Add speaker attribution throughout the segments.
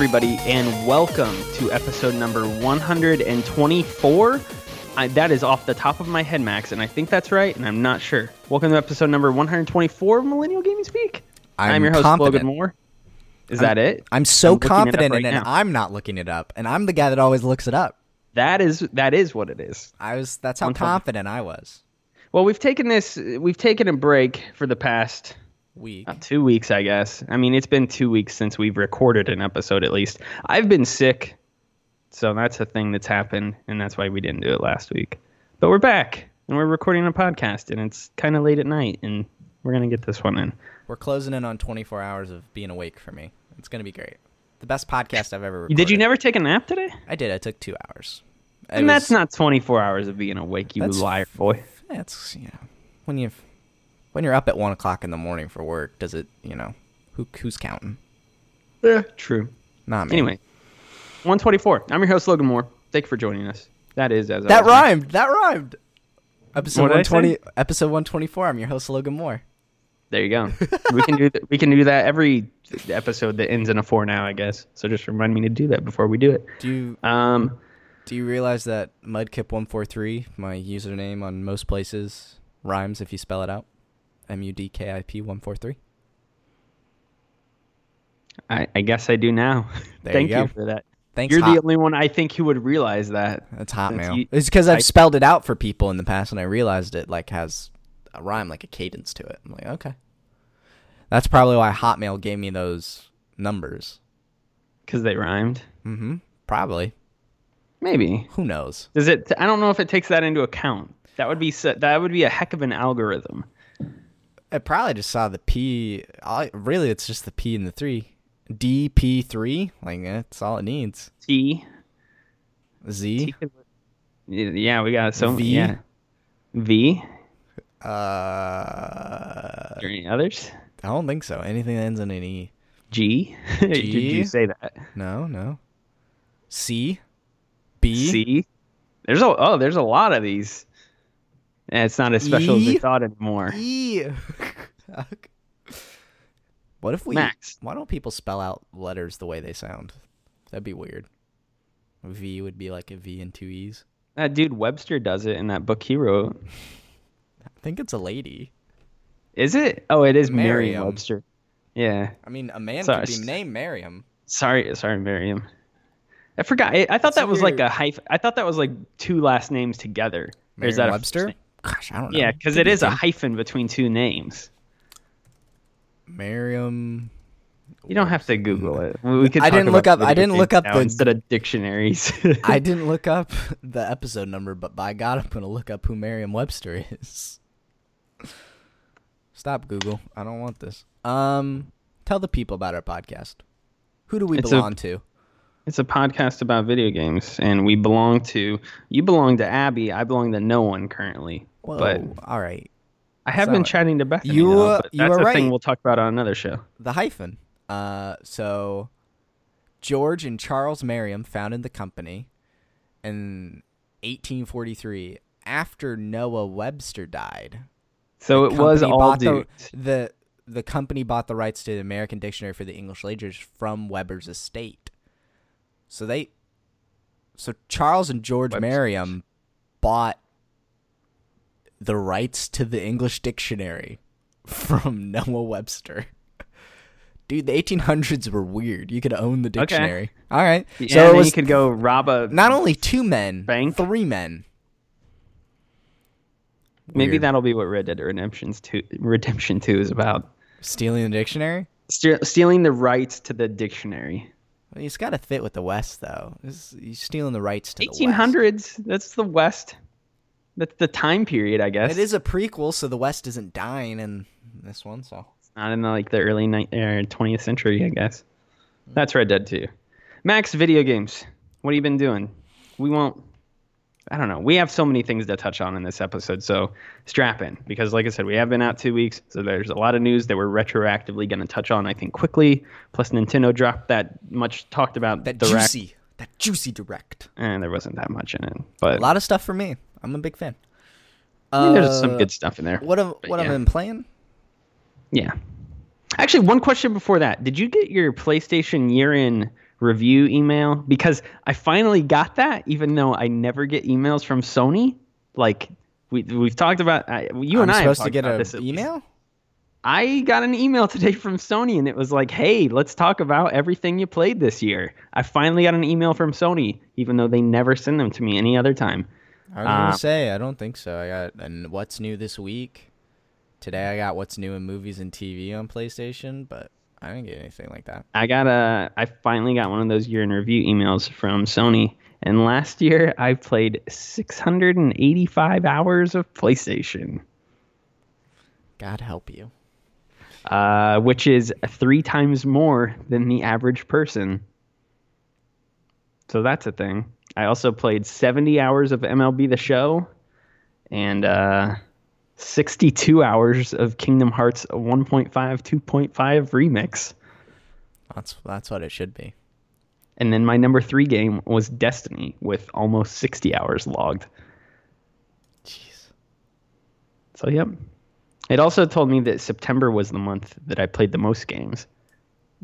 Speaker 1: Everybody, and welcome to episode number 124. I, that is off the top of my head, Max, and I think that's right, and I'm not sure. Welcome to episode number 124 of Millennial Gaming Speak.
Speaker 2: I'm
Speaker 1: your host,
Speaker 2: confident.
Speaker 1: Logan Moore. Is that it?
Speaker 2: I'm so
Speaker 1: it up
Speaker 2: confident
Speaker 1: right
Speaker 2: in it,
Speaker 1: now.
Speaker 2: and I'm not looking it up, and I'm the guy that always looks it up.
Speaker 1: That is that is what it is.
Speaker 2: I was. That's how confident I was.
Speaker 1: Well, we've taken this. We've taken a break for the past
Speaker 2: Week.
Speaker 1: uh, two weeks, I guess. I mean, it's been two weeks since we've recorded an episode, at least. I've been sick, so that's a thing that's happened, and that's why we didn't do it last week. But we're back, and we're recording a podcast, and it's kind of late at night, and we're gonna get this one in.
Speaker 2: We're closing in on 24 hours of being awake for me. It's gonna be great. The best podcast I've ever. Recorded.
Speaker 1: Did you never take a nap today?
Speaker 2: I did. I took two hours. It
Speaker 1: And that's
Speaker 2: was-
Speaker 1: not 24 hours of being awake, you
Speaker 2: That's-
Speaker 1: liar boy.
Speaker 2: That's know, when you when you're up at one o'clock in the morning for work. Does it? You know, who who's counting?
Speaker 1: Yeah, true.
Speaker 2: Not me.
Speaker 1: Anyway, 124. I'm your host, Logan Moore. Thank you for joining us. That is as
Speaker 2: that
Speaker 1: always.
Speaker 2: rhymed. That rhymed. Episode
Speaker 1: What did I say?
Speaker 2: 120. Episode 124. I'm your host Logan Moore.
Speaker 1: There you go. we can do th- we can do that every episode that ends in a four now, I guess. So just remind me to do that before we do it.
Speaker 2: Do you
Speaker 1: Um,
Speaker 2: Do you realize that Mudkip143, my username on most places, rhymes if you spell it out? M U D K I P 143.
Speaker 1: I, I guess I do now.
Speaker 2: There
Speaker 1: Thank
Speaker 2: you go.
Speaker 1: for that.
Speaker 2: Thanks,
Speaker 1: You're
Speaker 2: Hot-
Speaker 1: the only one I think who would realize that.
Speaker 2: That's Hotmail.
Speaker 1: you-
Speaker 2: it's because I've
Speaker 1: I-
Speaker 2: spelled it out for people in the past, and I realized it like has a rhyme, like a cadence to it. I'm like, okay. That's probably why Hotmail gave me those numbers.
Speaker 1: Because they rhymed.
Speaker 2: Mm-hmm. Probably.
Speaker 1: Maybe.
Speaker 2: Who knows?
Speaker 1: Does it? I don't know if it takes that into account. That would be that would be a heck of an algorithm.
Speaker 2: I probably just saw the P. I, really, it's just the P and the three. DP3, like that's all it needs.
Speaker 1: T.
Speaker 2: Z.
Speaker 1: T yeah, we got so
Speaker 2: V?
Speaker 1: Yeah. V.
Speaker 2: Uh,
Speaker 1: Are there any others?
Speaker 2: I don't think so. Anything that ends in an E.
Speaker 1: G. Did you say that?
Speaker 2: No, no. C. B.
Speaker 1: C. There's a oh, there's a lot of these. And it's not as special as
Speaker 2: E?
Speaker 1: we thought anymore.
Speaker 2: E. what if we?
Speaker 1: Max.
Speaker 2: Why don't people spell out letters the way they sound? That'd be weird. V would be like a V and two E's.
Speaker 1: That dude Webster does it in that book he wrote.
Speaker 2: I think it's a lady.
Speaker 1: Is it? Oh, it is
Speaker 2: Merriam.
Speaker 1: Merriam Webster. Yeah.
Speaker 2: I mean, a man
Speaker 1: Sorry.
Speaker 2: could be named Miriam.
Speaker 1: Sorry, sorry, Merriam. I forgot. I, I thought that was like a hyphen. I thought that was like two last names together. Or is that a
Speaker 2: Webster?
Speaker 1: Name?
Speaker 2: Gosh, I don't know.
Speaker 1: Yeah, because
Speaker 2: Could
Speaker 1: it
Speaker 2: be
Speaker 1: is a hyphen between two names.
Speaker 2: Merriam.
Speaker 1: You don't have to Google it. We we could.
Speaker 2: I didn't look up- I didn't look up the-
Speaker 1: instead of dictionaries.
Speaker 2: I didn't look up the episode number, but by God, I'm gonna look up who Merriam-Webster is. Stop Google. I don't want this. Um, tell the people about our podcast. Who do we
Speaker 1: It's a-
Speaker 2: belong to?
Speaker 1: It's a podcast about video games, and we belong to. You belong to Abby. I belong to no one currently.
Speaker 2: Whoa.
Speaker 1: But
Speaker 2: all right.
Speaker 1: I have
Speaker 2: So,
Speaker 1: been chatting to Bethany.
Speaker 2: you,
Speaker 1: though, but
Speaker 2: you
Speaker 1: that's
Speaker 2: are
Speaker 1: a thing
Speaker 2: right.
Speaker 1: we'll talk about on another show.
Speaker 2: The hyphen. Uh, so George and Charles Merriam founded the company in 1843 after Noah Webster died.
Speaker 1: So it was all
Speaker 2: the, the the company bought the rights to the American Dictionary for the English language from Weber's estate. So they so Charles and George. Merriam bought the rights to the English dictionary from Noah Webster. Dude, the 1800s were weird. You could own the dictionary. All right.
Speaker 1: Yeah,
Speaker 2: so it was
Speaker 1: you could go rob a.
Speaker 2: not only two men,
Speaker 1: Bank?
Speaker 2: three men.
Speaker 1: maybe
Speaker 2: Weird.
Speaker 1: that'll be what Red Dead Redemption's two, Redemption Two is about.
Speaker 2: stealing the dictionary.
Speaker 1: Ste- stealing the rights to the dictionary.
Speaker 2: Well, it's got to fit with the West, though. This, you're stealing the rights to the West.
Speaker 1: 1800s. That's the West. That's the time period, I guess.
Speaker 2: It is a prequel, so the West isn't dying in this one. So
Speaker 1: Not in the, like the early ni- er, 20th century, I guess. That's Red Dead 2. Max, video games. What have you been doing? We won't. I don't know. We have so many things to touch on in this episode, so strap in because, like I said, we have been out two weeks, so there's a lot of news that we're retroactively going to touch on. I think quickly. Plus, Nintendo dropped that much talked about
Speaker 2: that
Speaker 1: direct,
Speaker 2: juicy, that juicy direct.
Speaker 1: and there wasn't that much in it, but
Speaker 2: A lot of stuff for me. I'm a big fan.
Speaker 1: I mean, there's some
Speaker 2: Uh,
Speaker 1: good stuff in there.
Speaker 2: What have what
Speaker 1: yeah.
Speaker 2: have I been playing?
Speaker 1: Yeah. Actually, one question before that. Did you get your PlayStation year in review email? Because I finally got that, even though I never get emails from Sony. Like we we've talked about, I, you
Speaker 2: I'm
Speaker 1: and I have
Speaker 2: supposed to get an
Speaker 1: least.
Speaker 2: email.
Speaker 1: I got an email today from Sony and it was like, hey, let's talk about everything you played this year. I finally got an email from Sony, even though they never send them to me any other time.
Speaker 2: I was gonna
Speaker 1: Uh,
Speaker 2: say I don't think so. I got and what's new this week. Today I got what's new in movies and TV on PlayStation, but I didn't get anything like that.
Speaker 1: I got a, I finally got one of those year in review emails from Sony. And last year I played 685 hours of PlayStation,
Speaker 2: God help you.
Speaker 1: uh, which is three times more than the average person. So that's a thing. I also played 70 hours of MLB The Show and uh, 62 hours of Kingdom Hearts 1.5 2.5 remix.
Speaker 2: That's that's what it should be.
Speaker 1: And then my number three game was Destiny with almost 60 hours logged.
Speaker 2: Jeez.
Speaker 1: So, yep. It also told me that September was the month that I played the most games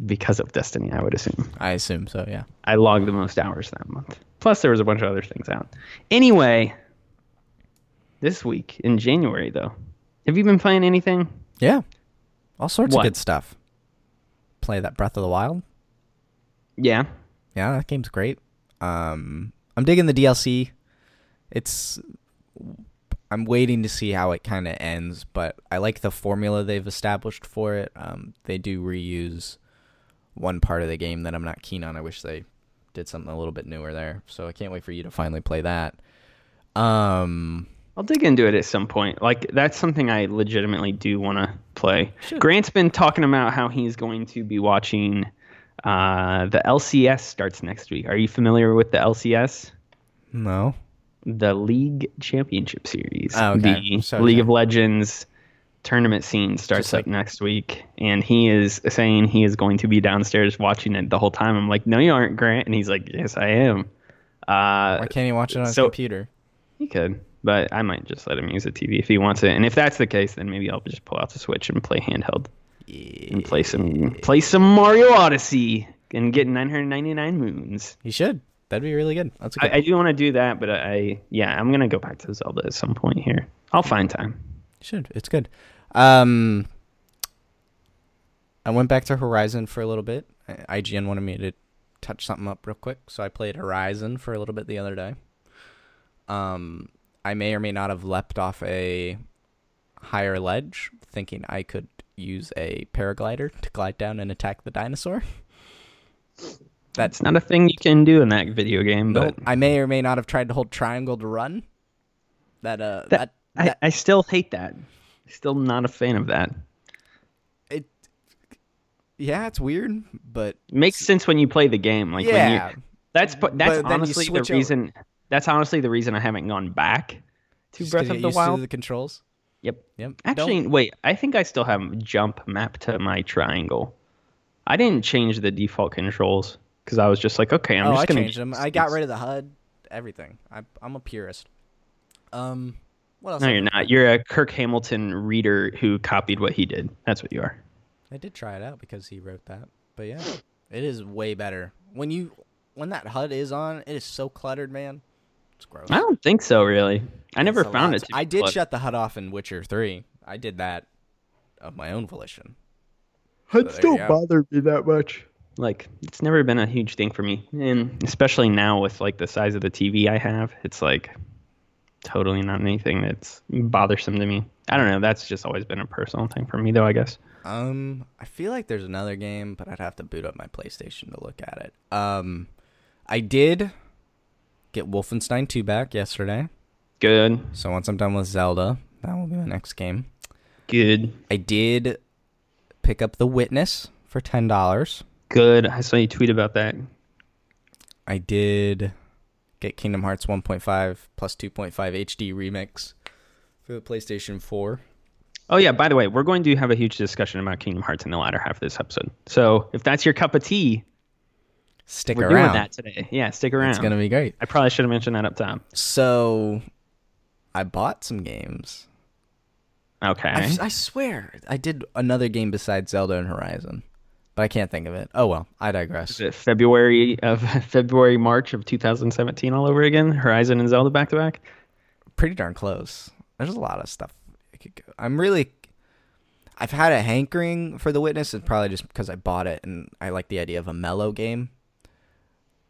Speaker 1: because of Destiny, I would assume.
Speaker 2: I assume so. Yeah.
Speaker 1: I logged the most hours that month. Plus, there was a bunch of other things out. Anyway, this week in January, though, have you been playing anything?
Speaker 2: Yeah. All sorts
Speaker 1: What?
Speaker 2: of good stuff. Play that Breath of the Wild.
Speaker 1: Yeah.
Speaker 2: Yeah, that game's great. Um, I'm digging the DLC. It's I'm waiting to see how it kind of ends, but I like the formula they've established for it. Um, they do reuse one part of the game that I'm not keen on. I wish they did something a little bit newer there. So I can't wait for you to finally play that. Um,
Speaker 1: I'll dig into it at some point. Like that's something I legitimately do want to play.
Speaker 2: Should.
Speaker 1: Grant's been talking about how he's going to be watching uh, the LCS starts next week. Are you familiar with the LCS?
Speaker 2: no.
Speaker 1: The League Championship Series.
Speaker 2: Oh, okay.
Speaker 1: The
Speaker 2: So,
Speaker 1: League
Speaker 2: yeah.
Speaker 1: of Legends tournament scene starts
Speaker 2: Just like-
Speaker 1: up next week, and he is saying he is going to be downstairs watching it the whole time. I'm like, no, you aren't, Grant, and he's like, yes, I am. Uh,
Speaker 2: Why can't you watch it on his
Speaker 1: so-
Speaker 2: computer?
Speaker 1: he could, but I might just let him use a TV if he wants it. And if that's the case, then maybe I'll just pull out the Switch and play handheld and play some play some Mario Odyssey and get 999 moons.
Speaker 2: You should. That'd be really good. That's good.
Speaker 1: I, I do want to do that, but I yeah, I'm gonna go back to Zelda at some point here. I'll find time.
Speaker 2: should. It's good. Um, I went back to Horizon for a little bit. IGN wanted me to touch something up real quick, so I played Horizon for a little bit the other day. Um, I may or may not have leapt off a higher ledge, thinking I could use a paraglider to glide down and attack the dinosaur.
Speaker 1: That's not a thing you can do in that video game, but
Speaker 2: Nope. I may or may not have tried to hold triangle to run. That uh,
Speaker 1: that,
Speaker 2: that,
Speaker 1: I,
Speaker 2: that
Speaker 1: I still hate that. Still not a fan of that.
Speaker 2: it. Yeah, it's weird, but
Speaker 1: makes sense when you play the game. Like when
Speaker 2: yeah,
Speaker 1: you That's that's
Speaker 2: But
Speaker 1: honestly the
Speaker 2: reason. over.
Speaker 1: That's honestly the reason I haven't gone back to
Speaker 2: just
Speaker 1: Breath of the Wild.
Speaker 2: to the controls.
Speaker 1: Yep.
Speaker 2: Yep.
Speaker 1: Actually,
Speaker 2: Don't-
Speaker 1: wait. I think I still have jump mapped to my triangle. I didn't change the default controls because I was just like, okay, I'm
Speaker 2: oh,
Speaker 1: just
Speaker 2: I
Speaker 1: gonna.
Speaker 2: changed them. I got rid of the HUD, everything. I, I'm a purist. Um, what else?
Speaker 1: No, you're not. You're a Kirk Hamilton reader who copied what he did. That's what you are.
Speaker 2: I did try it out because he wrote that. But yeah, it is way better when you when that HUD is on. It is so cluttered, man. It's gross.
Speaker 1: I don't think so, really. I never
Speaker 2: It's
Speaker 1: found
Speaker 2: lot.
Speaker 1: it.
Speaker 2: I did
Speaker 1: cluttered.
Speaker 2: shut the HUD off in Witcher Three. I did that of my own volition.
Speaker 1: It
Speaker 2: So there you go.
Speaker 1: bothered me that much. Like it's never been a huge thing for me, and especially now with like the size of the TV I have, it's like totally not anything that's bothersome to me. I don't know. That's just always been a personal thing for me, though. I guess.
Speaker 2: Um, I feel like there's another game, but I'd have to boot up my PlayStation to look at it. Um, I did get Wolfenstein 2 back yesterday.
Speaker 1: Good.
Speaker 2: So once I'm done with Zelda, that will be my next game.
Speaker 1: Good.
Speaker 2: I did pick up The Witness for ten dollars.
Speaker 1: Good. I saw you tweet about that.
Speaker 2: I did get Kingdom Hearts 1.5 plus 2.5 HD remix for the PlayStation 4.
Speaker 1: Oh yeah. By the way, we're going to have a huge discussion about Kingdom Hearts in the latter half of this episode. So if that's your cup of tea,
Speaker 2: Stick
Speaker 1: we're
Speaker 2: around.
Speaker 1: doing that today. Yeah, stick around.
Speaker 2: It's gonna be great.
Speaker 1: I probably should have mentioned that up top.
Speaker 2: So, I bought some games
Speaker 1: Okay.
Speaker 2: I, I swear I did another game besides Zelda and Horizon, but I can't think of it. Oh well, I digress.
Speaker 1: Is it February of February March of 2017 all over again? Horizon and Zelda back to back.
Speaker 2: Pretty darn close. There's a lot of stuff. I could go. I'm really. I've had a hankering for The Witness, and probably just because I bought it and I like the idea of a mellow game.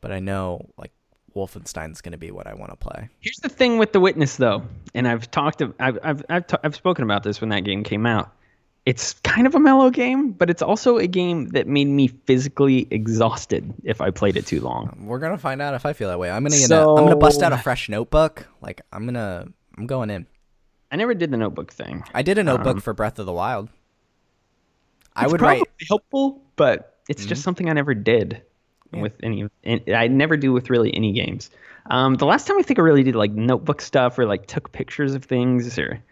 Speaker 2: But I know like Wolfenstein's going to be what I want to play.
Speaker 1: Here's the thing with The Witness, though, and I've talked, I've, I've, I've, t- I've spoken about this when that game came out. It's kind of a mellow game, but it's also a game that made me physically exhausted if I played it too long.
Speaker 2: We're gonna find out if I feel that way. I'm gonna, so, I'm gonna bust out a fresh notebook. Like I'm gonna, I'm going in.
Speaker 1: I never did the notebook thing.
Speaker 2: I did a notebook um, for Breath of the Wild. I would probably write
Speaker 1: helpful, but it's mm-hmm. just something I never did yeah. with any. I never do with really any games. Um, the last time I think I really did like notebook stuff or like took pictures of things or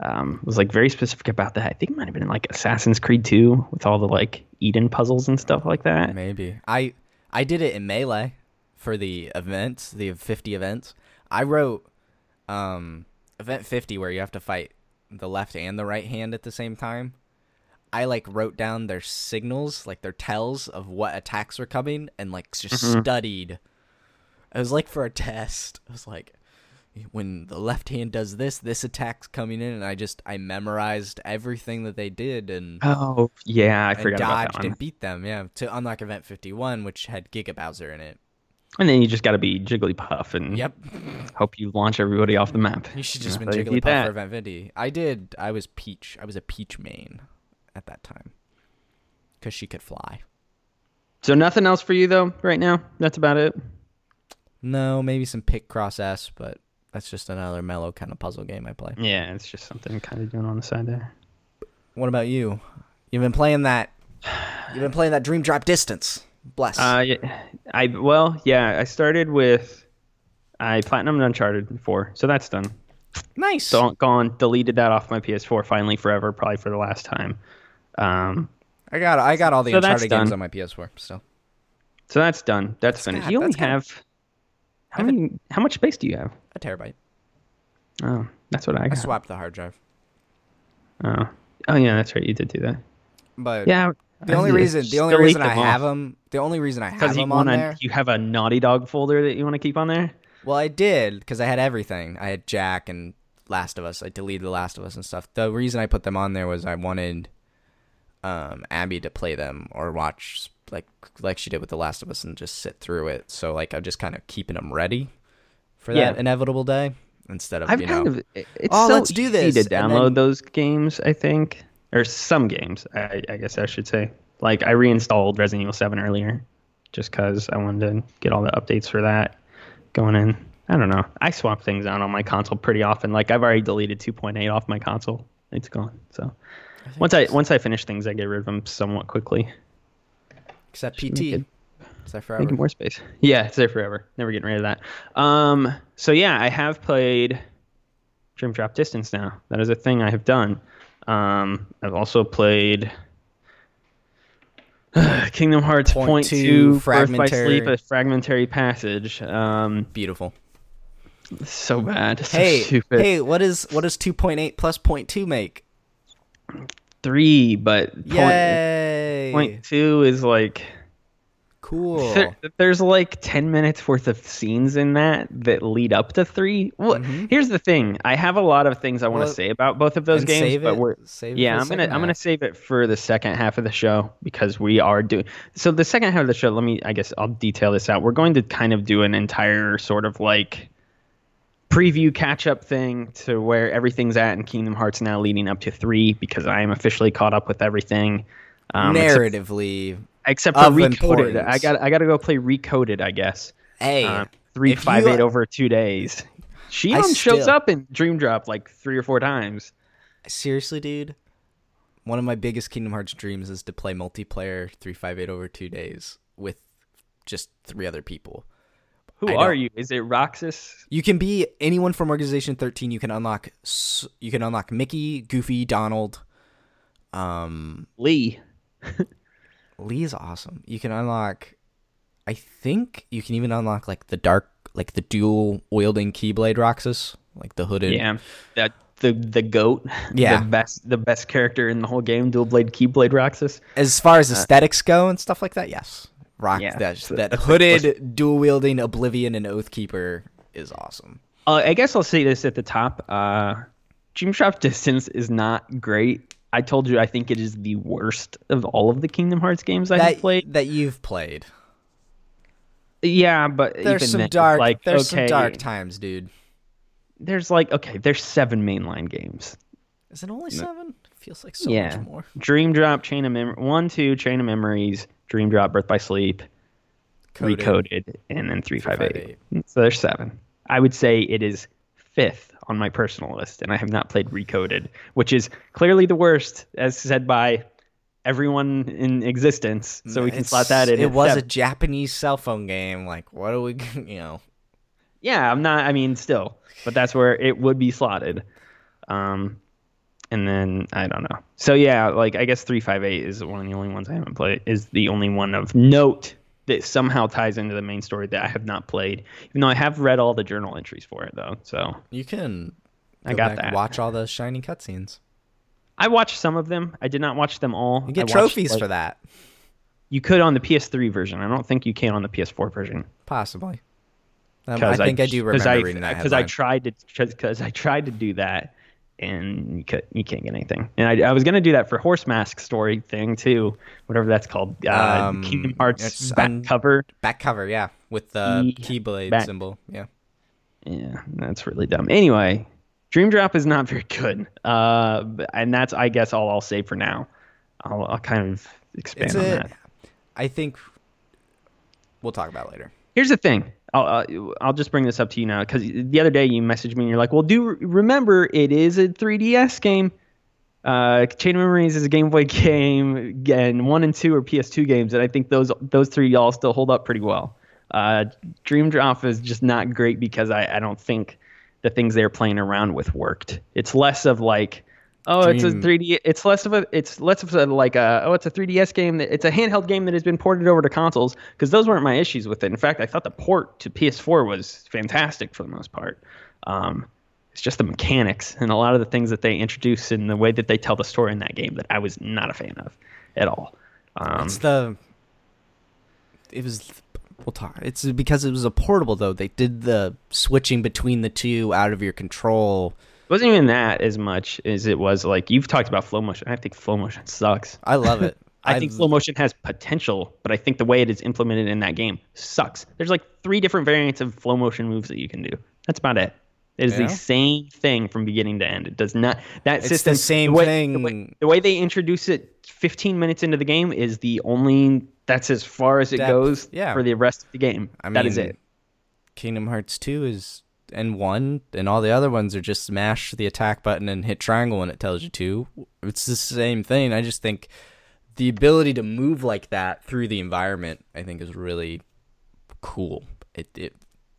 Speaker 1: um, was like very specific about that. I think it might have been like Assassin's Creed 2 with all the like Eden puzzles and stuff like that.
Speaker 2: Maybe I I did it in Melee for the events, the 50 events. I wrote um, event 50 where you have to fight the left and the right hand at the same time. I like wrote down their signals, like their tells of what attacks were coming, and like just mm-hmm. studied. It was like for a test. I was like, when the left hand does this, this attack's coming in, and I just I memorized everything that they did, and
Speaker 1: oh yeah, I forgot dodged about that one.
Speaker 2: and beat them. Yeah, to unlock event fifty one, which had Giga Bowser in it.
Speaker 1: And then you just got to be Jigglypuff and
Speaker 2: yep.
Speaker 1: hope you launch everybody off the map.
Speaker 2: You should just been Jigglypuff for Event 50. I did. I was Peach. I was a Peach main at that time because she could fly.
Speaker 1: So nothing else for you though right now. That's about it.
Speaker 2: No, maybe some Picross S, but that's just another mellow kind of puzzle game I play.
Speaker 1: Yeah, it's just something kind of doing on the side there.
Speaker 2: What about you? You've been playing that. You've been playing that Dream Drop Distance. Bless.
Speaker 1: Uh, yeah, I well, yeah, I started with I platinumed Uncharted 4, so that's done.
Speaker 2: Nice.
Speaker 1: So gone, deleted that off my PS4 finally forever, probably for the last time. Um,
Speaker 2: I got I got all the so Uncharted games on my PS4 still.
Speaker 1: So that's done. That's, that's finished. God, you only have how many? How much space do you have?
Speaker 2: A terabyte.
Speaker 1: Oh, that's what I got. I
Speaker 2: swapped the hard drive.
Speaker 1: Oh, oh yeah, that's right. You did do that.
Speaker 2: But
Speaker 1: yeah,
Speaker 2: the only reason the only reason I have them the only reason I have them
Speaker 1: on
Speaker 2: there
Speaker 1: you have a Naughty Dog folder that you want to keep on there.
Speaker 2: Well, I did because I had everything. I had Jack and Last of Us. I deleted The Last of Us and stuff. The reason I put them on there was I wanted um, Abby to play them or watch like like she did with The Last of Us and just sit through it. So like I'm just kind of keeping them ready for that inevitable day instead of
Speaker 1: I've
Speaker 2: you
Speaker 1: kind
Speaker 2: know,
Speaker 1: of it's oh so let's do this to download then, those games. I think or some games. I, I guess I should say. Like I reinstalled Resident Evil Seven earlier, just because I wanted to get all the updates for that going in. I don't know. I swap things out on my console pretty often. Like I've already deleted 2.8 off my console. It's gone. So I once I once I finish things, I get rid of them somewhat quickly.
Speaker 2: Except PT. It, it's there forever.
Speaker 1: Making more space. Yeah, it's there forever. Never getting rid of that. Um. So yeah, I have played Dream Drop Distance now. That is a thing I have done. Um. I've also played. Kingdom Hearts point, point two, Birth by Sleep, a fragmentary passage. Um,
Speaker 2: Beautiful.
Speaker 1: So bad. So
Speaker 2: hey,
Speaker 1: stupid.
Speaker 2: hey, what is what does two point eight plus point two make?
Speaker 1: Three, but point two is like
Speaker 2: cool.
Speaker 1: There, there's like ten minutes worth of scenes in that that lead up to three. Well, mm-hmm. here's the thing. I have a lot of things I want to well, say about both of those games, but we're yeah. I'm gonna half. I'm gonna save it for the second half of the show because we are doing. So the second half of the show, let me. I guess I'll detail this out. We're going to kind of do an entire sort of like preview catch up thing to where everything's at in Kingdom Hearts now leading up to three because I am officially caught up with everything.
Speaker 2: Um,
Speaker 1: Narratively, except, except for Recoded, importance. I got I got to go play Recoded. I guess.
Speaker 2: Hey, um,
Speaker 1: three five eight over two days. Xion shows up in Dream Drop like three or four times.
Speaker 2: Seriously, dude. One of my biggest Kingdom Hearts dreams is to play multiplayer 358 over 2 days with just three other people.
Speaker 1: Who are you? Is it Roxas?
Speaker 2: You can be anyone from Organization 13. You can unlock you can unlock Mickey, Goofy, Donald, um
Speaker 1: Lee.
Speaker 2: Lee is awesome. You can unlock I think you can even unlock like the dark like the dual wielding keyblade Roxas, like the hooded.
Speaker 1: Yeah. That the the goat,
Speaker 2: Yeah.
Speaker 1: the best the best character in the whole game, dual blade keyblade Roxas.
Speaker 2: As far as aesthetics go and stuff like that, yes. Rock
Speaker 1: Yeah,
Speaker 2: that that hooded dual wielding Oblivion and Oathkeeper is awesome.
Speaker 1: Uh, I guess I'll say this at the top. Uh, Dream Drop Distance is not great. I told you I think it is the worst of all of the Kingdom Hearts games I have played.
Speaker 2: that you've played.
Speaker 1: Yeah, but
Speaker 2: There's
Speaker 1: even
Speaker 2: some
Speaker 1: then,
Speaker 2: dark
Speaker 1: like
Speaker 2: there's
Speaker 1: okay,
Speaker 2: some dark times, dude.
Speaker 1: There's like okay, there's seven mainline games.
Speaker 2: Is it only seven? Feels like so
Speaker 1: yeah,
Speaker 2: much more.
Speaker 1: Dream Drop, Chain of Mem- one, two, Chain of Memories, Dream Drop, Birth by Sleep,
Speaker 2: Coded.
Speaker 1: Recoded, and then three five eight.
Speaker 2: 358.
Speaker 1: So there's seven. I would say it is fifth on my personal list, and I have not played Recoded, which is clearly the worst, as said by everyone in existence. So we can
Speaker 2: It's-
Speaker 1: slot that in.
Speaker 2: It was a. Japanese cell phone game. Like, what are we, you know?
Speaker 1: yeah. I'm not. I mean, still, but that's where it would be slotted. Um, and then I don't know. So yeah, like I guess three five eight is one of the only ones I haven't played. Is the only one of note that somehow ties into the main story that I have not played. Even though I have read all the journal entries for it though. So
Speaker 2: You can.
Speaker 1: I got that.
Speaker 2: Watch all the shiny cutscenes.
Speaker 1: I watched some of them. I did not watch them all.
Speaker 2: You get
Speaker 1: I watched,
Speaker 2: trophies
Speaker 1: like-
Speaker 2: for that,
Speaker 1: You could on the PS3 version. I don't think you can on the PS4 version.
Speaker 2: possibly. Um, I think I, do remember
Speaker 1: I,
Speaker 2: reading that.
Speaker 1: Because I tried to because I tried to do that, and you could you can't get anything. And I, I was gonna do that for Horse Mask story thing too, whatever that's called. Uh,
Speaker 2: Um,
Speaker 1: Kingdom Hearts back
Speaker 2: un-
Speaker 1: cover.
Speaker 2: back cover, yeah, with the
Speaker 1: Key-
Speaker 2: keyblade
Speaker 1: back-
Speaker 2: symbol. Yeah.
Speaker 1: Yeah, that's really dumb. Anyway, Dream Drop is not very good. Uh, and that's I guess all I'll say for now. I'll, I'll kind of expand
Speaker 2: It's
Speaker 1: on
Speaker 2: a-
Speaker 1: that.
Speaker 2: I think we'll talk about it later.
Speaker 1: Here's the thing. I'll, uh, I'll just bring this up to you now because the other day you messaged me and you're like, well, do remember it is a 3DS game. Uh, Chain of Memories is a Game Boy game, and one and two are PS2 games, and I think those those three y'all still hold up pretty well. Uh, Dream Drop is just not great because I, I don't think the things they're playing around with worked. It's less of like, oh, it's a 3D. It's less of a. It's less of a like a. Oh, it's a 3DS game. That, it's a handheld game that has been ported over to consoles because those weren't my issues with it. In fact, I thought the port to PS4 was fantastic for the most part. Um, it's just the mechanics and a lot of the things that they introduce and the way that they tell the story in that game that I was not a fan of at all. Um,
Speaker 2: it's the. It was. We'll talk. It's because it was a portable though. They did the switching between the two out of your control.
Speaker 1: It wasn't even that as much as it was like you've talked about flow motion. I think flow motion sucks.
Speaker 2: I love it.
Speaker 1: I think flow motion has potential, but I think the way it is implemented in that game sucks. There's like three different variants of flow motion moves that you can do. That's about it. It is
Speaker 2: Yeah?
Speaker 1: the same thing from beginning to end. It does not that
Speaker 2: It's
Speaker 1: system
Speaker 2: the same
Speaker 1: way,
Speaker 2: thing.
Speaker 1: The way, the way they introduce it 15 minutes into the game is the only that's as far as it goes
Speaker 2: yeah.
Speaker 1: for the rest of the game.
Speaker 2: I
Speaker 1: that is
Speaker 2: mean,
Speaker 1: it.
Speaker 2: Kingdom Hearts 2 is and 1 and all the other ones are just smash the attack button and hit triangle when it tells you to. It's the same thing. I just think the ability to move like that through the environment I think is really cool. It, it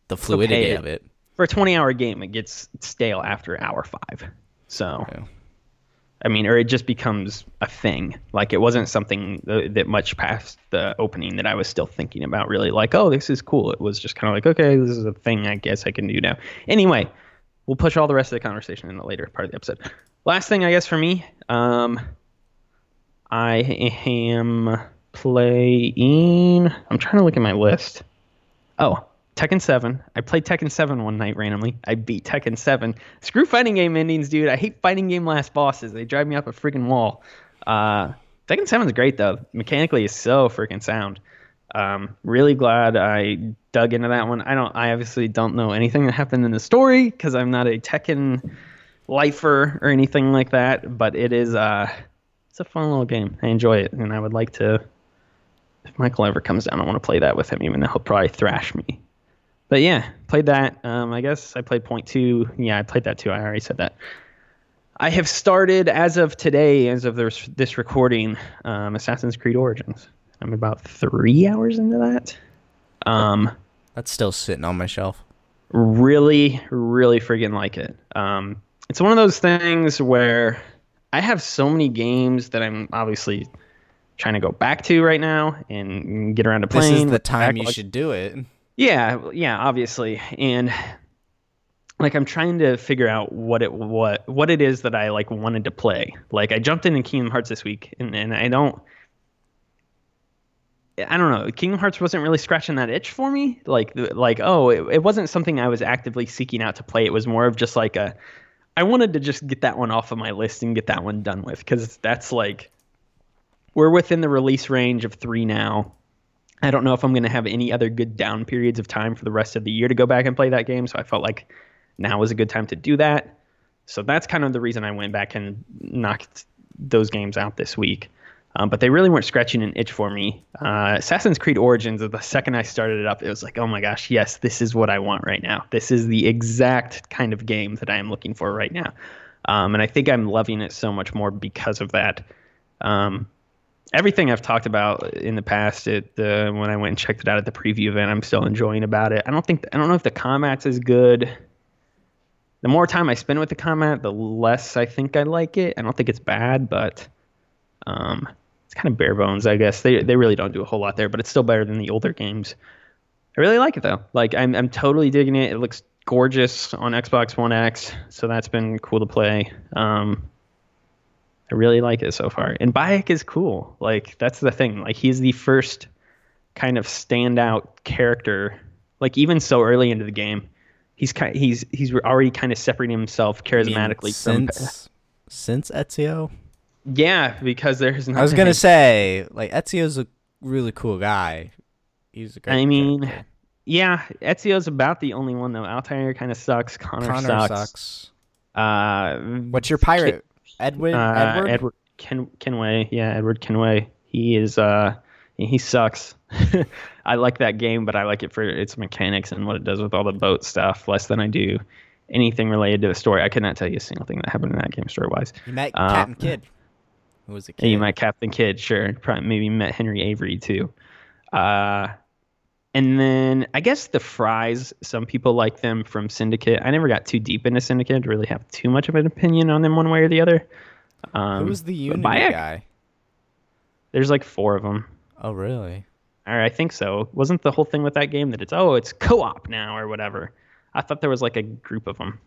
Speaker 2: the fluidity of it.
Speaker 1: For a 20 hour game, it gets stale after hour five. So.
Speaker 2: Yeah.
Speaker 1: I mean, or it just becomes a thing. Like it wasn't something that, much past the opening that I was still thinking about. Really, like, oh, this is cool. It was just kind of like, okay, this is a thing. I guess I can do now. Anyway, we'll push all the rest of the conversation in the later part of the episode. Last thing, I guess, for me, um, I am playing. I'm trying to look at my list. Oh, Tekken 7. I played Tekken 7 one night randomly. I beat Tekken 7. Screw fighting game endings, dude. I hate fighting game last bosses. They drive me up a freaking wall. Uh, Tekken 7 is great, though. Mechanically, it's so freaking sound. Um, really glad I dug into that one. I don't. I obviously don't know anything that happened in the story because I'm not a Tekken lifer or anything like that. But it is. Uh, it's a fun little game. I enjoy it, and I would like to. If Michael ever comes down, I want to play that with him, even though he'll probably thrash me. But yeah, played that. Um, I guess I played point two. Yeah, I played that too. I already said that. I have started as of today, as of this, this recording, um, Assassin's Creed Origins. I'm about three hours into that. Um,
Speaker 2: That's still sitting on my shelf.
Speaker 1: really, really friggin' like it. Um, it's one of those things where I have so many games that I'm obviously trying to go back to right now and get around to playing.
Speaker 2: This is the time you should do it.
Speaker 1: Yeah, yeah, obviously. And like I'm trying to figure out what it what what it is that I like wanted to play. Like I jumped into Kingdom Hearts this week, and and I don't. I don't know. Kingdom Hearts wasn't really scratching that itch for me. Like, like, oh, it, it wasn't something I was actively seeking out to play. It was more of just like a, I wanted to just get that one off of my list and get that one done with because that's like, we're within the release range of three now. I don't know if I'm going to have any other good down periods of time for the rest of the year to go back and play that game. So I felt like now was a good time to do that. So that's kind of the reason I went back and knocked those games out this week. Um, but they really weren't scratching an itch for me. Uh, Assassin's Creed Origins, the second I started it up, it was like, oh my gosh, yes, this is what I want right now. This is the exact kind of game that I am looking for right now. Um, and I think I'm loving it so much more because of that. Um, everything I've talked about in the past, it uh, when I went and checked it out at the preview event, I'm still enjoying about it. I don't think I don't know if the combat's as good. The more time I spend with the combat, the less I think I like it. I don't think it's bad, but um, it's kind of bare bones, I guess. They they really don't do a whole lot there, but it's still better than the older games. I really like it though. Like I'm I'm totally digging it. It looks gorgeous on Xbox One X, so that's been cool to play. Um, I really like it so far. And Bayek is cool. Like that's the thing. Like he's the first kind of standout character. Like even so early into the game, he's kind he's he's already kind of separating himself charismatically
Speaker 2: since, from since Ezio.
Speaker 1: Yeah, because there's.
Speaker 2: I was gonna say like Ezio's a really cool guy. He's a great.
Speaker 1: I mean,
Speaker 2: character.
Speaker 1: yeah, Ezio's about the only one though. Altair kind of sucks. Connor,
Speaker 2: Connor
Speaker 1: sucks.
Speaker 2: sucks.
Speaker 1: Uh,
Speaker 2: What's your pirate? Edwin.
Speaker 1: uh,
Speaker 2: Edward.
Speaker 1: Edward Ken, Kenway. Yeah, Edward Kenway. He is. Uh, he sucks. I like that game, but I like it for its mechanics and what it does with all the boat stuff less than I do anything related to the story. I could not tell you a single thing that happened in that game story wise.
Speaker 2: You met
Speaker 1: Uh,
Speaker 2: Captain Kidd. Who was a kid?
Speaker 1: You met Captain Kidd, sure. Probably maybe met Henry Avery too. Uh, and then I guess the Fryes. Some people like them from Syndicate. I never got too deep into Syndicate to really have too much of an opinion on them one way or the other. Um,
Speaker 2: Who was the Unity
Speaker 1: Bayek,
Speaker 2: guy?
Speaker 1: There's like four of them.
Speaker 2: Oh, really?
Speaker 1: Or I think so. Wasn't the whole thing with that game that it's oh it's co-op now or whatever? I thought there was like a group of them.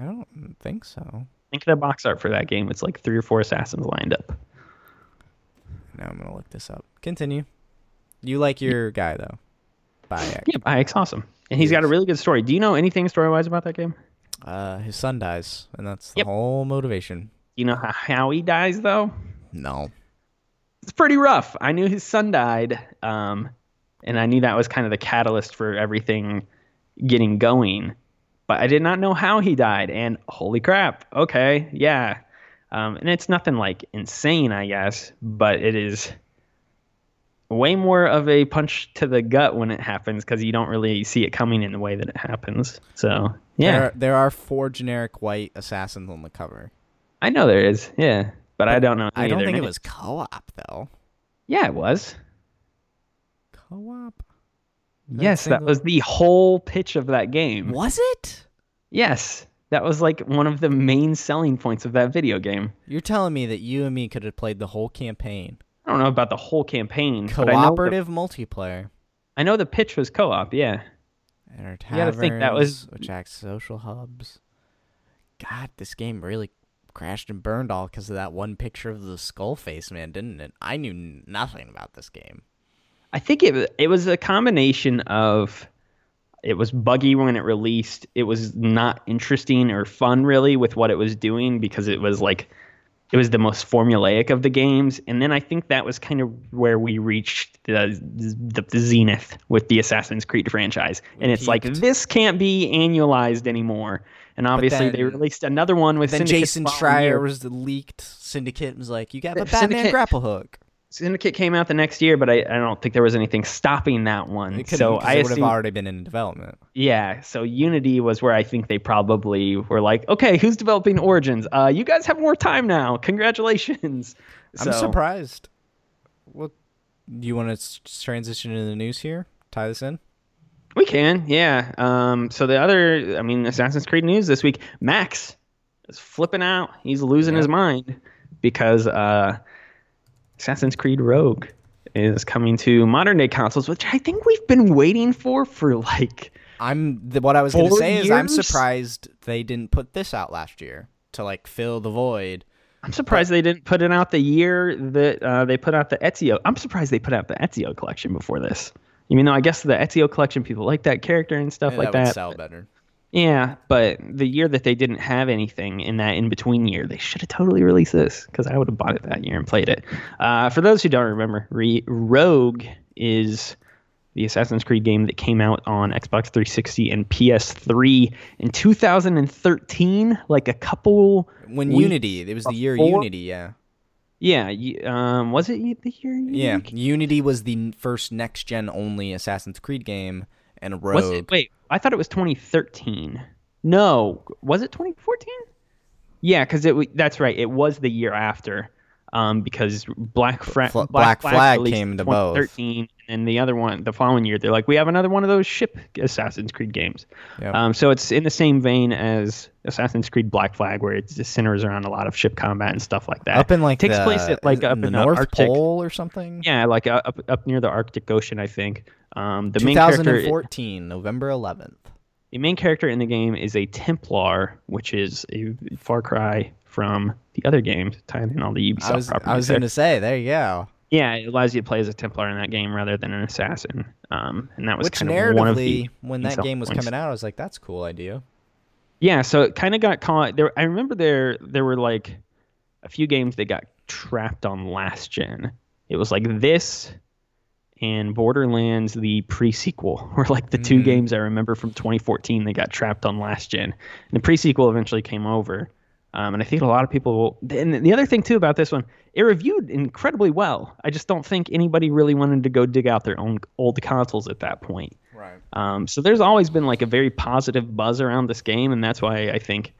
Speaker 2: I don't think so.
Speaker 1: Think of the box art for that game. It's like three or four assassins lined up.
Speaker 2: Now I'm gonna look this up. Continue. You like your guy though, Bayek.
Speaker 1: Yeah, Bayek's awesome, and he's got a really good story. Do you know anything story-wise about that game?
Speaker 2: Uh, his son dies, and that's the
Speaker 1: Yep.
Speaker 2: whole motivation.
Speaker 1: You know how, how he dies though?
Speaker 2: No.
Speaker 1: It's pretty rough. I knew his son died, um, and I knew that was kind of the catalyst for everything getting going. But I did not know how he died, and holy crap! Okay, yeah, um, and it's nothing like insane, I guess, but it is way more of a punch to the gut when it happens because you don't really see it coming in the way that it happens. So yeah,
Speaker 2: There, there are four generic white assassins on the cover.
Speaker 1: I know there is. Yeah, but I don't know.
Speaker 2: I don't think it was co-op though.
Speaker 1: Yeah, it was.
Speaker 2: Co-op?
Speaker 1: Yes, that was the whole pitch of that game.
Speaker 2: Was it?
Speaker 1: Yes, that was like one of the main selling points of that video game.
Speaker 2: You're telling me that you and me could have played the whole campaign,
Speaker 1: I don't know about the whole campaign, but I the,
Speaker 2: cooperative multiplayer.
Speaker 1: I know the pitch was co-op. Yeah,
Speaker 2: Enter
Speaker 1: You gotta think that was-
Speaker 2: taverns, which act social hubs. God, this game really crashed and burned all because of that one picture of the skull face, man, didn't it? I knew nothing about this game.
Speaker 1: I think it it was a combination of it was buggy when it released. It was not interesting or fun really with what it was doing because it was like it was the most formulaic of the games. And then I think that was kind of where we reached the the, the zenith with the Assassin's Creed franchise. And it's like this can't be annualized anymore. And obviously they released another one with
Speaker 2: then
Speaker 1: Syndicate
Speaker 2: Jason Schreier was the leaked syndicate and was like, "You got a Batman
Speaker 1: Syndicate-
Speaker 2: grapple hook."
Speaker 1: Syndicate came out the next year, but I, I don't think there was anything stopping that one.
Speaker 2: It
Speaker 1: so I
Speaker 2: it would have already been in development.
Speaker 1: Yeah, so Unity was where I think they probably were like, okay, who's developing Origins? Uh, you guys have more time now. Congratulations.
Speaker 2: I'm surprised. What? Do you want to transition to the news here? Tie this in.
Speaker 1: We can, yeah. Um, so the other, I mean, Assassin's Creed news this week, Max is flipping out. He's losing his mind because uh, Assassin's Creed Rogue is coming to modern day consoles, which I think we've been waiting for for like
Speaker 2: I'm the, what I was going to say is I'm surprised they didn't put this out last year to like fill the void.
Speaker 1: I'm surprised they didn't put it out the year that uh, they put out the Ezio. I'm surprised they put out the Ezio collection before this. Even though I guess the Ezio collection people like that character and stuff
Speaker 2: Yeah,
Speaker 1: like
Speaker 2: that would sell better.
Speaker 1: Yeah, but the year that they didn't have anything in that in between year, they should have totally released this because I would have bought it that year and played it. Uh, for those who don't remember, Re- Rogue is the Assassin's Creed game that came out on Xbox 360 and PS3 in 2013, like a couple.
Speaker 2: When
Speaker 1: weeks
Speaker 2: Unity, it was the year
Speaker 1: before-
Speaker 2: Unity, yeah.
Speaker 1: Yeah, um, was it the year? Unity?
Speaker 2: Yeah,
Speaker 1: Unity?
Speaker 2: Unity was the first next gen only Assassin's Creed game, and Rogue.
Speaker 1: Was it? Wait, I thought it was 2013. No, was it 2014? Yeah, because it. That's right. It was the year after, um, because Black, Fra-
Speaker 2: Fl- Black Flag
Speaker 1: released
Speaker 2: came
Speaker 1: in
Speaker 2: to both.
Speaker 1: 2013, and the other one, the following year, they're like, we have another one of those ship Assassin's Creed games.
Speaker 2: Yep.
Speaker 1: Um, so it's in the same vein as Assassin's Creed Black Flag, where it just centers around a lot of ship combat and stuff like that.
Speaker 2: up in like
Speaker 1: takes
Speaker 2: the,
Speaker 1: place at like up
Speaker 2: the
Speaker 1: in
Speaker 2: North
Speaker 1: the Arctic.
Speaker 2: Pole or something.
Speaker 1: Yeah, like uh, up up near the Arctic Ocean, I think. Um, the main character.
Speaker 2: 2014, November 11th.
Speaker 1: The main character in the game is a Templar, which is a far cry from the other games, tying in all the Ubisoft
Speaker 2: I was
Speaker 1: properties.
Speaker 2: I was going to say, there you go.
Speaker 1: Yeah, it allows you to play as a Templar in that game rather than an assassin. Um, and that was
Speaker 2: Which
Speaker 1: kind of one of the
Speaker 2: narratively, when that game was
Speaker 1: points.
Speaker 2: coming out, I was like, that's a cool idea.
Speaker 1: Yeah, so it kind of got caught. There, I remember there there were like a few games that got trapped on last gen. It was like this and Borderlands, the pre-sequel, were like the two
Speaker 2: Mhm.
Speaker 1: games I remember from 2014 that got trapped on last gen. And the pre-sequel eventually came over, um, and I think a lot of people. Will, And the other thing too about this one, it reviewed incredibly well. I just don't think anybody really wanted to go dig out their own old consoles at that point.
Speaker 2: Right.
Speaker 1: Um, so there's always been like a very positive buzz around this game, and that's why I think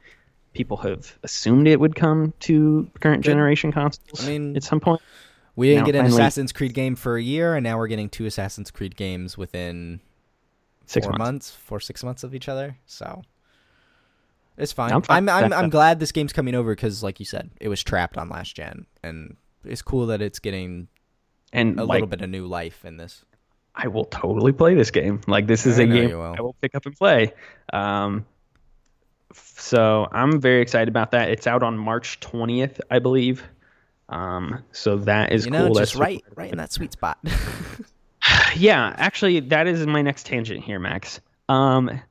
Speaker 1: people have assumed it would come to current generation consoles
Speaker 2: I mean,
Speaker 1: at some point.
Speaker 2: We didn't
Speaker 1: Now,
Speaker 2: get an
Speaker 1: finally-
Speaker 2: Assassin's Creed game for a year, and now we're getting two Assassin's Creed games within
Speaker 1: Six
Speaker 2: four
Speaker 1: months.
Speaker 2: months, four six months of each other. So it's fine.
Speaker 1: I'm
Speaker 2: I'm I'm, I'm, glad this game's coming over because, like you said, it was trapped on last gen, and it's cool that it's getting
Speaker 1: And
Speaker 2: a
Speaker 1: like,
Speaker 2: little bit of new life in this.
Speaker 1: I will totally play this game. Like this is
Speaker 2: I
Speaker 1: a game
Speaker 2: will.
Speaker 1: I will pick up and play. Um, so I'm very excited about that. It's out on March 20th, I believe. Um, so that is
Speaker 2: you know,
Speaker 1: cool.
Speaker 2: just
Speaker 1: That's
Speaker 2: right, right in that sweet spot.
Speaker 1: yeah, actually, that is my next tangent here, Max. Um,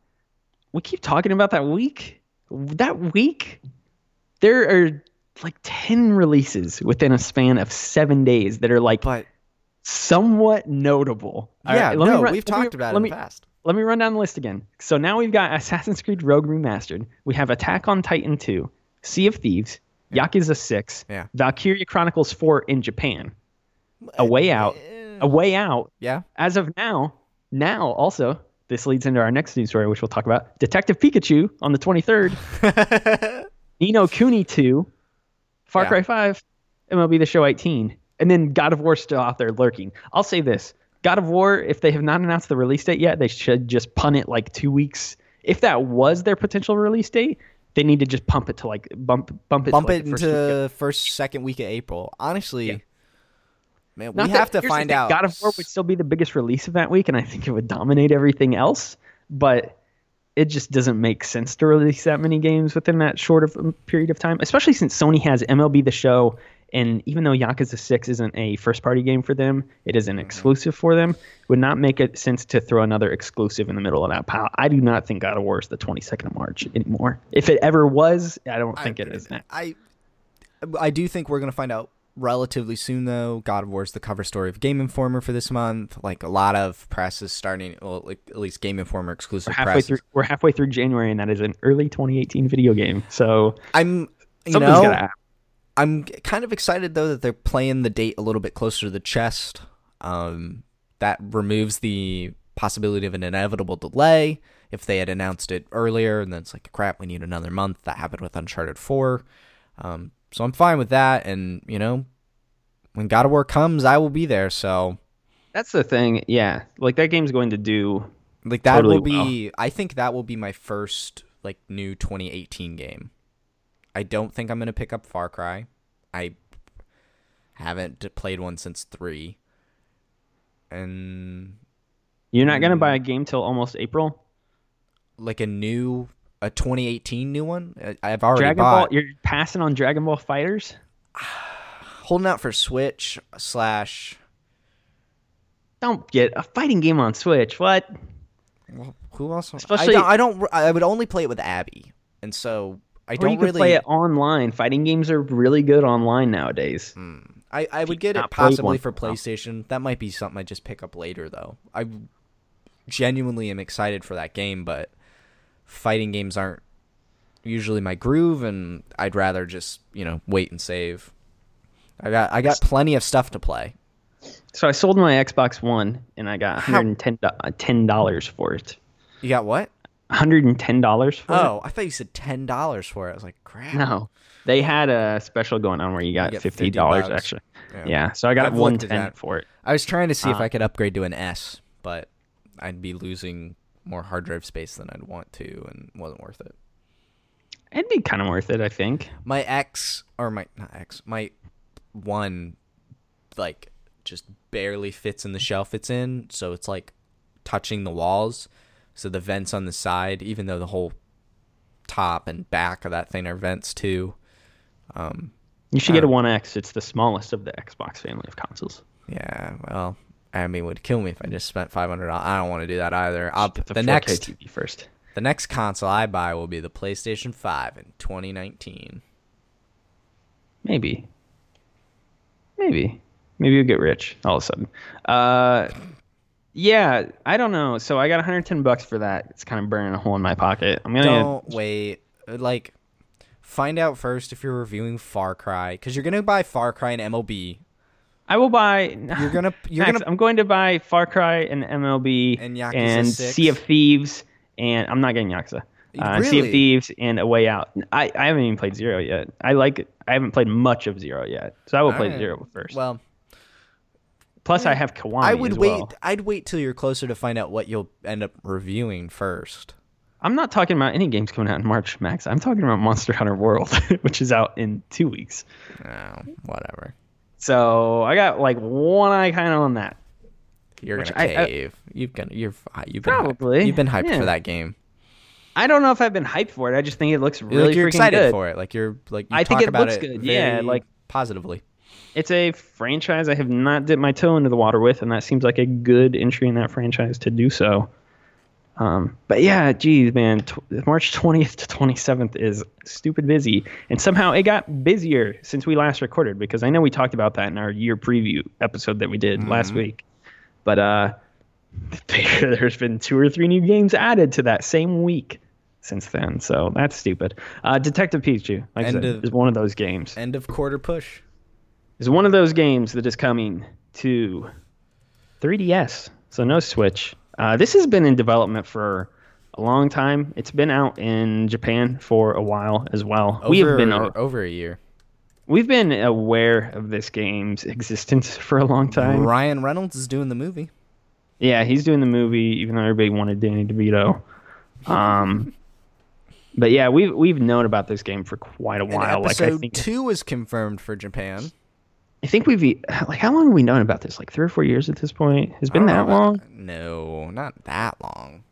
Speaker 1: we keep talking about that week. That week, there are like ten releases within a span of seven days that are like
Speaker 2: but
Speaker 1: somewhat notable.
Speaker 2: Yeah,
Speaker 1: right, let me
Speaker 2: no,
Speaker 1: run-
Speaker 2: we've
Speaker 1: let me-
Speaker 2: talked about it
Speaker 1: let
Speaker 2: in
Speaker 1: me,
Speaker 2: the past.
Speaker 1: Let me run down the list again. So now we've got Assassin's Creed Rogue Remastered. We have Attack on Titan 2, Sea of Thieves, Yakuza 6,
Speaker 2: Yeah.
Speaker 1: Valkyria Chronicles 4 in Japan. A eh, Way Out. A eh. Way Out
Speaker 2: Yeah.
Speaker 1: as of now, now also, this leads into our next news story, which we'll talk about. Detective Pikachu on the 23rd, Ni no Kuni 2, Far
Speaker 2: Yeah.
Speaker 1: Cry 5, MLB The Show 18, and then God of War still out there lurking. I'll say this God of War, if they have not announced the release date yet, they should just punt it like two weeks. If that was their potential release date, they need to just pump it to like bump bump it
Speaker 2: Bump
Speaker 1: to like
Speaker 2: it
Speaker 1: the first week of-
Speaker 2: into first, second week of April. Honestly,
Speaker 1: Yeah.
Speaker 2: Man, we
Speaker 1: that-
Speaker 2: have to find out.
Speaker 1: God of War would still be the biggest release of that week, and I think it would dominate everything else. But it just doesn't make sense to release that many games within that short of a period of time, especially since Sony has MLB The Show. And even though Yakuza 6 isn't a first party game for them, it is an mm-hmm. exclusive for them. It would not make it sense to throw another exclusive in the middle of that pile. I do not think God of War is the 22nd of March anymore. If it ever was, I don't think it is now.
Speaker 2: I I do think we're gonna find out relatively soon though. God of War is the cover story of Game Informer for this month. Like a lot of press is starting, well, like at least Game Informer exclusive
Speaker 1: We're halfway
Speaker 2: press.
Speaker 1: through. We're halfway through January, and that is an early 2018 video game. So
Speaker 2: I'm you
Speaker 1: something's
Speaker 2: know. I'm kind of excited though that they're playing the date a little bit closer to the chest. Um, that removes the possibility of an inevitable delay. If they had announced it earlier, and then it's like, crap, we need another month. That happened with Uncharted Four. Um, so I'm fine with that. And you know, when God of War comes, I will be there. So
Speaker 1: That's the thing. Yeah, like that game's going to do.
Speaker 2: like that
Speaker 1: Totally
Speaker 2: will be. I think that will be my first like new 2018 game. I don't think I'm gonna pick up Far Cry. I haven't played one since three. And
Speaker 1: You're not going to
Speaker 2: Mm.
Speaker 1: buy a game till almost April.
Speaker 2: like a new a 2018 new one. I- I've already
Speaker 1: Dragon
Speaker 2: bought.
Speaker 1: Ball. You're passing on Dragon Ball FighterZ.
Speaker 2: Holding out for Switch slash.
Speaker 1: Don't get a fighting game on Switch. What?
Speaker 2: Well, who else?
Speaker 1: Especially-
Speaker 2: I don't, I don't. I would only play it with Abby, and so I don't
Speaker 1: you
Speaker 2: really.
Speaker 1: play it online. Fighting games are really good online nowadays. Hmm.
Speaker 2: I, I would get it possibly for. PlayStation. That might be something I just pick up later, though. I genuinely am excited for that game, but fighting games aren't usually my groove, and I'd rather just you know wait and save. I got I got plenty of stuff to play.
Speaker 1: So I sold my Xbox One and I got
Speaker 2: How-
Speaker 1: $110 for it.
Speaker 2: You got what?
Speaker 1: $110 for it.
Speaker 2: Oh, I thought you said ten dollars for it. I was like, crap.
Speaker 1: No. They had a special going on where you got
Speaker 2: get
Speaker 1: $50
Speaker 2: 50 bucks.
Speaker 1: extra.
Speaker 2: Yeah.
Speaker 1: Yeah. So I got
Speaker 2: I've
Speaker 1: 110
Speaker 2: that.
Speaker 1: for it.
Speaker 2: I was trying to see if
Speaker 1: Uh,
Speaker 2: I could upgrade to an S, but I'd be losing more hard drive space than I'd want to, and wasn't worth it.
Speaker 1: It'd be kind of worth it, I think.
Speaker 2: My X or my not X, my one, like just barely fits in the shelf it's in, so it's like touching the walls. So the vents on the side, even though the whole top and back of that thing are vents too. Um,
Speaker 1: You should get a
Speaker 2: Uh,
Speaker 1: 1X. It's the smallest of the Xbox family of consoles.
Speaker 2: yeah, well, Abby would kill me if I just spent five hundred. I don't want to do that either. I'll, the,
Speaker 1: 4K
Speaker 2: next
Speaker 1: TV first.
Speaker 2: The next console I buy will be the PlayStation 5 in 2019.
Speaker 1: Maybe. Maybe. Maybe you'll get rich all of a sudden. Uh, yeah, I don't know. So I got 110 bucks for that. It's kind of burning a hole in my pocket. I'm gonna.
Speaker 2: Don't wait. Uh, Like, find out first if you're reviewing Far Cry, because you're gonna buy Far Cry and MLB.
Speaker 1: I will buy.
Speaker 2: You're gonna you're
Speaker 1: Max,
Speaker 2: gonna
Speaker 1: I'm going to buy Far Cry and MLB
Speaker 2: And Yakuza
Speaker 1: and
Speaker 2: 6.
Speaker 1: Sea of Thieves, and I'm not getting Yakuza. Uh, Sea of Thieves and A Way Out. I, I haven't even played Zero yet. I like. it. I haven't played much of Zero yet, so I will play
Speaker 2: Alright.
Speaker 1: Zero first.
Speaker 2: well.
Speaker 1: Plus, I have Kiwami
Speaker 2: I would wait. I'd wait till you're closer to find out what you'll end up reviewing first.
Speaker 1: I'm not talking about any games coming out in March, Max. I'm talking about Monster Hunter World, which is out in two weeks.
Speaker 2: Oh, whatever.
Speaker 1: So I got like one eye kind of on that.
Speaker 2: You're gonna
Speaker 1: I- I-
Speaker 2: cave. you've gonna. You're. You've been
Speaker 1: Probably,
Speaker 2: Hyped. You've been hyped
Speaker 1: yeah.
Speaker 2: for that game.
Speaker 1: I don't know if I've been hyped for it. I just think it looks really
Speaker 2: like you're excited
Speaker 1: good.
Speaker 2: for it. Like you're like you
Speaker 1: I think
Speaker 2: talk
Speaker 1: it
Speaker 2: about
Speaker 1: looks
Speaker 2: it
Speaker 1: good, yeah, like-
Speaker 2: positively.
Speaker 1: It's a franchise I have not dipped my toe into the water with, and that seems like a good entry in that franchise to do so. Um, but yeah, geez, man, tw- March 20th to 27th is stupid busy, and somehow it got busier since we last recorded because I know we talked about that in our year preview episode that we did last week. But uh, there's been two or three new games added to that same week since then, so that's stupid. Uh, Detective Pikachu, like I said,
Speaker 2: of-
Speaker 1: is one of those games
Speaker 2: End of quarter push.
Speaker 1: is one of those games that is coming to 3DS, so no Switch. Uh, this has been in development for a long time. It's been out in Japan for a while as well. we have been
Speaker 2: Over- over a year.
Speaker 1: we've been aware of this game's existence for a long time.
Speaker 2: Ryan Reynolds is doing the movie.
Speaker 1: Yeah, he's doing the movie, even though everybody wanted Danny DeVito. Um, but yeah, we've we've known about this game for quite a
Speaker 2: And
Speaker 1: while. Like I
Speaker 2: episode
Speaker 1: think
Speaker 2: two is confirmed for Japan.
Speaker 1: I think we've like how long have we known about this? Like three or four years at this point. Has been that long?
Speaker 2: No, not that long.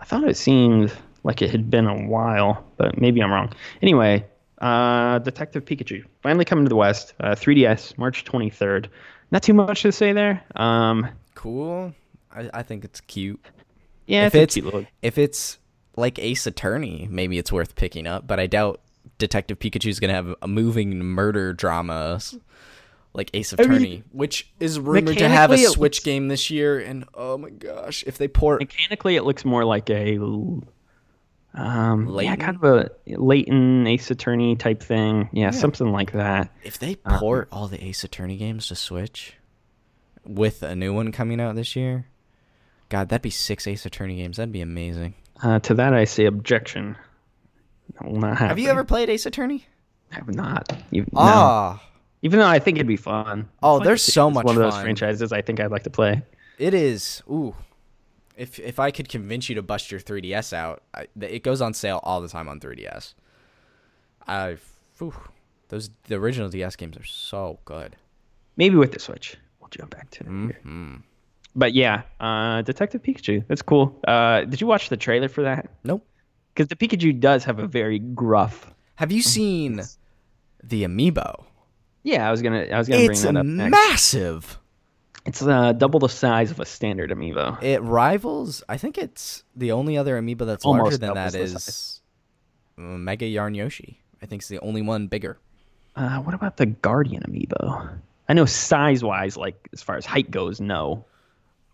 Speaker 1: I thought it seemed like it had been a while, but maybe I'm wrong. Anyway, uh, Detective Pikachu finally coming to the West. Uh, 3DS, March 23rd. Not too much to say there. Um,
Speaker 2: Cool. I, I think it's cute.
Speaker 1: yeah,
Speaker 2: if
Speaker 1: it's,
Speaker 2: it's if it's like Ace Attorney, maybe it's worth picking up. But I doubt Detective Pikachu's gonna have a moving murder drama like Ace
Speaker 1: mean,
Speaker 2: Attorney, which is rumored to have a Switch
Speaker 1: looks-
Speaker 2: game this year. And oh my gosh, if they port
Speaker 1: Mechanically, it looks more like a, um, yeah, kind of a Layton Ace Attorney type thing. Yeah, something like that.
Speaker 2: if they
Speaker 1: Uh-huh.
Speaker 2: port all the Ace Attorney games to Switch with a new one coming out this year, God, that'd be six Ace Attorney games. That'd be amazing.
Speaker 1: Uh, to that, I say objection. That will not happen.
Speaker 2: Have you ever played Ace Attorney?
Speaker 1: I have not. You, no.
Speaker 2: Ah,
Speaker 1: Even though I think it'd be fun.
Speaker 2: Oh,
Speaker 1: It's
Speaker 2: there's
Speaker 1: it's
Speaker 2: so much
Speaker 1: one of those
Speaker 2: fun.
Speaker 1: franchises I think I'd like to play.
Speaker 2: It is. Ooh. If if I could convince you to bust your 3DS out, I, it goes on sale all the time on 3DS. I whew, those the original DS games are so good.
Speaker 1: Maybe with the Switch. We'll jump back to it. here.
Speaker 2: hmm
Speaker 1: but yeah, uh, Detective Pikachu. That's cool. Uh, did you watch the trailer for that?
Speaker 2: Nope.
Speaker 1: Because the Pikachu does have a very gruff.
Speaker 2: Have you seen the amiibo?
Speaker 1: Yeah, I was gonna. I was gonna bring
Speaker 2: It's
Speaker 1: that up next.
Speaker 2: massive.
Speaker 1: It's uh, double the size of a standard amiibo.
Speaker 2: It rivals. I think it's the only other amiibo that's
Speaker 1: Almost
Speaker 2: larger than that is
Speaker 1: size.
Speaker 2: uh, Mega Yarn Yoshi. I think it's the only one bigger.
Speaker 1: Uh, what about the Guardian amiibo? I know size wise, like as far as height goes, no.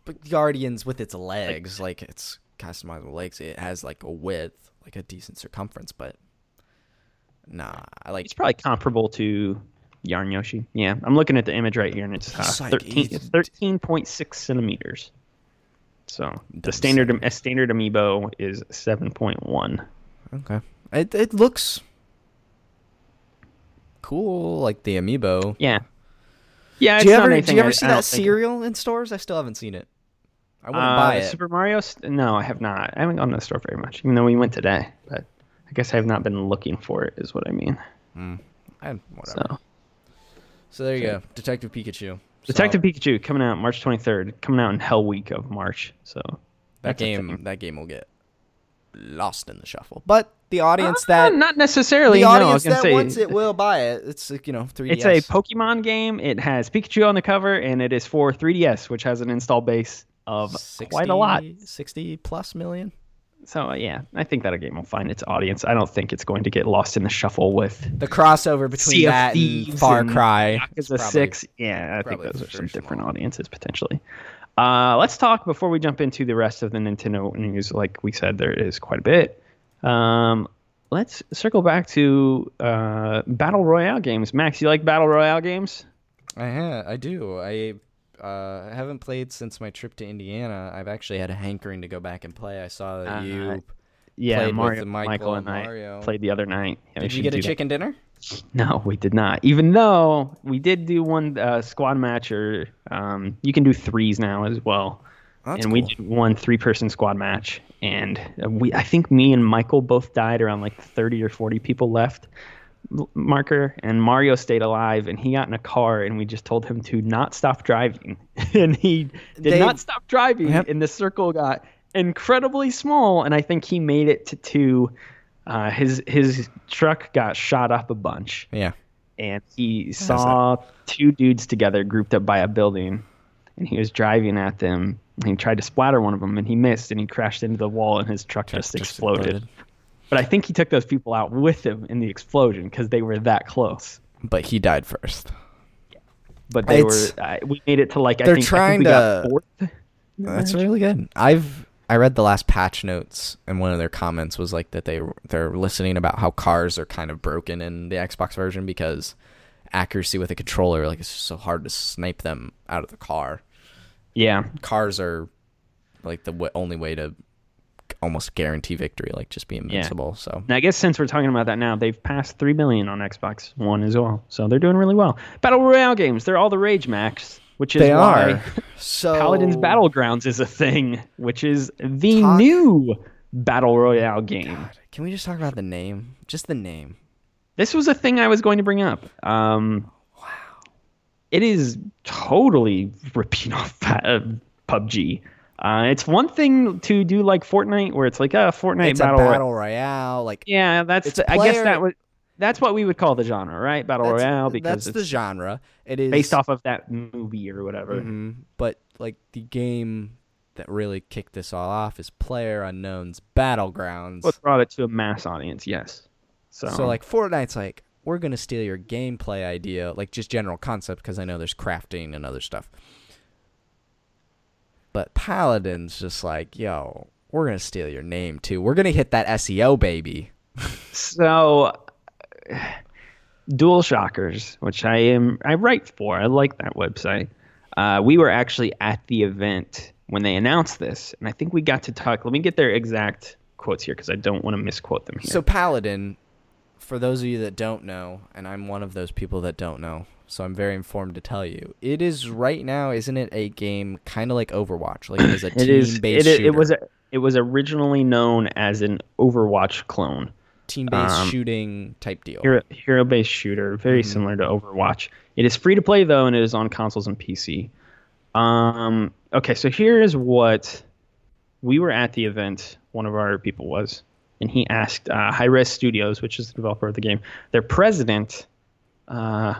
Speaker 2: But Guardians with its legs, like it's customizable legs, it has like a width, like a decent circumference, but nah, I like
Speaker 1: It's probably comparable to Yarn Yoshi. Yeah, I'm looking at the image right here, and it's uh,
Speaker 2: It's like
Speaker 1: 13, 13.6 centimeters. So the standard a standard amiibo is 7.1.
Speaker 2: okay. It it looks cool, like the amiibo.
Speaker 1: Yeah. Yeah,
Speaker 2: Do you ever do you
Speaker 1: I-
Speaker 2: ever see
Speaker 1: I
Speaker 2: that
Speaker 1: think-
Speaker 2: cereal in stores? I still haven't seen it. I wouldn't
Speaker 1: Uh,
Speaker 2: buy it.
Speaker 1: Super Mario? St- no, I have not. I haven't gone to the store very much, even though we went today. But I guess I have not been looking for it. Is what I mean.
Speaker 2: I, whatever.
Speaker 1: So
Speaker 2: So there you go, Detective Pikachu.
Speaker 1: Detective
Speaker 2: So,
Speaker 1: Pikachu coming out March 23rd, coming out in Hell Week of March. So
Speaker 2: that game that game will get lost in the shuffle. But the audience
Speaker 1: Uh,
Speaker 2: that
Speaker 1: not necessarily.
Speaker 2: the
Speaker 1: no, I was
Speaker 2: audience
Speaker 1: gonna
Speaker 2: that
Speaker 1: say,
Speaker 2: wants it will buy it. It's like, you know, 3DS.
Speaker 1: It's a Pokemon game. It has Pikachu on the cover, and it is for 3DS, which has an install base of
Speaker 2: 60,
Speaker 1: quite a lot.
Speaker 2: 60 plus million.
Speaker 1: So uh, yeah, I think that a game will find its audience. I don't think it's going to get lost in the shuffle with
Speaker 2: The crossover between
Speaker 1: Sea of
Speaker 2: that and Far
Speaker 1: and
Speaker 2: Cry. is
Speaker 1: Yakuza
Speaker 2: probably-
Speaker 1: Six. Yeah, I think those are some different
Speaker 2: small.
Speaker 1: audiences potentially. Uh, let's talk before we jump into the rest of the Nintendo news. Like we said, there is quite a bit. Um, let's circle back to uh, battle royale games. Max, you like battle royale games?
Speaker 2: I ha- I do. I uh, I haven't played since my trip to Indiana. I've actually had a hankering to go back and play. I saw that
Speaker 1: Uh,
Speaker 2: you
Speaker 1: Yeah,
Speaker 2: Played with
Speaker 1: Mario,
Speaker 2: Michael
Speaker 1: Michael
Speaker 2: and
Speaker 1: and I
Speaker 2: Mario.
Speaker 1: played the other night. Yeah,
Speaker 2: did you get a
Speaker 1: do that.
Speaker 2: chicken dinner?
Speaker 1: No, we did not. Even though we did do one uh, squad match, or um, you can do threes now as well.
Speaker 2: That's
Speaker 1: and we
Speaker 2: cool.
Speaker 1: did one three-person squad match, and uh, we I think me and Michael both died around like 30 or 40 people left marker, and Mario stayed alive, and he got in a car, and we just told him to not stop driving, and he did
Speaker 2: They-
Speaker 1: not stop driving,
Speaker 2: Yep.
Speaker 1: and the circle got incredibly small, and I think he made it to two. Uh, his his truck got shot up a bunch,
Speaker 2: Yeah.
Speaker 1: and he saw two dudes together grouped up by a building and he was driving at them and he tried to splatter one of them and he missed and he crashed into the wall and his truck just, exploded. But i think he took those people out with him in the explosion because they were that close
Speaker 2: But he died first.
Speaker 1: but they
Speaker 2: it's,
Speaker 1: were. Uh, we made it to like.
Speaker 2: They're
Speaker 1: think, I think
Speaker 2: trying
Speaker 1: we got
Speaker 2: to-
Speaker 1: fourth
Speaker 2: That's really good. I've I read the last patch notes and one of their comments was like that they they're listening about how cars are kind of broken in the Xbox version because accuracy with a controller like it's so hard to snipe them out of the car.
Speaker 1: yeah
Speaker 2: Cars are like the w- only way to almost guarantee victory, like just be invincible. So
Speaker 1: and i guess since we're talking about that now they've passed 3 million on xbox one as well so they're doing really well battle royale games they're all the rage max which is
Speaker 2: they
Speaker 1: why
Speaker 2: are. So
Speaker 1: Paladins Battlegrounds is a thing, which is the
Speaker 2: Talk-
Speaker 1: new battle royale game.
Speaker 2: Can we just talk about the name? Just the name.
Speaker 1: This was a thing I was going to bring up. Um, wow, it is totally ripping off uh, PUBG. Uh, it's one thing to do like Fortnite, where it's like a Fortnite
Speaker 2: It's
Speaker 1: battle.
Speaker 2: a
Speaker 1: royale.
Speaker 2: battle royale. Like
Speaker 1: Yeah, that's. The, I guess that was. That's what we would call the genre, right? Battle royale, because
Speaker 2: that's the genre. It is
Speaker 1: based off of that movie or whatever.
Speaker 2: Mhm. But like the game that really kicked this all off is Player Unknown's Battlegrounds.
Speaker 1: What brought it to a mass audience? Yes. So,
Speaker 2: So like Fortnite's like we're gonna steal your gameplay idea, like just general concept, because I know there's crafting and other stuff. But Paladin's just like, yo, we're gonna steal your name too. We're gonna hit that SEO baby.
Speaker 1: So, DualShockers, which I am, I write for. I like that website. Uh, we were actually at the event when they announced this, and I think we got to talk. Let me get their exact quotes here because I don't want to misquote them here.
Speaker 2: So Paladin, for those of you that don't know, and I'm one of those people that don't know, so I'm very informed to tell you, it is right now, isn't it, a game kind of like Overwatch? Like it is a
Speaker 1: it is.
Speaker 2: team-based
Speaker 1: It,
Speaker 2: shooter.
Speaker 1: it was. A, it was originally known as an Overwatch clone.
Speaker 2: team-based
Speaker 1: um,
Speaker 2: shooting type deal.
Speaker 1: hero hero based shooter, very
Speaker 2: Mm-hmm.
Speaker 1: similar to Overwatch. It is free to play though, and it is on consoles and PC. Um, okay, so here is what we were at the event. One of our people was, and he asked uh, Hi-Rez Studios, which is the developer of the game, their president uh,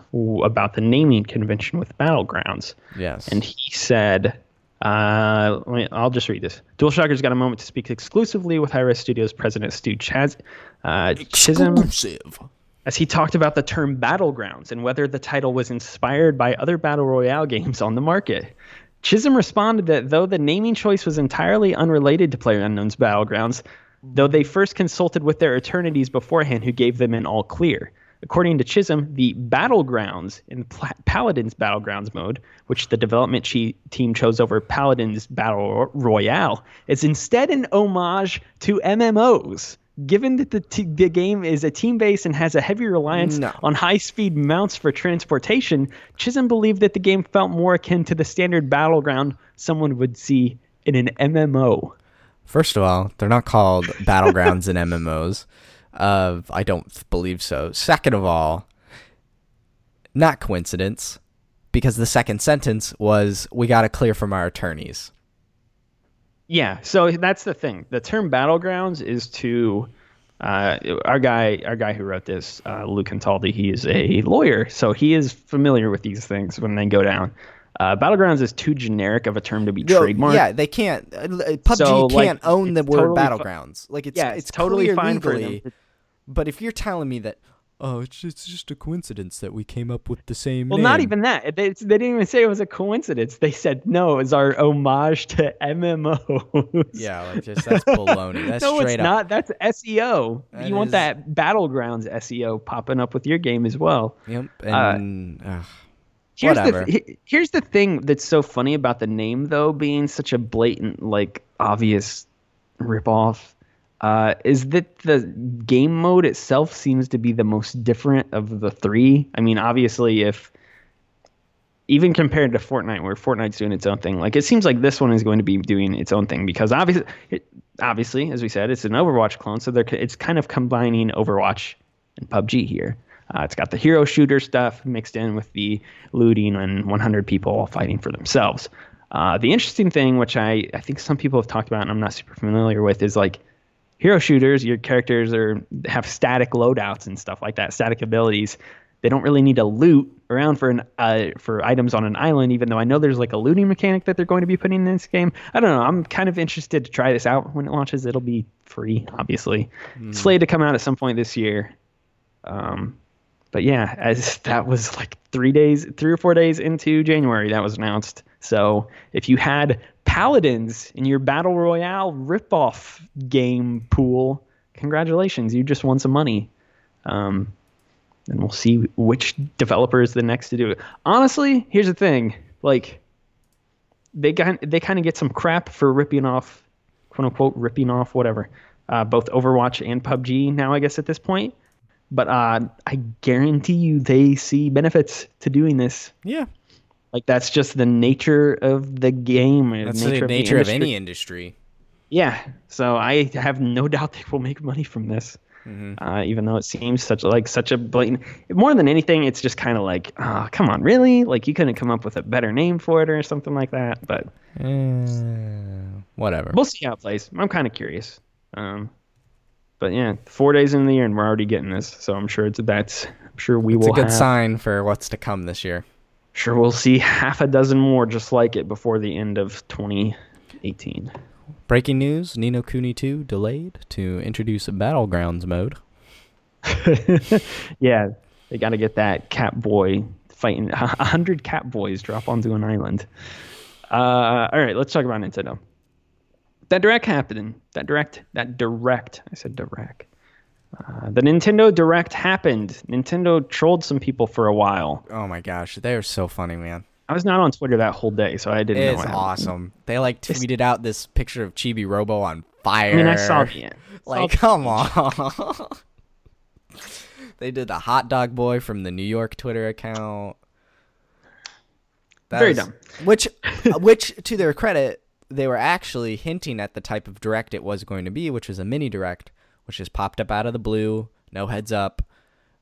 Speaker 1: about the naming convention with Battlegrounds.
Speaker 2: Yes.
Speaker 1: And he said, uh, me, I'll just read this. DualShockers got a moment to speak exclusively with Hi-Rez Studios president Stu Chaz, uh, Chisam
Speaker 2: Exclusive.
Speaker 1: as he talked about the term Battlegrounds and whether the title was inspired by other Battle Royale games on the market. Chisam responded that though the naming choice was entirely unrelated to PlayerUnknown's Battlegrounds, though they first consulted with their attorneys beforehand who gave them an all clear. According to Chisam, the Battlegrounds in Paladin's Battlegrounds mode, which the development chi- team chose over Paladin's Battle Royale, is instead an homage to MMOs. Given that the, t- the game is a team based and has a heavy reliance
Speaker 2: No.
Speaker 1: on high speed mounts for transportation, Chisam believed that the game felt more akin to the standard battleground someone would see in an MMO.
Speaker 2: First of all, they're not called battlegrounds in MMOs. Uh, I don't believe so. Second of all, not coincidence, because the second sentence was, "We got to clear from our attorneys."
Speaker 1: Yeah, so that's the thing. The term battlegrounds is to uh, our guy, our guy who wrote this, uh, Luke Cantaldi. He is a lawyer, so he is familiar with these things when they go down. Uh, battlegrounds is too generic of a term to be
Speaker 2: No,
Speaker 1: trademarked.
Speaker 2: Yeah, they can't. uh, PUBG
Speaker 1: So, like,
Speaker 2: can't own the word
Speaker 1: totally fi-
Speaker 2: battlegrounds. like it's
Speaker 1: yeah,
Speaker 2: it's,
Speaker 1: it's totally fine for
Speaker 2: legally.
Speaker 1: them.
Speaker 2: But if you're telling me that, oh, it's just, it's just a coincidence that we came up with the same.
Speaker 1: Well, not even that. They, they didn't even say it was a coincidence. They said no, it was our homage to MMOs.
Speaker 2: Yeah, like just that's baloney. That's
Speaker 1: no,
Speaker 2: straight
Speaker 1: it's
Speaker 2: up.
Speaker 1: not. That's SEO.
Speaker 2: That
Speaker 1: you want
Speaker 2: is-
Speaker 1: that battlegrounds SEO popping up with your game as well.
Speaker 2: Yep. Uh, and ugh.
Speaker 1: Here's
Speaker 2: Whatever.
Speaker 1: the he- here's the thing that's so funny about the name though being such a blatant like obvious ripoff uh, is that the game mode itself seems to be the most different of the three. I mean, obviously, if even compared to Fortnite, where Fortnite's doing its own thing, like it seems like this one is going to be doing its own thing because obviously, it, obviously, as we said, it's an Overwatch clone, so it's kind of combining Overwatch and PUBG here. Uh, it's got the hero shooter stuff mixed in with the looting and 100 people all fighting for themselves. Uh, the interesting thing, which I, I think some people have talked about and I'm not super familiar with, is like hero shooters. Your characters are have static loadouts and stuff like that, static abilities. They don't really need to loot around for an uh, for items on an island, even though I know there's like a looting mechanic that they're going to be putting in this game. I don't know. I'm kind of interested to try this out when it launches. It'll be free, obviously. Slated to come out at some point this year. Um, but yeah, as that was like three days, three or four days into January, that was announced. So if you had paladins in your battle royale ripoff game pool, congratulations, you just won some money. Um, and we'll see which developer is the next to do it. Honestly, here's the thing: like they got they kind of get some crap for ripping off, quote unquote, ripping off whatever, uh, both Overwatch and PUBG now. I guess at this point, but uh, I guarantee you they see benefits to doing this.
Speaker 2: yeah,
Speaker 1: Like that's just the nature of the game.
Speaker 2: that's
Speaker 1: nature
Speaker 2: the
Speaker 1: of the
Speaker 2: nature of any industry.
Speaker 1: Yeah, so I have no doubt they will make money from this. Uh, even though it seems such like such a blatant. More than anything, it's just kind of like, oh, come on, really? Like you couldn't come up with a better name for it or something like that. But
Speaker 2: Eh, whatever.
Speaker 1: we'll see how it plays. I'm kind of curious. Um, but yeah, four days in the year and we're already getting this, so I'm sure it's that's. I'm sure we
Speaker 2: It's
Speaker 1: will.
Speaker 2: a good
Speaker 1: have,
Speaker 2: sign for what's to come this year.
Speaker 1: Sure, we'll see half a dozen more just like it before the end of 2018.
Speaker 2: Breaking news: Ni no Kuni 2 delayed to introduce a battlegrounds mode.
Speaker 1: yeah, they got to get that cat boy fighting. A hundred cat boys drop onto an island. Uh, all right, let's talk about Nintendo. That direct happening. That direct. That direct. I said direct. Uh, the Nintendo Direct happened. Nintendo trolled some people for a while.
Speaker 2: Oh my gosh, they are so funny, man.
Speaker 1: I was not on Twitter that whole day, so I didn't know.
Speaker 2: It's awesome. They like tweeted out this picture of Chibi Robo on fire.
Speaker 1: I mean, I saw the
Speaker 2: Like,
Speaker 1: saw-
Speaker 2: come on. they did the hot dog boy from the New York Twitter account. That
Speaker 1: Very
Speaker 2: was-
Speaker 1: dumb.
Speaker 2: Which, which to their credit, they were actually hinting at the type of direct it was going to be, which was a mini direct, which just popped up out of the blue, no heads up,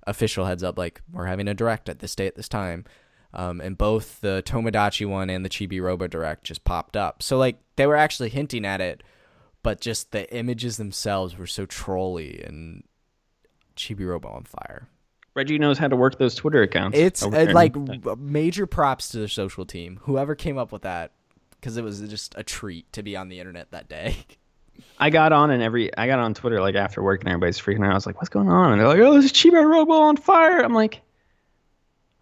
Speaker 2: official heads up, like we're having a direct at this day at this time. Um, and both the Tomodachi one and the Chibi Robo Direct just popped up. So like they were actually hinting at it, but just the images themselves were so trolly and Chibi Robo on fire.
Speaker 1: Reggie knows how to work those Twitter accounts.
Speaker 2: It's uh, like major props to the social team, whoever came up with that, because it was just a treat to be on the internet that day.
Speaker 1: I got on and every I got on Twitter like after work and everybody's freaking out. I was like, "What's going on?" And they're like, "Oh, this Chibi Robo on fire!" I'm like,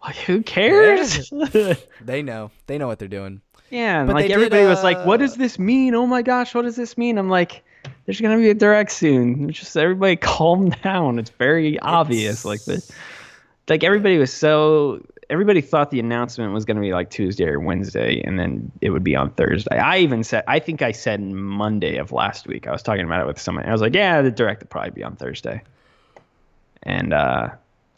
Speaker 1: like who cares?
Speaker 2: They know. They know what they're doing.
Speaker 1: Yeah, and but like everybody did, uh... was like, "What does this mean? Oh my gosh, what does this mean?" I'm like, "There's gonna be a direct soon. Just everybody calm down. It's very obvious. It's... Like the, like everybody was so everybody thought the announcement was going to be like Tuesday or Wednesday, and then it would be on Thursday. I even said, I think I said Monday of last week. I was talking about it with someone. I was like, yeah, the direct would probably be on Thursday. And uh,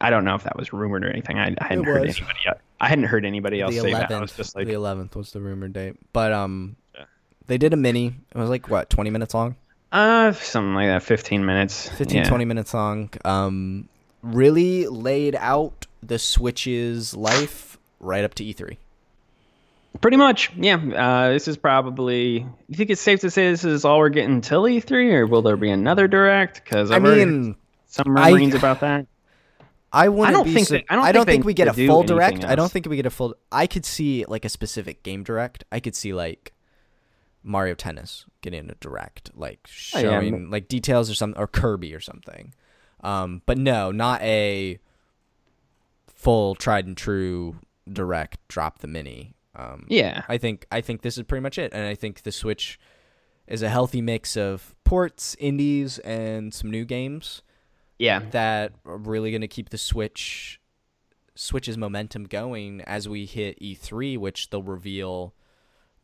Speaker 1: I don't know if that was rumored or anything. I, I hadn't heard anybody. Yet. I hadn't heard anybody else
Speaker 2: the
Speaker 1: say
Speaker 2: 11th,
Speaker 1: that. I was just like
Speaker 2: the 11th was the rumored date, but um, yeah. they did a mini. It was like what 20 minutes long.
Speaker 1: Uh, something like that. 15 minutes.
Speaker 2: 15,
Speaker 1: yeah.
Speaker 2: 20 minutes long. Um, really laid out the Switch's life right up to E3.
Speaker 1: Pretty much, yeah. Uh, this is probably. You think it's safe to say this is all we're getting till E3, or will there be another direct? Because I mean, some rumblings about that.
Speaker 2: I wouldn't.
Speaker 1: I don't think.
Speaker 2: So,
Speaker 1: that, I don't.
Speaker 2: I
Speaker 1: don't
Speaker 2: think, think we get a full direct.
Speaker 1: Else.
Speaker 2: I don't think we get a full. I could see like a specific game direct. I could see like Mario Tennis getting a direct, like showing oh, yeah, like details or something, or Kirby or something. Um, but no, not a full tried and true direct drop the mini. Um,
Speaker 1: yeah,
Speaker 2: I think I think this is pretty much it, and I think the Switch is a healthy mix of ports, indies, and some new games.
Speaker 1: Yeah,
Speaker 2: that are really going to keep the Switch Switch's momentum going as we hit E3, which they'll reveal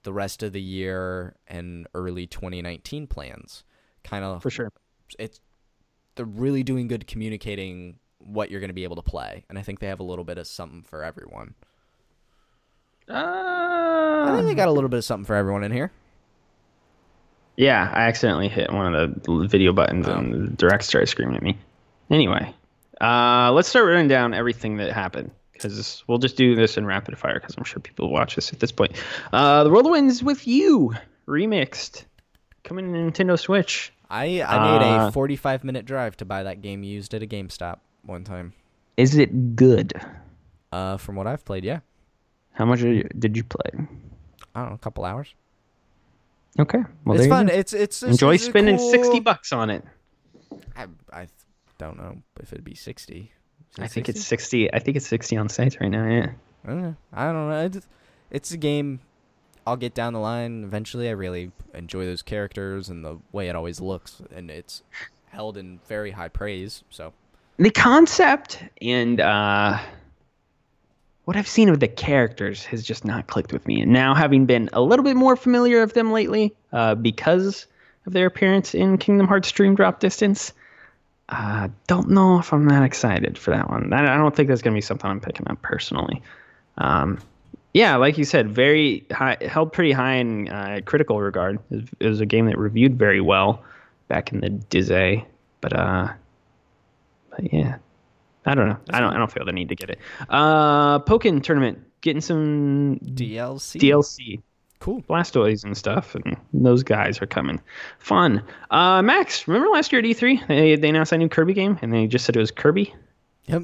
Speaker 2: the rest of the year and early 2019 plans. Kind of
Speaker 1: for sure.
Speaker 2: It's they're really doing good communicating what you're going to be able to play, and I think they have a little bit of something for everyone.
Speaker 1: Uh,
Speaker 2: I think they got a little bit of something for everyone in here.
Speaker 1: Yeah, I accidentally hit one of the video buttons oh. and the direct started screaming at me. Anyway, uh, let's start running down everything that happened because we'll just do this in rapid fire because I'm sure people watch this at this point. Uh, the World Ends with You remixed coming to Nintendo Switch.
Speaker 2: I I made uh, a 45 minute drive to buy that game used at a GameStop one time.
Speaker 1: Is it good?
Speaker 2: Uh, from what I've played, yeah.
Speaker 1: How much did you play?
Speaker 2: I don't know, a couple hours.
Speaker 1: Okay,
Speaker 2: well, it's fun. It's, it's, it's
Speaker 1: enjoy spending
Speaker 2: cool...
Speaker 1: sixty bucks on it.
Speaker 2: I I don't know if it'd be sixty.
Speaker 1: I think it's sixty. I think it's sixty on sites right now. Yeah.
Speaker 2: I don't know. I don't know. It's, it's a game. I'll get down the line eventually. I really enjoy those characters and the way it always looks, and it's held in very high praise. So
Speaker 1: the concept and uh, what I've seen of the characters has just not clicked with me. And now, having been a little bit more familiar of them lately, uh, because of their appearance in Kingdom Hearts Dream Drop Distance, uh, don't know if I'm that excited for that one. I don't think that's going to be something I'm picking up personally. Um, yeah, like you said, very high, held pretty high in uh, critical regard. It was, a game that reviewed very well back in the Dizay, but uh, but yeah, I don't know. I don't. I don't feel the need to get it. Uh, Pokken tournament getting some
Speaker 2: DLC.
Speaker 1: DLC.
Speaker 2: Cool.
Speaker 1: Blastoise and stuff, and those guys are coming. Fun. Uh, Max, remember last year at E3 they they announced that new Kirby game, and they just said it was Kirby.
Speaker 2: Yep.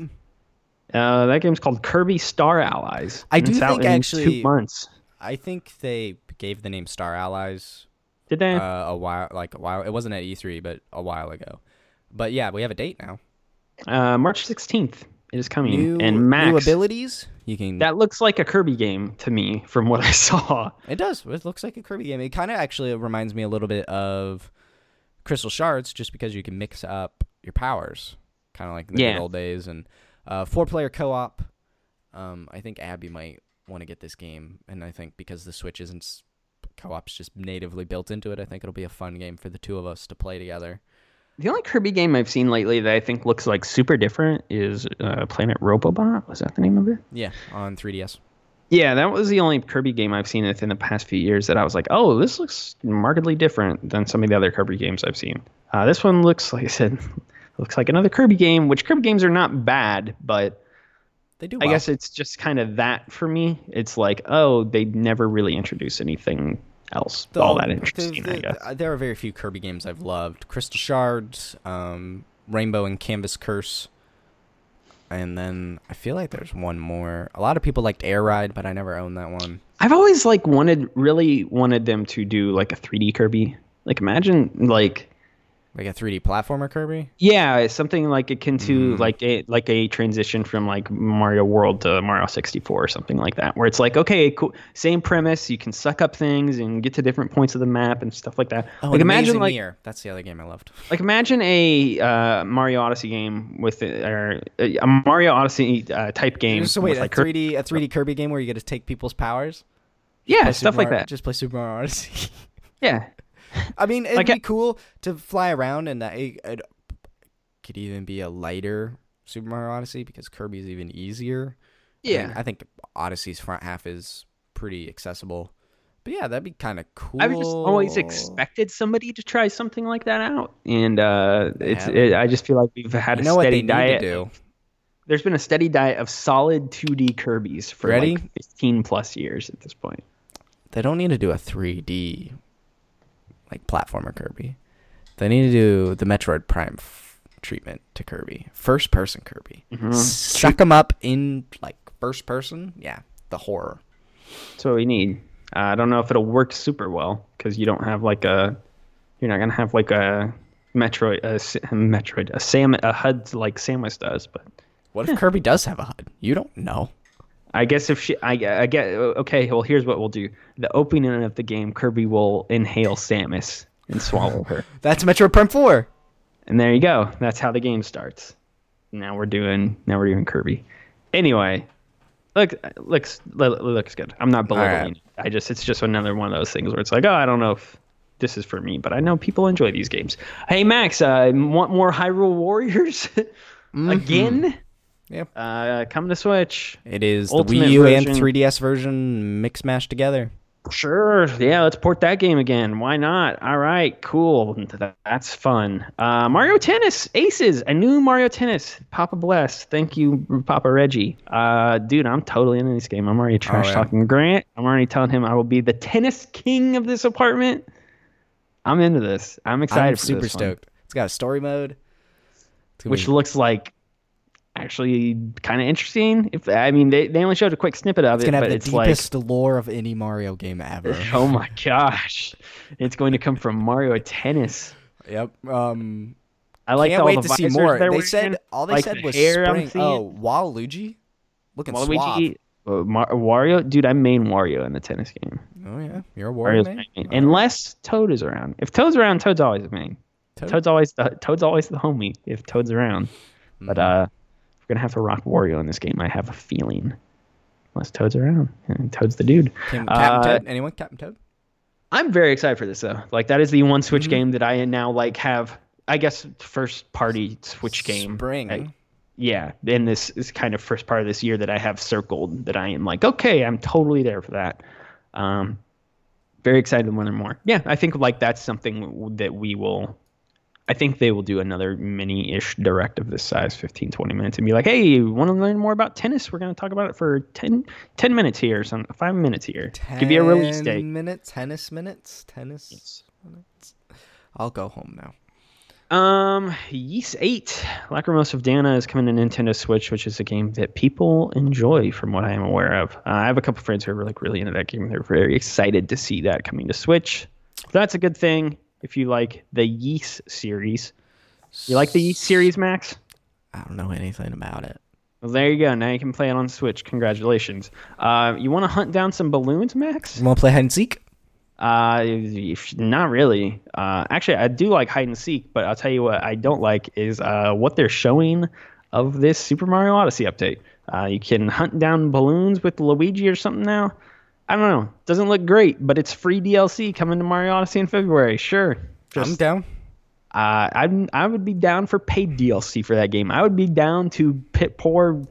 Speaker 1: Uh, that game's called Kirby Star Allies.
Speaker 2: I do think
Speaker 1: actually
Speaker 2: two
Speaker 1: months.
Speaker 2: I think they gave the name Star Allies.
Speaker 1: Did they?
Speaker 2: Uh, a while, like a while. It wasn't at E3, but a while ago. But yeah, we have a date now.
Speaker 1: Uh, March 16th it is coming.
Speaker 2: New,
Speaker 1: and Max,
Speaker 2: new abilities. You can.
Speaker 1: That looks like a Kirby game to me from what I saw.
Speaker 2: It does. It looks like a Kirby game. It kind of actually reminds me a little bit of Crystal Shards, just because you can mix up your powers, kind of like in the yeah. old days. And uh, four-player co-op. Um, I think Abby might want to get this game, and I think because the Switch isn't co-op's just natively built into it, I think it'll be a fun game for the two of us to play together.
Speaker 1: The only Kirby game I've seen lately that I think looks like super different is uh, Planet Robobot. Was that the name of it?
Speaker 2: Yeah, on 3DS.
Speaker 1: Yeah, that was the only Kirby game I've seen within the past few years that I was like, oh, this looks markedly different than some of the other Kirby games I've seen. Uh, this one looks, like I said, looks like another Kirby game, which Kirby games are not bad, but
Speaker 2: They do.
Speaker 1: I guess it's just kind of that for me. It's like, oh, they never really introduce anything else
Speaker 2: Though,
Speaker 1: all that
Speaker 2: the-
Speaker 1: interesting. I guess.
Speaker 2: there are very few Kirby games I've loved. Crystal Shards, um, Rainbow and Canvas Curse, and then I feel like there's one more. A lot of people liked Air Ride, but I never owned that one.
Speaker 1: I've always like wanted, really wanted them to do like a 3D Kirby. Like imagine like
Speaker 2: Like a 3D platformer Kirby.
Speaker 1: yeah, something like akin to
Speaker 2: Mm.
Speaker 1: like a like a transition from like Mario World to Mario 64 or something like that, where it's like okay, cool, same premise, you can suck up things and get to different points of the map and stuff like that.
Speaker 2: Oh,
Speaker 1: like imagine
Speaker 2: Amazing
Speaker 1: like
Speaker 2: Mirror. That's the other game I loved.
Speaker 1: like imagine a uh, Mario Odyssey game with or a a Mario Odyssey uh, type game.
Speaker 2: So wait,
Speaker 1: with,
Speaker 2: a
Speaker 1: like, Kirby-
Speaker 2: 3D a 3D Kirby game where you get to take people's powers.
Speaker 1: yeah, stuff
Speaker 2: Super
Speaker 1: like
Speaker 2: Mario-
Speaker 1: that.
Speaker 2: Just play Super Mario Odyssey.
Speaker 1: Yeah,
Speaker 2: I mean, it'd
Speaker 1: Like,
Speaker 2: be cool to fly around, and that it, it could even be a lighter Super Mario Odyssey because Kirby's even easier. I
Speaker 1: yeah.
Speaker 2: I think Odyssey's front half is pretty accessible. But yeah, that'd be kind of cool.
Speaker 1: I've just always expected somebody to try something like that out, and uh, it's. It, I just feel like we've had
Speaker 2: You
Speaker 1: a
Speaker 2: know what
Speaker 1: steady diet.
Speaker 2: need to do?
Speaker 1: There's been a steady diet of solid 2D Kirby's for
Speaker 2: Ready?
Speaker 1: like 15 plus years at this point.
Speaker 2: They don't need to do a 3D like platformer Kirby. They need to do the Metroid Prime f- treatment to Kirby, first person Kirby.
Speaker 1: Mhm.
Speaker 2: Suck them up in like first person. Yeah, the horror.
Speaker 1: That's what we need. Uh, I don't know if it'll work super well because you don't have like a. You're not gonna have like a Metroid, a S- Metroid, a Sam, a HUD like Samus does, but.
Speaker 2: What if Kirby does have a HUD? You don't know.
Speaker 1: I guess if she, I, I get okay. Well, here's what we'll do: the opening of the game, Kirby will inhale Samus and swallow her,
Speaker 2: That's Metroid Prime 4.
Speaker 1: and there you go. That's how the game starts. Now we're doing, now we're doing Kirby. Anyway, look, looks looks good. I'm not belittling.
Speaker 2: right.
Speaker 1: it. I just, it's just another one of those things where it's like, oh, I don't know if this is for me, but I know people enjoy these games. Hey, Max, uh, want more Hyrule Warriors again?
Speaker 2: Yep.
Speaker 1: Uh, come to Switch.
Speaker 2: It is
Speaker 1: Ultimate
Speaker 2: the Wii U and 3DS version mix mashed together.
Speaker 1: Sure. Yeah, let's port that game again. Why not? All right, cool. That's fun. Uh, Mario Tennis Aces, a new Mario Tennis. Papa bless. Thank you, Papa Reggie. Uh, dude, I'm totally into this game. I'm already trash
Speaker 2: yeah.
Speaker 1: talking Grant. I'm already telling him I will be the tennis king of this apartment. I'm into this. I'm excited.
Speaker 2: I'm
Speaker 1: for
Speaker 2: super
Speaker 1: this one,
Speaker 2: stoked. It's got a story mode.
Speaker 1: Which
Speaker 2: be-
Speaker 1: looks like actually kind of interesting. If I mean, they, they only showed a quick snippet of
Speaker 2: it's
Speaker 1: it,
Speaker 2: gonna have
Speaker 1: but
Speaker 2: the
Speaker 1: it's like
Speaker 2: deepest lore of any Mario game ever.
Speaker 1: Oh my gosh. It's going to come from Mario Tennis.
Speaker 2: yep. Um,
Speaker 1: I like
Speaker 2: can't
Speaker 1: all
Speaker 2: wait
Speaker 1: the
Speaker 2: to see more. They said all they
Speaker 1: like
Speaker 2: said
Speaker 1: the
Speaker 2: was spring. Oh, Waluigi, looking.
Speaker 1: Waluigi, uh, Mar- Wario. Dude, I'm main Wario in the tennis game.
Speaker 2: Oh yeah, you're a Wario
Speaker 1: main.
Speaker 2: Right.
Speaker 1: Unless Toad is around. If Toad's around, Toad's always the main.
Speaker 2: Toad?
Speaker 1: Toad's always the Toad's always the homie if Toad's around. But
Speaker 2: Mm-hmm.
Speaker 1: uh, we're gonna have to rock Wario in this game. I have a feeling. Unless Toad's around, and Toad's the dude.
Speaker 2: Captain
Speaker 1: uh,
Speaker 2: Toad. Anyone? Captain Toad.
Speaker 1: I'm very excited for this though. Like that is the one Switch
Speaker 2: Mm-hmm.
Speaker 1: game that I now like have. I guess first party Switch game.
Speaker 2: Spring.
Speaker 1: I- yeah, in this is kind of first part of this year that I have circled that I am like, okay, I'm totally there for that. Um, very excited to learn more. Yeah, I think like that's something that we will. I think they will do another mini-ish direct of this size, 15, 20 minutes, and be like, hey, want to learn more about tennis? We're going to talk about it for 10, 10 minutes here, some five minutes here. Give you a release date.
Speaker 2: Ten minutes. Tennis minutes. Tennis minutes. I'll go home now.
Speaker 1: Um, Ys 8, Lacrimosa of Dana is coming to Nintendo Switch, which is a game that people enjoy from what I am aware of. Uh, I have a couple friends who are like really into that game. They're very excited to see that coming to Switch. That's a good thing if you like the Ys series. You like the Ys series, Max?
Speaker 2: I don't know anything about it.
Speaker 1: Well, there you go. Now you can play it on Switch. Congratulations. Uh, you want to hunt down some balloons, Max?
Speaker 2: You want to play hide and seek?
Speaker 1: Uh, if- not really. Uh, actually, I do like hide and seek, but I'll tell you what I don't like is uh, what they're showing of this Super Mario Odyssey update. Uh, you can hunt down balloons with Luigi or something now. I don't know. Doesn't look great, but it's free DLC coming to Mario Odyssey in February. Sure.
Speaker 2: I'm down.
Speaker 1: uh, I I would be down for paid DLC for that game. I would be down to pit pour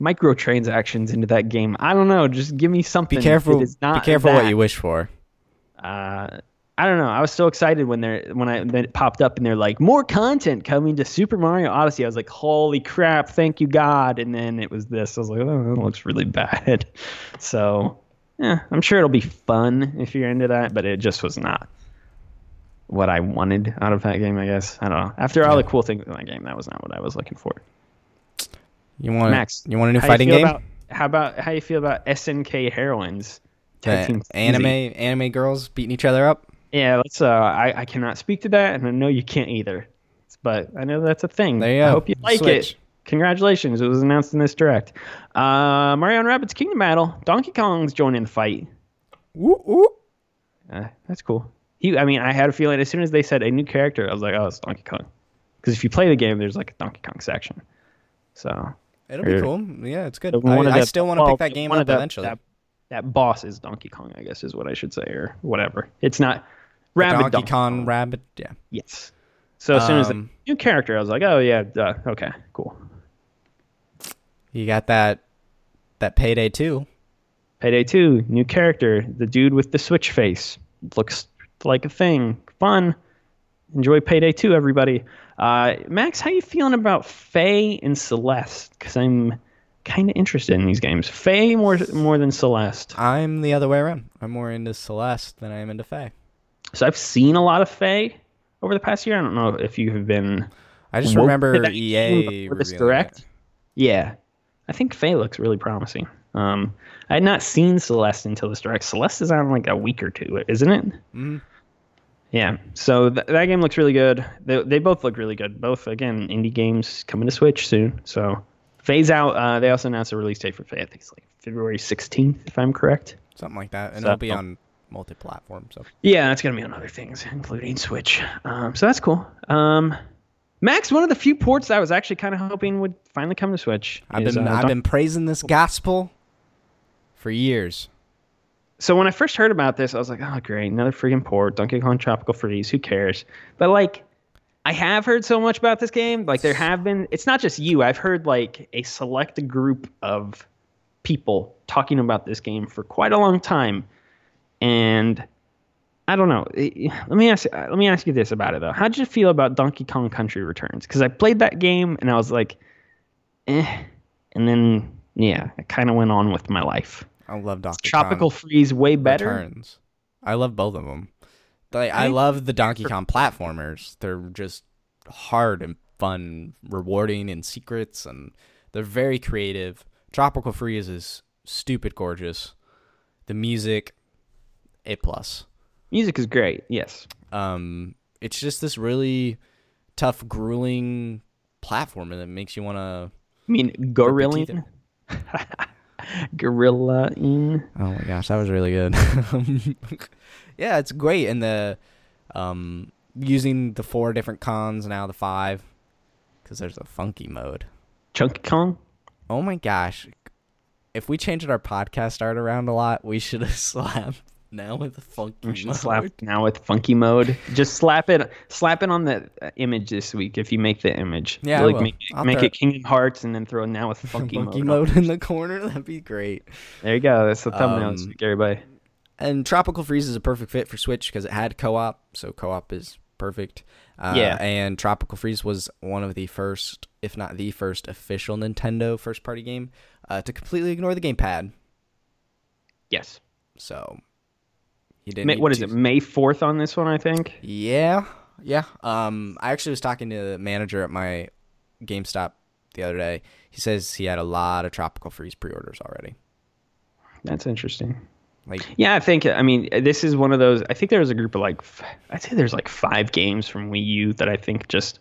Speaker 1: microtransactions into that game. I don't know. Just give me something.
Speaker 2: Be careful.
Speaker 1: that is not
Speaker 2: Be careful what you wish for.
Speaker 1: Uh, I don't know. I was so excited when they're when I when it popped up and they're like more content coming to Super Mario Odyssey. I was like, holy crap, thank you God. And then it was this. I was like, oh, that looks really bad. So yeah, I'm sure it'll be fun if you're into that, but it just was not what I wanted out of that game. I guess I don't know. After all the cool things in that game, that was not what I was looking for.
Speaker 2: You want
Speaker 1: Max,
Speaker 2: You want a new fighting game?
Speaker 1: About, how about how you feel about SNK Heroines?
Speaker 2: Anime anime girls beating each other up.
Speaker 1: Yeah, let's. Uh, I I cannot speak to that, and I know you can't either. But I know that's a thing.
Speaker 2: There you
Speaker 1: I
Speaker 2: go.
Speaker 1: hope you like
Speaker 2: Switch.
Speaker 1: it. Congratulations! It was announced in this direct. Uh, Mario and Rabbids Kingdom Battle. Donkey Kong's joining the fight.
Speaker 2: Ooh, ooh.
Speaker 1: Uh, that's cool. He, I mean, I had a feeling as soon as they said a new character, I was like, oh, it's Donkey Kong. Because if you play the game, there's like a Donkey Kong section. So
Speaker 2: It'll be cool. Yeah, it's good. I,
Speaker 1: of
Speaker 2: I
Speaker 1: the-
Speaker 2: still want to
Speaker 1: well,
Speaker 2: pick that game up
Speaker 1: of the-
Speaker 2: eventually.
Speaker 1: That, that boss is Donkey Kong, I guess is what I should say, or whatever. It's not Rabbid
Speaker 2: Donkey Kong Rabbid. Yeah.
Speaker 1: Yes. So as soon as the
Speaker 2: Um,
Speaker 1: new character, I was like, oh yeah, uh, okay, cool.
Speaker 2: You got that that payday two.
Speaker 1: Payday 2, new character, the dude with the switch face. Looks like a thing. Fun. Enjoy Payday 2, everybody. Uh, Max, how you feeling about Fe and Celeste? Because I'm kind of interested in these games. Fe more more than Celeste.
Speaker 2: I'm the other way around. I'm more into Celeste than I am into Fe.
Speaker 1: So I've seen a lot of Fe over the past year. I don't know if you have been.
Speaker 2: I just remember EA
Speaker 1: this direct.
Speaker 2: it.
Speaker 1: Yeah, I think Fe looks really promising. Um, I had not seen Celeste until this direct. Celeste is on like a week or two, isn't it?
Speaker 2: Mhm.
Speaker 1: Yeah. So th- that game looks really good. They, they both look really good. Both again indie games coming to Switch soon. So Fe's out. Uh, they also announced a release date for Fe. I think it's like February 16th, if I'm correct.
Speaker 2: Something like that, and
Speaker 1: So-
Speaker 2: it'll be on multi-platform. So
Speaker 1: Yeah, it's gonna be on other things, including Switch. Um, so that's cool. Um, Max, one of the few ports that I was actually kind of hoping would finally come to Switch.
Speaker 2: I've
Speaker 1: is,
Speaker 2: been
Speaker 1: uh,
Speaker 2: I've
Speaker 1: Don-
Speaker 2: been praising this gospel for years.
Speaker 1: So when I first heard about this, I was like, "Oh, great, another freaking port, Donkey Kong Tropical Freeze. Who cares?" But like, I have heard so much about this game. Like, there have been. It's not just you. I've heard like a select group of people talking about this game for quite a long time, and I don't know. Let me ask. Let me ask you this about it though. How did you feel about Donkey Kong Country Returns? Because I played that game and I was like, eh, and then yeah, I kind of went on with my life.
Speaker 2: I love Donkey Kong.
Speaker 1: Tropical
Speaker 2: Kong
Speaker 1: Freeze way better.
Speaker 2: Returns. I love both of them. Like I
Speaker 1: I-
Speaker 2: love the Donkey Kong platformers. They're just hard and fun, rewarding and secrets, and they're very creative. Tropical Freeze is stupid gorgeous. The music, a plus.
Speaker 1: Music is great. Yes.
Speaker 2: Um, it's just this really tough, grueling platform, and it makes you want to.
Speaker 1: I mean, Gorillian. Gorilla in.
Speaker 2: Oh my gosh, that was really good. yeah, it's great, and the um using the four different cons now the five because there's a funky mode.
Speaker 1: Chunky Kong.
Speaker 2: Oh my gosh, if we changed our podcast art around a lot, we should have slapped now with the funky
Speaker 1: We should
Speaker 2: mode.
Speaker 1: slap now with funky mode. Just slap it, slap it on the uh, image this week if you make the image.
Speaker 2: Yeah, I
Speaker 1: like
Speaker 2: will.
Speaker 1: make,
Speaker 2: I'll
Speaker 1: make it Kingdom Hearts and then throw now with funky,
Speaker 2: funky
Speaker 1: mode.
Speaker 2: mode in the corner. That'd be great.
Speaker 1: There you go. That's the thumbnail.
Speaker 2: Um,
Speaker 1: week, everybody.
Speaker 2: And Tropical Freeze is a perfect fit for Switch because it had co-op, so co-op is perfect. Uh,
Speaker 1: Yeah.
Speaker 2: And Tropical Freeze was one of the first, if not the first, official Nintendo first-party game uh, to completely ignore the gamepad.
Speaker 1: Yes.
Speaker 2: So you didn't.
Speaker 1: May, what is it? May fourth on this one, I think.
Speaker 2: Yeah, yeah. Um, I actually was talking to the manager at my GameStop the other day. He says he had a lot of Tropical Freeze pre-orders already.
Speaker 1: That's interesting.
Speaker 2: Like,
Speaker 1: Yeah, I think. I mean, this is one of those. I think there was a group of like, I'd say there's like five games from Wii U that I think just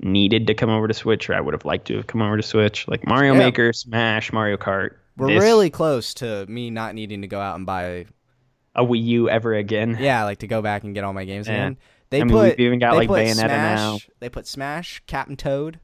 Speaker 1: needed to come over to Switch, or I would have liked to have come over to Switch, like Mario
Speaker 2: Yeah.
Speaker 1: Maker, Smash, Mario Kart.
Speaker 2: we're
Speaker 1: This-
Speaker 2: really close to me not needing to go out and buy
Speaker 1: a Wii U ever again.
Speaker 2: Yeah, like to go back and get all my games
Speaker 1: Yeah.
Speaker 2: again. They
Speaker 1: I mean,
Speaker 2: put
Speaker 1: even got, like, Bayonetta
Speaker 2: Smash,
Speaker 1: now.
Speaker 2: They put Smash, Captain Toad.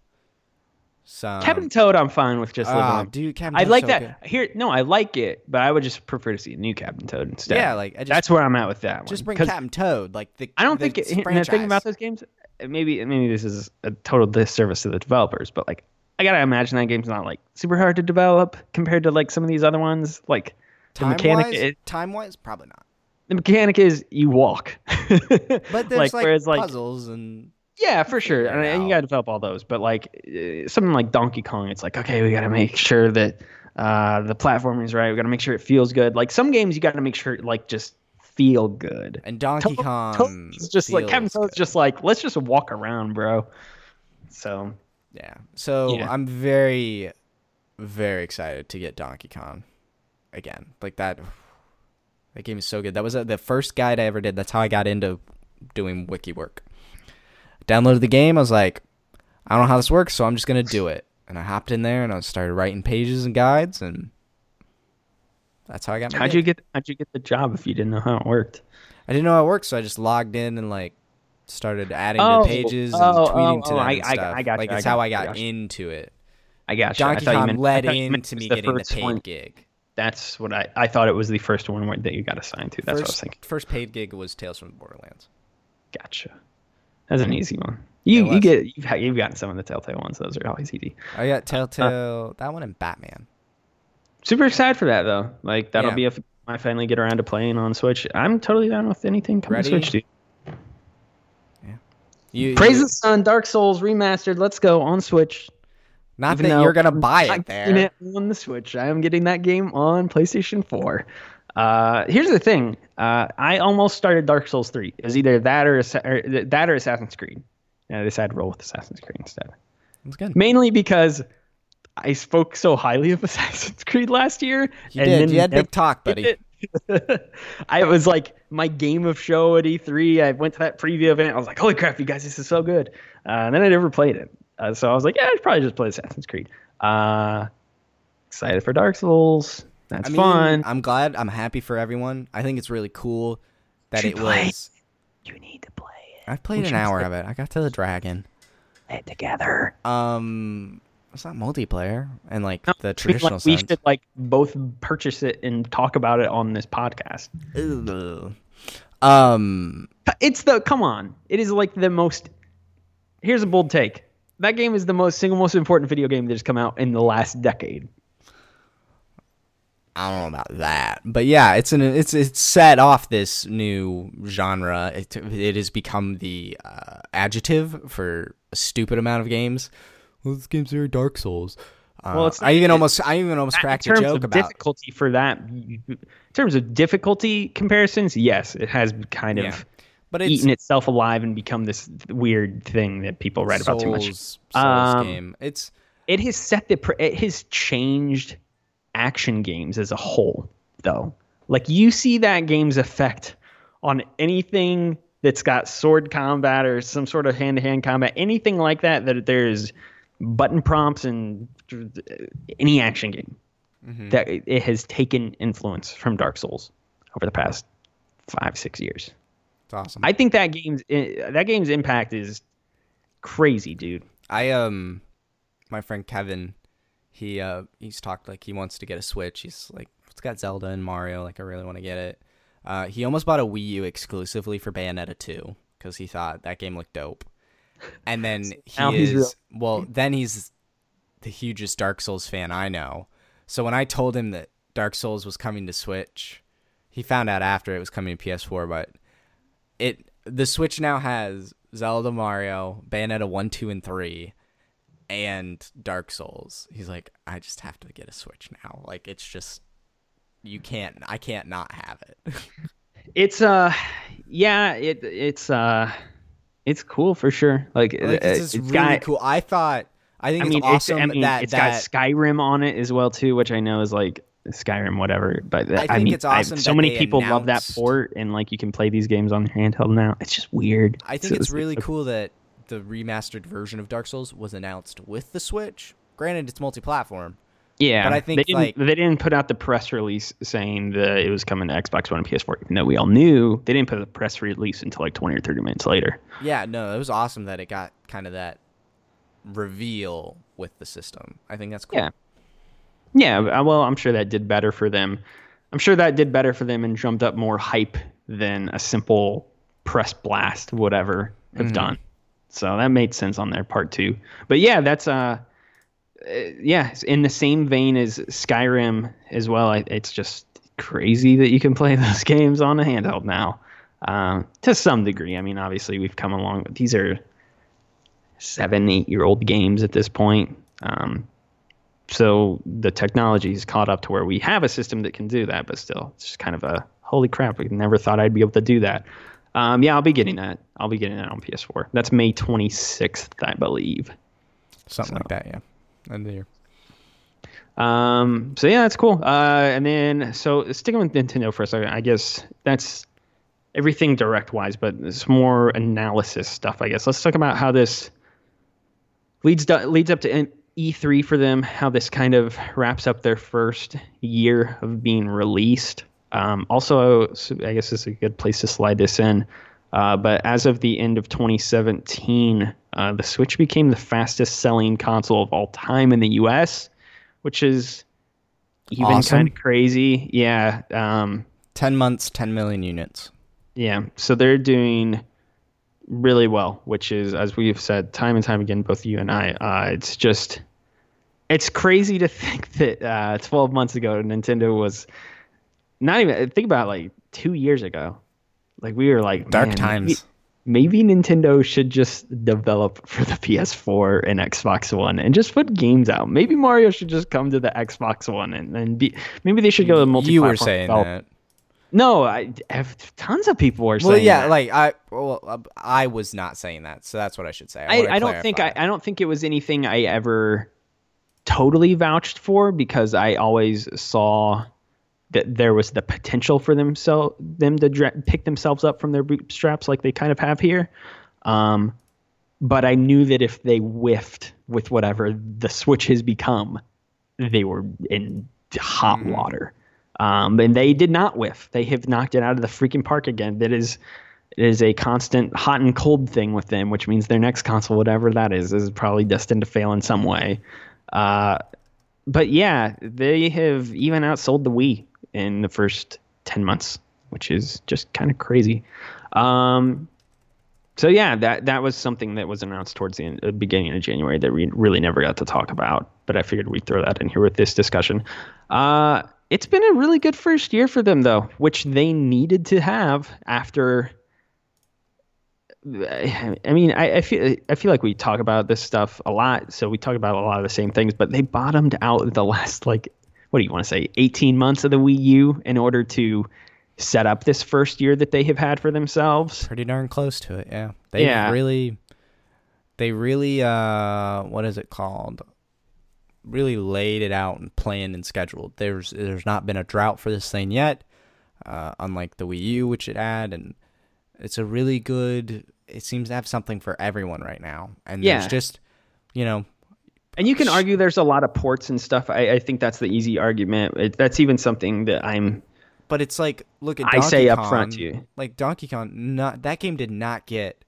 Speaker 2: Some
Speaker 1: Captain Toad, I'm fine with just living.
Speaker 2: Ah,
Speaker 1: on.
Speaker 2: dude, Captain
Speaker 1: I like
Speaker 2: so
Speaker 1: that.
Speaker 2: good.
Speaker 1: Here, no, I like it, but I would just prefer to see a new Captain Toad instead.
Speaker 2: Yeah, like I just
Speaker 1: that's where I'm at with that one.
Speaker 2: just
Speaker 1: one.
Speaker 2: bring Captain Toad. Like the
Speaker 1: I don't
Speaker 2: the
Speaker 1: think it, the thing about those games, maybe maybe this is a total disservice to the developers, but like I gotta imagine that game's not like super hard to develop compared to like some of these other ones. Like the
Speaker 2: time
Speaker 1: mechanic,
Speaker 2: wise,
Speaker 1: it,
Speaker 2: time wise, probably not.
Speaker 1: The mechanic is you walk.
Speaker 2: But there's like,
Speaker 1: whereas like
Speaker 2: puzzles and
Speaker 1: yeah, for sure, and, and you got to develop all those. But like uh, something like Donkey Kong, it's like okay, we got to make sure that uh, the platforming is right. We got to make sure it feels good. Like some games, you got to make sure like just feel good.
Speaker 2: and Donkey
Speaker 1: To-
Speaker 2: Kong.
Speaker 1: Toad's just like Kevin Toad's just like let's just walk around, bro. So
Speaker 2: Yeah. So
Speaker 1: Yeah.
Speaker 2: I'm very, very excited to get Donkey Kong again. Like that. That game is so good. That was uh, the first guide I ever did. That's how I got into doing wiki work. Downloaded the game. I was like, I don't know how this works, so I'm just gonna do it. And I hopped in there and I started writing pages and guides, and that's how I got. My
Speaker 1: how'd
Speaker 2: gig.
Speaker 1: you get how'd you get the job if you didn't know how it worked?
Speaker 2: I didn't know how it worked, so I just logged in and like started adding
Speaker 1: Oh,
Speaker 2: to pages and
Speaker 1: oh,
Speaker 2: tweeting
Speaker 1: oh,
Speaker 2: to
Speaker 1: oh,
Speaker 2: them
Speaker 1: I-
Speaker 2: and stuff.
Speaker 1: I got
Speaker 2: like
Speaker 1: you, I got
Speaker 2: how I got
Speaker 1: you.
Speaker 2: into it.
Speaker 1: I got you. I
Speaker 2: Donkey Kong led
Speaker 1: thought you meant
Speaker 2: into me
Speaker 1: the
Speaker 2: getting the paid
Speaker 1: one.
Speaker 2: gig.
Speaker 1: That's what I I thought it was the first one where- that you got assigned to. That's what I was thinking.
Speaker 2: first paid gig was Tales from the Borderlands.
Speaker 1: Gotcha. That's an easy one. You you get you've, you've gotten some of the Telltale ones. Those are always easy.
Speaker 2: Oh, I got uh, Telltale, that one and Batman.
Speaker 1: Super excited for that though. Like that'll
Speaker 2: Yeah.
Speaker 1: be if I finally get around to playing on Switch. I'm totally down with anything coming
Speaker 2: Ready?
Speaker 1: to Switch, dude.
Speaker 2: You,
Speaker 1: Praise
Speaker 2: you-
Speaker 1: the Sun, Dark Souls remastered. Let's go on Switch.
Speaker 2: Not
Speaker 1: even
Speaker 2: that you're gonna buy it there.
Speaker 1: it on the Switch. I am getting that game on PlayStation 4. Uh, here's the thing. Uh, I almost started Dark Souls 3. It was either that or, or that or Assassin's Creed. And I decided to roll with Assassin's Creed instead.
Speaker 2: It's good.
Speaker 1: Mainly because I spoke so highly of Assassin's Creed last year.
Speaker 2: You
Speaker 1: and
Speaker 2: did.
Speaker 1: then
Speaker 2: You had big talk, buddy.
Speaker 1: I was like my game of show at E3. I went to that preview event. I was like, "Holy crap, you guys, this is so good!" Uh, and then I never played it, uh, so I was like, "Yeah, I'd probably just play Assassin's Creed." Uh, excited for Dark Souls. That's
Speaker 2: I mean,
Speaker 1: fun.
Speaker 2: I'm glad. I'm happy for everyone. I think it's really cool that it
Speaker 1: play.
Speaker 2: was.
Speaker 1: you need to play it.
Speaker 2: I've played an hour
Speaker 1: play
Speaker 2: of it. I got to the dragon.
Speaker 1: it together.
Speaker 2: Um, it's not multiplayer and like
Speaker 1: No,
Speaker 2: the traditional
Speaker 1: like, we should like both purchase it and talk about it on this podcast.
Speaker 2: Um,
Speaker 1: It's the come on. It is like the most. Here's a bold take. That game is the most single most important video game that has come out in the last decade.
Speaker 2: I don't know about that, but yeah, it's an it's it's set off this new genre. It it has become the uh, adjective for a stupid amount of games. Well, this game's very Dark Souls. Uh,
Speaker 1: Well, it's
Speaker 2: I even
Speaker 1: it-
Speaker 2: almost I even almost cracked a joke about
Speaker 1: difficulty for that. In terms of difficulty comparisons, yes, it has kind of
Speaker 2: Yeah. But it's
Speaker 1: eaten itself alive and become this weird thing that people write about too much.
Speaker 2: Souls, Souls
Speaker 1: Um,
Speaker 2: game. It's
Speaker 1: It has set the. pr- It has changed action games as a whole, though. Like you see that game's effect on anything that's got sword combat or some sort of hand-to-hand combat, anything like that. That there's button prompts and any action game
Speaker 2: Mm-hmm.
Speaker 1: that it has taken influence from Dark Souls over the past five six years.
Speaker 2: It's awesome.
Speaker 1: I think that game's that game's impact is crazy, dude.
Speaker 2: I um my friend Kevin, he uh he's talked like he wants to get a Switch. He's like it's got Zelda and Mario, like I really want to get it. Uh he almost bought a Wii U exclusively for Bayonetta 2 cuz he thought that game looked dope. And then he is well, then he's the hugest Dark Souls fan I know. So when I told him that Dark Souls was coming to Switch, he found out after it was coming to PS4, but it the Switch now has Zelda, Mario, Bayonetta 1, 2 and 3 and Dark Souls. He's like I just have to get a Switch now. Like it's just you can't I can't not have it.
Speaker 1: It's uh, yeah, it it's uh, it's cool for sure. Like,
Speaker 2: like, it's just
Speaker 1: it's
Speaker 2: really
Speaker 1: got.
Speaker 2: cool. I thought I think
Speaker 1: I mean,
Speaker 2: it's awesome
Speaker 1: it's, I mean,
Speaker 2: that
Speaker 1: it's
Speaker 2: that
Speaker 1: got Skyrim on it as well too, which I know is like Skyrim, whatever. But
Speaker 2: I
Speaker 1: I,
Speaker 2: think
Speaker 1: mean,
Speaker 2: it's awesome
Speaker 1: I, so many people love that port, and like you can play these games on your handheld now. It's just weird.
Speaker 2: I think
Speaker 1: So
Speaker 2: it's really
Speaker 1: so-
Speaker 2: cool that the remastered version of Dark Souls was announced with the Switch. Granted, it's multi-platform.
Speaker 1: Yeah,
Speaker 2: But I think,
Speaker 1: they didn't,
Speaker 2: like-
Speaker 1: they didn't put out the press release saying that it was coming to Xbox One and PS4, even though we all knew they didn't put the press release until like 20 or 30 minutes later.
Speaker 2: Yeah, no, it was awesome that it got kind of that reveal with the system. I think that's cool.
Speaker 1: Yeah. Yeah, uh, well, I'm sure that did better for them. I'm sure that did better for them and drummed up more hype than a simple press blast, whatever, have done. So that made sense on their part too. But yeah, that's uh, uh, yeah, in the same vein as Skyrim as well. I, it's just crazy that you can play those games on a handheld now. Um, to some degree, I mean, obviously we've come along. But these are seven, eight year old games at this point. Um, so the technology has caught up to where we have a system that can do that, but still, it's just kind of a holy crap. I never thought I'd be able to do that. Um, yeah, I'll be getting that. I'll be getting that on PS4. That's May 26th, I believe.
Speaker 2: Something so. like that, yeah. End of the year.
Speaker 1: Um, so yeah, that's cool. Uh, and then so sticking with Nintendo for a second, I guess that's everything direct wise, but it's more analysis stuff. I guess let's talk about how this leads leads up to E3 for them. How this kind of wraps up their first year of being released. Um, also, I guess this is a good place to slide this in. Uh, but as of the end of 2017, uh, the Switch became the fastest selling console of all time in the US, which is even awesome. kind of crazy. Yeah. Um,
Speaker 2: 10 months, 10 million units.
Speaker 1: Yeah. So they're doing really well, which is, as we've said time and time again, both you and I, uh, it's just, it's crazy to think that uh, 12 months ago, Nintendo was not even think about like two years ago. Like we were like
Speaker 2: dark times.
Speaker 1: Maybe, maybe Nintendo should just develop for the PS4 and Xbox One and just put games out. Maybe Mario should just come to the Xbox One and, and be. Maybe they should go to multi.
Speaker 2: You were saying that.
Speaker 1: No, I have tons of people are saying.
Speaker 2: Well, yeah,
Speaker 1: that.
Speaker 2: like I, well, I was not saying that, so that's what I should say.
Speaker 1: I, I, I don't think I, I don't think it was anything I ever totally vouched for because I always saw that there was the potential for them so them to dra- pick themselves up from their bootstraps like they kind of have here. Um, but I knew that if they whiffed with whatever the Switch has become, they were in hot mm. water. Um, and they did not whiff. They have knocked it out of the freaking park again. That is, it is a constant hot and cold thing with them, which means their next console, whatever that is, is probably destined to fail in some way. Uh, but yeah, they have even outsold the Wii in the first 10 months, which is just kind of crazy. Um, so yeah, that that was something that was announced towards the end, uh, beginning of January that we really never got to talk about, but I figured we'd throw that in here with this discussion. Uh, it's been a really good first year for them though, which they needed to have after I mean, I, I, feel I feel like we talk about this stuff a lot, so we talk about a lot of the same things. But they bottomed out the last like what do you want to say, 18 months of the Wii U in order to set up this first year that they have had for themselves.
Speaker 2: Pretty darn close to it, yeah. They yeah. really, they really, uh, what is it called? Really laid it out and planned and scheduled. There's there's not been a drought for this thing yet, uh, unlike the Wii U, which it had, and it's a really good. It seems to have something for everyone right now, and yeah. there's just, you know,
Speaker 1: and you can argue there's a lot of ports and stuff. I, I think that's the easy argument. It, that's even something that I'm.
Speaker 2: But it's like, look at Donkey
Speaker 1: I say
Speaker 2: Kong,
Speaker 1: up front to you,
Speaker 2: like Donkey Kong. Not that game did not get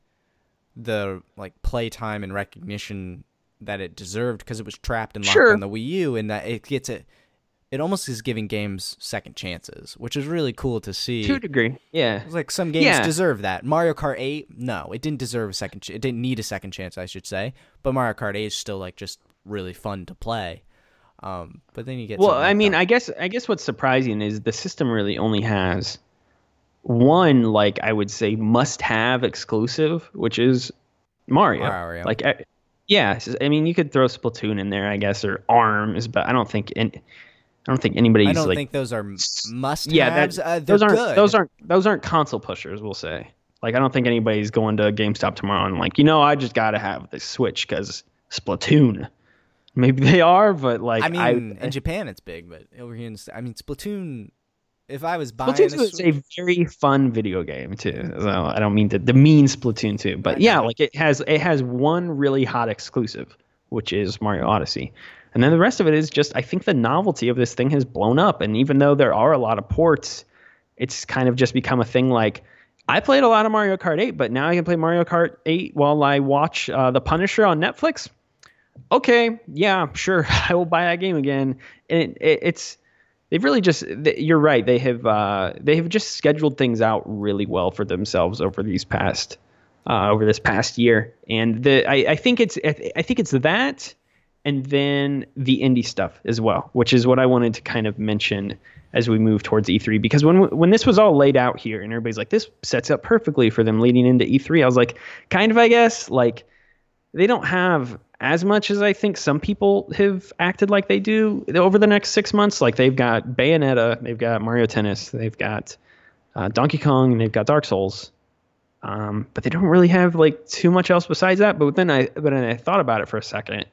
Speaker 2: the like playtime and recognition that it deserved because it was trapped and locked sure. on the Wii U, and that it gets it. It almost is giving games second chances, which is really cool to see.
Speaker 1: To a degree, yeah.
Speaker 2: It's like some games yeah. deserve that. Mario Kart 8, no, it didn't deserve a second. Ch- it didn't need a second chance, I should say. But Mario Kart 8 is still like just really fun to play. Um, but then you get
Speaker 1: well. I mean, I guess I guess what's surprising is the system really only has one like I would say must-have exclusive, which is Mario. Mario. Like, I, yeah, I mean, you could throw Splatoon in there, I guess, or Arms, but I don't think in, I don't think anybody's. I
Speaker 2: don't
Speaker 1: like,
Speaker 2: think those are must-haves. Yeah, that, uh,
Speaker 1: those aren't
Speaker 2: good.
Speaker 1: those aren't those aren't console pushers. We'll say. Like, I don't think anybody's going to GameStop tomorrow and like, you know, I just got to have the Switch because Splatoon. Maybe they are, but like
Speaker 2: I mean, I, in Japan it's big, but over here, in, I mean, Splatoon. If I was buying Splatoon 2
Speaker 1: is a very fun video game too. So I don't mean to demean Splatoon 2, but yeah, like it has it has one really hot exclusive, which is Mario Odyssey. And then the rest of it is just I think the novelty of this thing has blown up and even though there are a lot of ports, it's kind of just become a thing like I played a lot of Mario Kart 8, but now I can play Mario Kart 8 while I watch uh, The Punisher on Netflix okay, yeah, sure, I will buy that game again. And it, it, it's they've really just you're right. They have uh, they have just scheduled things out really well for themselves over these past uh, over this past year. And the I, I think it's I think it's that, and then the indie stuff as well, which is what I wanted to kind of mention as we move towards E3. Because when when this was all laid out here, and everybody's like, this sets up perfectly for them leading into E3, I was like, kind of, I guess, like they don't have as much as I think some people have acted like they do over the next six months. Like they've got Bayonetta, they've got Mario Tennis, they've got uh, Donkey Kong, and they've got Dark Souls. Um, but they don't really have like too much else besides that. But then I but then I thought about it for a second.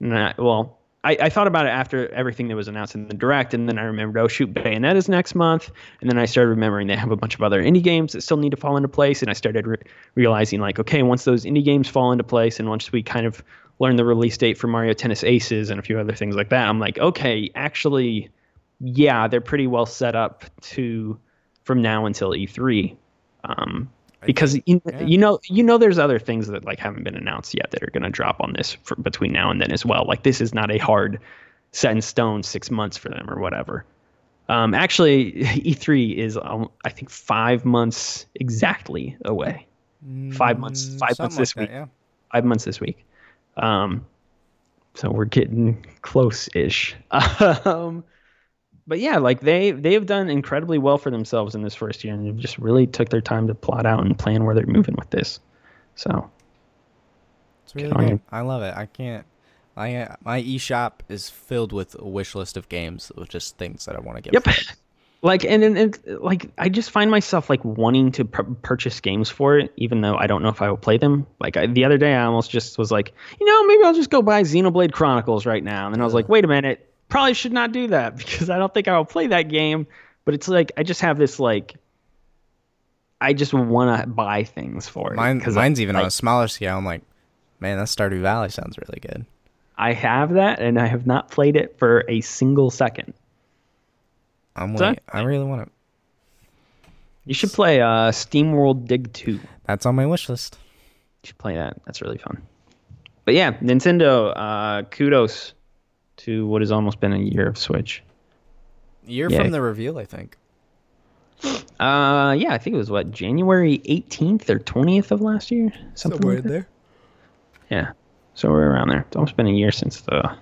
Speaker 1: And I, well, I, I thought about it after everything that was announced in the direct, and then I remembered, oh shoot, Bayonetta's next month, and then I started remembering they have a bunch of other indie games that still need to fall into place, and I started re- realizing like, okay, once those indie games fall into place, and once we kind of learn the release date for Mario Tennis Aces and a few other things like that, I'm like, okay, actually, yeah, they're pretty well set up to from now until E3. Um, because you, yeah. you know you know there's other things that like haven't been announced yet that are going to drop on this for, between now and then as well. Like this is not a hard set in stone six months for them or whatever. Um, actually, E3 is um, I think five months exactly away. Five months. Mm, five months this like week. That, yeah. Five months this week. Um, so we're getting close-ish. um, but yeah, like they they have done incredibly well for themselves in this first year, and they've just really took their time to plot out and plan where they're moving with this. So
Speaker 2: it's really good. I love it. I can't. My my eShop is filled with a wish list of games with just things that I want to get.
Speaker 1: Yep. Like and, and, and like I just find myself like wanting to pr- purchase games for it, even though I don't know if I will play them. Like I, the other day, I almost just was like, you know, maybe I'll just go buy Xenoblade Chronicles right now, and then I was like, wait a minute, probably should not do that because I don't think I will play that game. But it's like I just have this like I just want to buy things for it.
Speaker 2: Mine, mine's I, even like, on a smaller scale. I'm like, man, that Stardew Valley sounds really good.
Speaker 1: I have that, and I have not played it for a single second.
Speaker 2: I'm so, I really want to.
Speaker 1: You should play uh, Steam World Dig 2.
Speaker 2: That's on my wish list.
Speaker 1: You should play that. That's really fun. But yeah, Nintendo, uh, kudos to what has almost been a year of Switch.
Speaker 2: Year from the reveal, I think.
Speaker 1: Uh, yeah, I think it was what January 18th or 20th of last year, something Somewhere like there. Yeah, so we're around there. It's almost been a year since the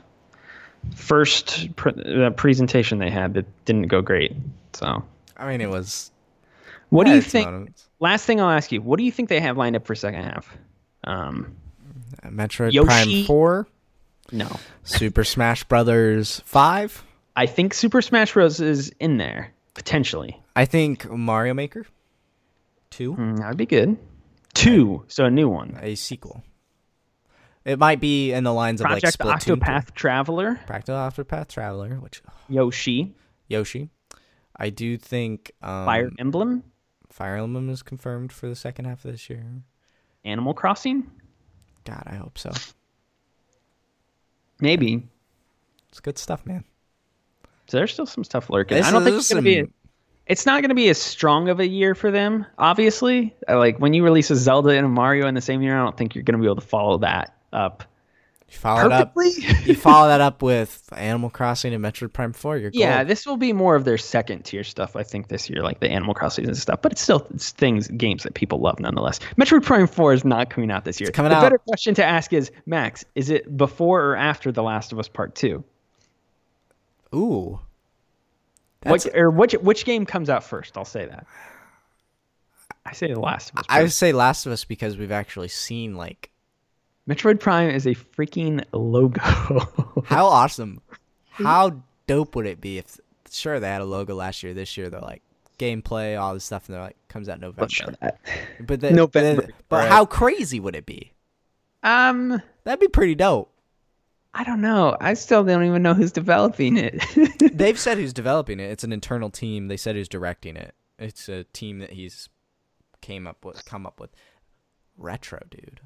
Speaker 1: first pre- presentation they had that didn't go great. So
Speaker 2: I mean, it was.
Speaker 1: What do you think? Last thing I'll ask you: What do you think they have lined up for second half? Um,
Speaker 2: Metroid Yoshi, Prime Four.
Speaker 1: No.
Speaker 2: Super Smash Brothers 5?
Speaker 1: I think Super Smash Bros. is in there, potentially.
Speaker 2: I think Mario Maker 2.
Speaker 1: Mm, that'd be good. 2, so a new one.
Speaker 2: A sequel. It might be in the lines
Speaker 1: Project
Speaker 2: of like
Speaker 1: Splatoon. Octopath Traveler.
Speaker 2: Project Octopath Traveler, which
Speaker 1: Yoshi.
Speaker 2: Yoshi. I do think um,
Speaker 1: Fire Emblem.
Speaker 2: Fire Emblem is confirmed for the second half of this year.
Speaker 1: Animal Crossing.
Speaker 2: God, I hope so.
Speaker 1: Maybe.
Speaker 2: It's good stuff, man.
Speaker 1: So there's still some stuff lurking. This I don't think it's gonna some... be. it's not gonna be as strong of a year for them. Obviously, uh, like when you release a Zelda and a Mario in the same year, I don't think you're gonna be able to follow that up.
Speaker 2: You follow Perfectly? up. you follow that up with Animal Crossing and Metroid Prime Four. You're
Speaker 1: yeah. This will be more of their second tier stuff, I think, this year, like the Animal Crossing and stuff. But it's still it's things, games that people love nonetheless. Metroid Prime Four is not coming out this year.
Speaker 2: It's coming
Speaker 1: the
Speaker 2: out.
Speaker 1: better question to ask is, Max, is it before or after The Last of Us Part Two?
Speaker 2: Ooh.
Speaker 1: What or which which game comes out first? I'll say that. I say The Last of Us.
Speaker 2: I would say Last of Us because we've actually seen like
Speaker 1: Metroid Prime is a freaking logo.
Speaker 2: How awesome! How dope would it be if sure they had a logo last year. This year they're like gameplay, all this stuff, and they're like comes out November. But then, November. But, but right. how crazy would it be?
Speaker 1: Um,
Speaker 2: that'd be pretty dope.
Speaker 1: I don't know. I still don't even know who's developing it.
Speaker 2: They've said who's developing it. It's an internal team. They said who's directing it. It's a team that he's came up with, come up with. Retro, dude.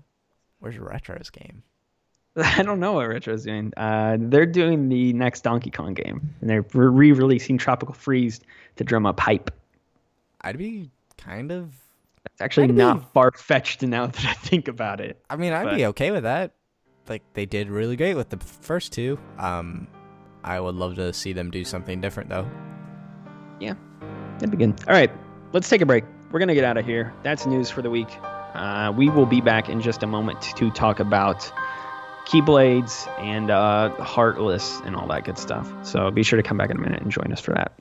Speaker 2: Where's your Retro's game?
Speaker 1: I don't know what Retro's doing. Uh, they're doing the next Donkey Kong game, and they're re-releasing Tropical Freeze to drum up hype.
Speaker 2: I'd be kind of.
Speaker 1: It's actually I'd not be... far fetched now that I think about it.
Speaker 2: I mean, I'd but... be okay with that. Like they did really great with the first two. Um, I would love to see them do something different though.
Speaker 1: Yeah, that'd be good. All right, let's take a break. We're gonna get out of here. That's news for the week. Uh, we will be back in just a moment to talk about Keyblades, and uh, Heartless, and all that good stuff. So be sure to come back in a minute and join us for that.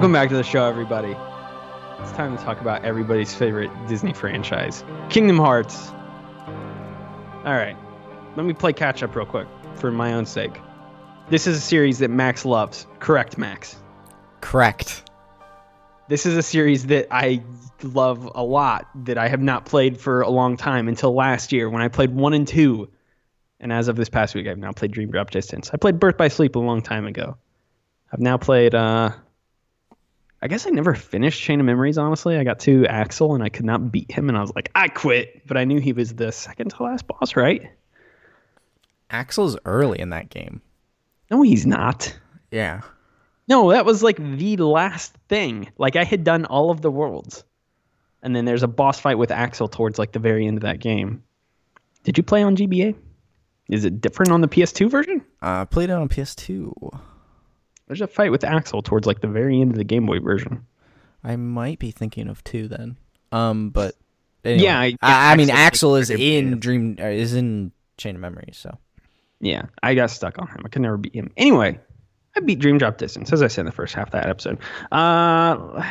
Speaker 1: Welcome back to the show, everybody. It's time to talk about everybody's favorite Disney franchise, Kingdom Hearts. All right, let me play catch up real quick for my own sake. This is a series that Max loves. Correct, Max.
Speaker 2: Correct.
Speaker 1: This is a series that I love a lot that I have not played for a long time until last year when I played one and two. And as of this past week, I've now played Dream Drop Distance. I played Birth by Sleep a long time ago. I've now played uh, I guess I never finished Chain of Memories, honestly. I got to Axel and I could not beat him, and I was like, I quit. But I knew he was the second to last boss, right?
Speaker 2: Axel's early in that game.
Speaker 1: No, he's not.
Speaker 2: Yeah.
Speaker 1: No, that was like the last thing. Like I had done all of the worlds. And then there's a boss fight with Axel towards like the very end of that game. Did you play on GBA? Is it different on the PS2 version?
Speaker 2: I uh, played it on PS2.
Speaker 1: There's a fight with Axel towards like the very end of the Game Boy version.
Speaker 2: I might be thinking of two then. Um, but anyway,
Speaker 1: yeah,
Speaker 2: I, I, I mean Axel is in Dream uh, is in Chain of Memories, so
Speaker 1: yeah, I got stuck on him. I could never beat him. Anyway, I beat Dream Drop Distance as I said in the first half of that episode. Uh,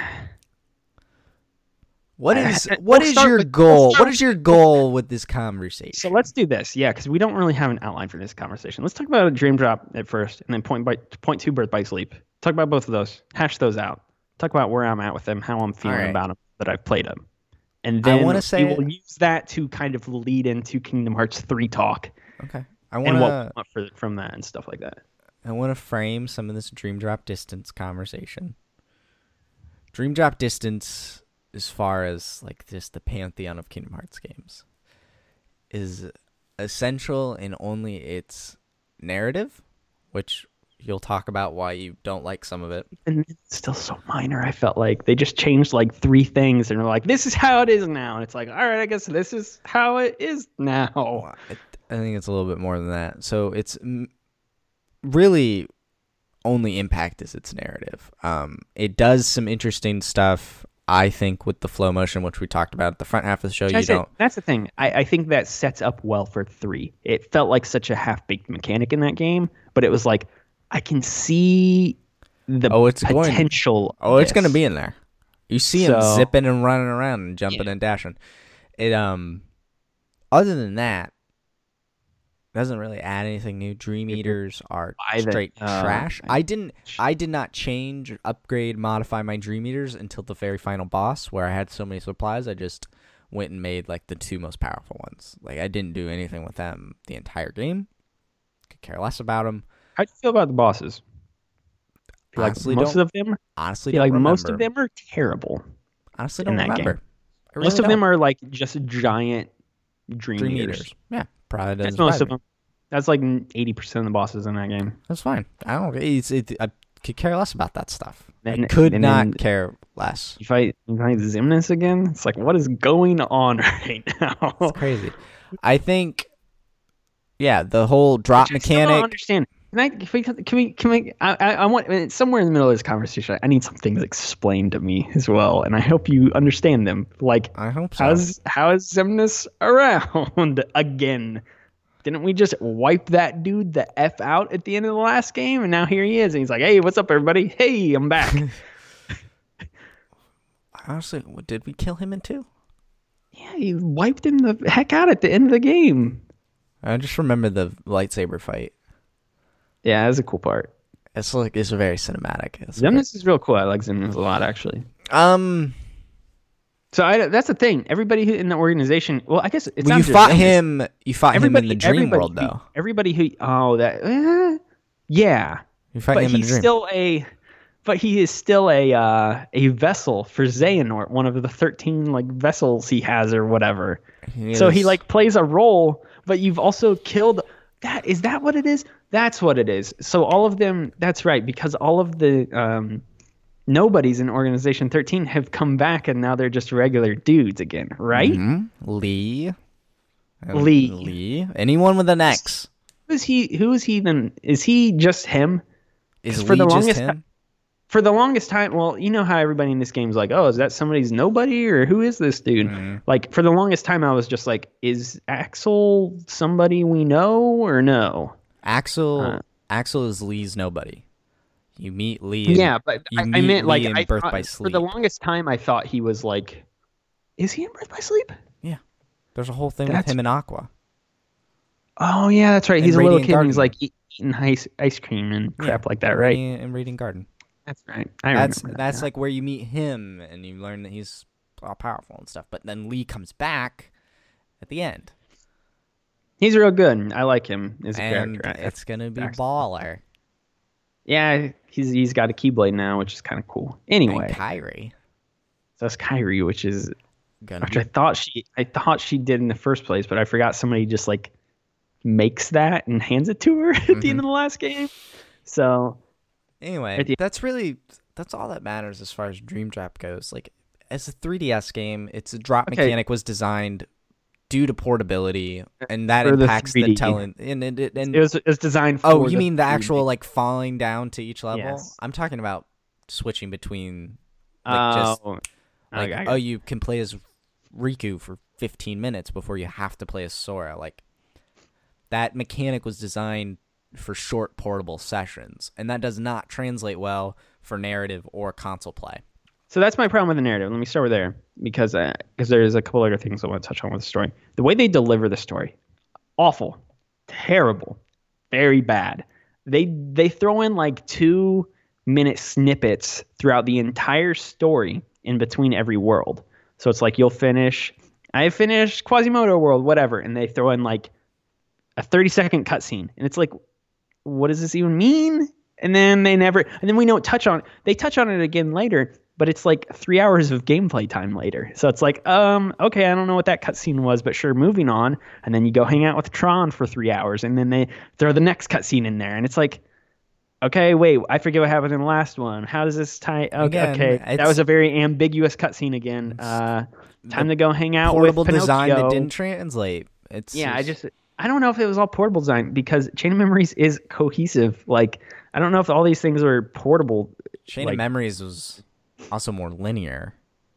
Speaker 2: what is what we'll is your with, goal? We'll what is your goal with this conversation?
Speaker 1: So let's do this, yeah, because we don't really have an outline for this conversation. Let's talk about a dream drop at first, and then point by point two birth by sleep. Talk about both of those. Hash those out. Talk about where I'm at with them, how I'm feeling right. about them, that I've played them, and then I want to say we will use that to kind of lead into Kingdom Hearts three talk.
Speaker 2: Okay,
Speaker 1: I want and what want for, from that and stuff like that.
Speaker 2: I want to frame some of this dream drop distance conversation. Dream drop distance as far as like just the pantheon of Kingdom Hearts games is essential in only its narrative, which you'll talk about why you don't like some of it.
Speaker 1: And it's still so minor. I felt like they just changed like three things and they're like, this is how it is now. And it's like, all right, I guess this is how it is now.
Speaker 2: I think it's a little bit more than that. So it's really only impact is its narrative. Um, it does some interesting stuff I think with the flow motion, which we talked about at the front half of the show, you said, don't.
Speaker 1: That's the thing. I, I think that sets up well for three. It felt like such a half baked mechanic in that game, but it was like I can see the oh, it's potential.
Speaker 2: Going, oh, it's going to be in there. You see so, him zipping and running around and jumping yeah. and dashing. It um, other than that, doesn't really add anything new. Dream Eaters are straight uh, trash. I didn't I did not change, upgrade, modify my Dream Eaters until the very final boss where I had so many supplies. I just went and made like the two most powerful ones. Like I didn't do anything with them the entire game. Could care less about them.
Speaker 1: How do you feel about the bosses?
Speaker 2: Honestly,
Speaker 1: like most of them.
Speaker 2: Honestly,
Speaker 1: like
Speaker 2: remember.
Speaker 1: most of them are terrible.
Speaker 2: Honestly, don't remember.
Speaker 1: Really most of don't. them are like just giant dream, dream eaters. eaters.
Speaker 2: Yeah, probably doesn't.
Speaker 1: That's most of them. That's like eighty percent of the bosses in that game.
Speaker 2: That's fine. I don't. It's, it, I could care less about that stuff. And, I could and not care less.
Speaker 1: You fight, you fight Xemnas again. It's like what is going on right now?
Speaker 2: It's crazy. I think. Yeah, the whole drop Which mechanic. I don't
Speaker 1: understand. Can I? Can we? Can we? Can we I, I, I want somewhere in the middle of this conversation. I need some things explained to me as well, and I hope you understand them. Like,
Speaker 2: I hope so.
Speaker 1: How's how is Xemnas around again? Didn't we just wipe that dude the f out at the end of the last game? And now here he is, and he's like, "Hey, what's up, everybody? Hey, I'm back."
Speaker 2: Honestly, did we kill him in two?
Speaker 1: Yeah, he wiped him the heck out at the end of the game.
Speaker 2: I just remember the lightsaber fight.
Speaker 1: Yeah, that's a cool part.
Speaker 2: It's like it's very cinematic.
Speaker 1: It's Xemnas is real cool. I like Xemnas a lot, actually.
Speaker 2: Um,
Speaker 1: so I, that's the thing. Everybody who in the organization, well, I guess it's well,
Speaker 2: you fought him. You fought everybody, him in the dream world,
Speaker 1: who,
Speaker 2: though.
Speaker 1: Everybody who, oh, that, eh, yeah.
Speaker 2: You fight but him
Speaker 1: he's
Speaker 2: in
Speaker 1: still a but he is still a uh, a vessel for Xehanort, one of the thirteen like vessels he has or whatever.
Speaker 2: He
Speaker 1: So he like plays a role, but you've also killed. That is that what it is? That's what it is. So all of them. That's right, because all of the um, nobodies in Organization Thirteen have come back, and now they're just regular dudes again, right?
Speaker 2: Mhm. Lea. Uh,
Speaker 1: Lea.
Speaker 2: Lea. Anyone with an X.
Speaker 1: Who is he? Who is he? Then is he just him?
Speaker 2: Is
Speaker 1: for
Speaker 2: Lea
Speaker 1: the
Speaker 2: just
Speaker 1: longest
Speaker 2: him?
Speaker 1: for the longest time, well, you know how everybody in this game is like, oh, is that somebody's nobody or who is this dude?
Speaker 2: Mm-hmm.
Speaker 1: Like for the longest time, I was just like, is Axel somebody we know or no?
Speaker 2: Axel.
Speaker 1: Uh,
Speaker 2: Axel is Lea's nobody. You meet Lea. in-
Speaker 1: Yeah, but I, I meant like
Speaker 2: Lea in
Speaker 1: I
Speaker 2: Birth
Speaker 1: thought-
Speaker 2: by
Speaker 1: for the longest time, I thought he was like, is he in Birth by Sleep? Yeah.
Speaker 2: There's a whole thing
Speaker 1: That's-
Speaker 2: with him and Aqua.
Speaker 1: Oh yeah, that's right.
Speaker 2: And
Speaker 1: He's a little
Speaker 2: Radiant
Speaker 1: kid. and He's like eating ice ice cream and crap
Speaker 2: Yeah,
Speaker 1: like that, right?
Speaker 2: In, in Radiant Garden.
Speaker 1: That's right. I
Speaker 2: That's
Speaker 1: remember that
Speaker 2: that's
Speaker 1: now.
Speaker 2: like where you meet him and you learn that he's all powerful and stuff. But then Lea comes back at the end,
Speaker 1: he's real good. I like him as a
Speaker 2: and
Speaker 1: character.
Speaker 2: It's gonna be
Speaker 1: Excellent.
Speaker 2: baller.
Speaker 1: Yeah, he's he's got a keyblade now, which is kind of cool.
Speaker 2: And
Speaker 1: Anyway,
Speaker 2: Kairi
Speaker 1: so that's Kairi, which is
Speaker 2: gonna
Speaker 1: which
Speaker 2: be
Speaker 1: I thought she I thought she did in the first place, but I forgot somebody just like makes that and hands it to her at
Speaker 2: Mm-hmm.
Speaker 1: the end of the last game. So
Speaker 2: Anyway,
Speaker 1: the-
Speaker 2: that's really that's all that matters as far as Dream Drop goes. Like as a 3DS game, its drop
Speaker 1: Okay.
Speaker 2: mechanic was designed due to portability, and that
Speaker 1: For
Speaker 2: impacts the
Speaker 1: 3D.
Speaker 2: telling. And and, and, and
Speaker 1: it was it was designed oh, for
Speaker 2: oh, you mean the
Speaker 1: 3D.
Speaker 2: actual like falling down to each level?
Speaker 1: Yes.
Speaker 2: I'm talking about switching between like just
Speaker 1: oh,
Speaker 2: like
Speaker 1: okay,
Speaker 2: oh you can play as Riku for 15 minutes before you have to play as Sora. Like that mechanic was designed for short portable sessions, and that does not translate well for narrative or console play.
Speaker 1: So that's my problem with the narrative. Let me start with there because uh, because there's a couple other things I want to touch on with the story. The way they deliver the story, awful, terrible, very bad. They they throw in like two minute snippets throughout the entire story in between every world. So it's like you'll finish, I finished Quasimodo World, whatever, and they throw in like a 30 second cutscene, and it's like, what does this even mean? And then they never, and then we don't touch on. They touch on it again later, but it's like three hours of gameplay time later. So it's like, um, okay, I don't know what that cutscene was, but sure, moving on. And then you go hang out with Tron for three hours, and then they throw the next cutscene in there, and it's like, okay, wait, I forget what happened in the last one. How does this tie? Okay,
Speaker 2: Again,
Speaker 1: okay, that was a very ambiguous cutscene again. Uh, time to go hang out with
Speaker 2: Portable
Speaker 1: with
Speaker 2: design that didn't translate. It's
Speaker 1: Yeah, I just I don't know if it was all portable design because Chain of Memories is cohesive. Like I don't know if all these things are portable.
Speaker 2: Chain
Speaker 1: like-
Speaker 2: of Memories was also more linear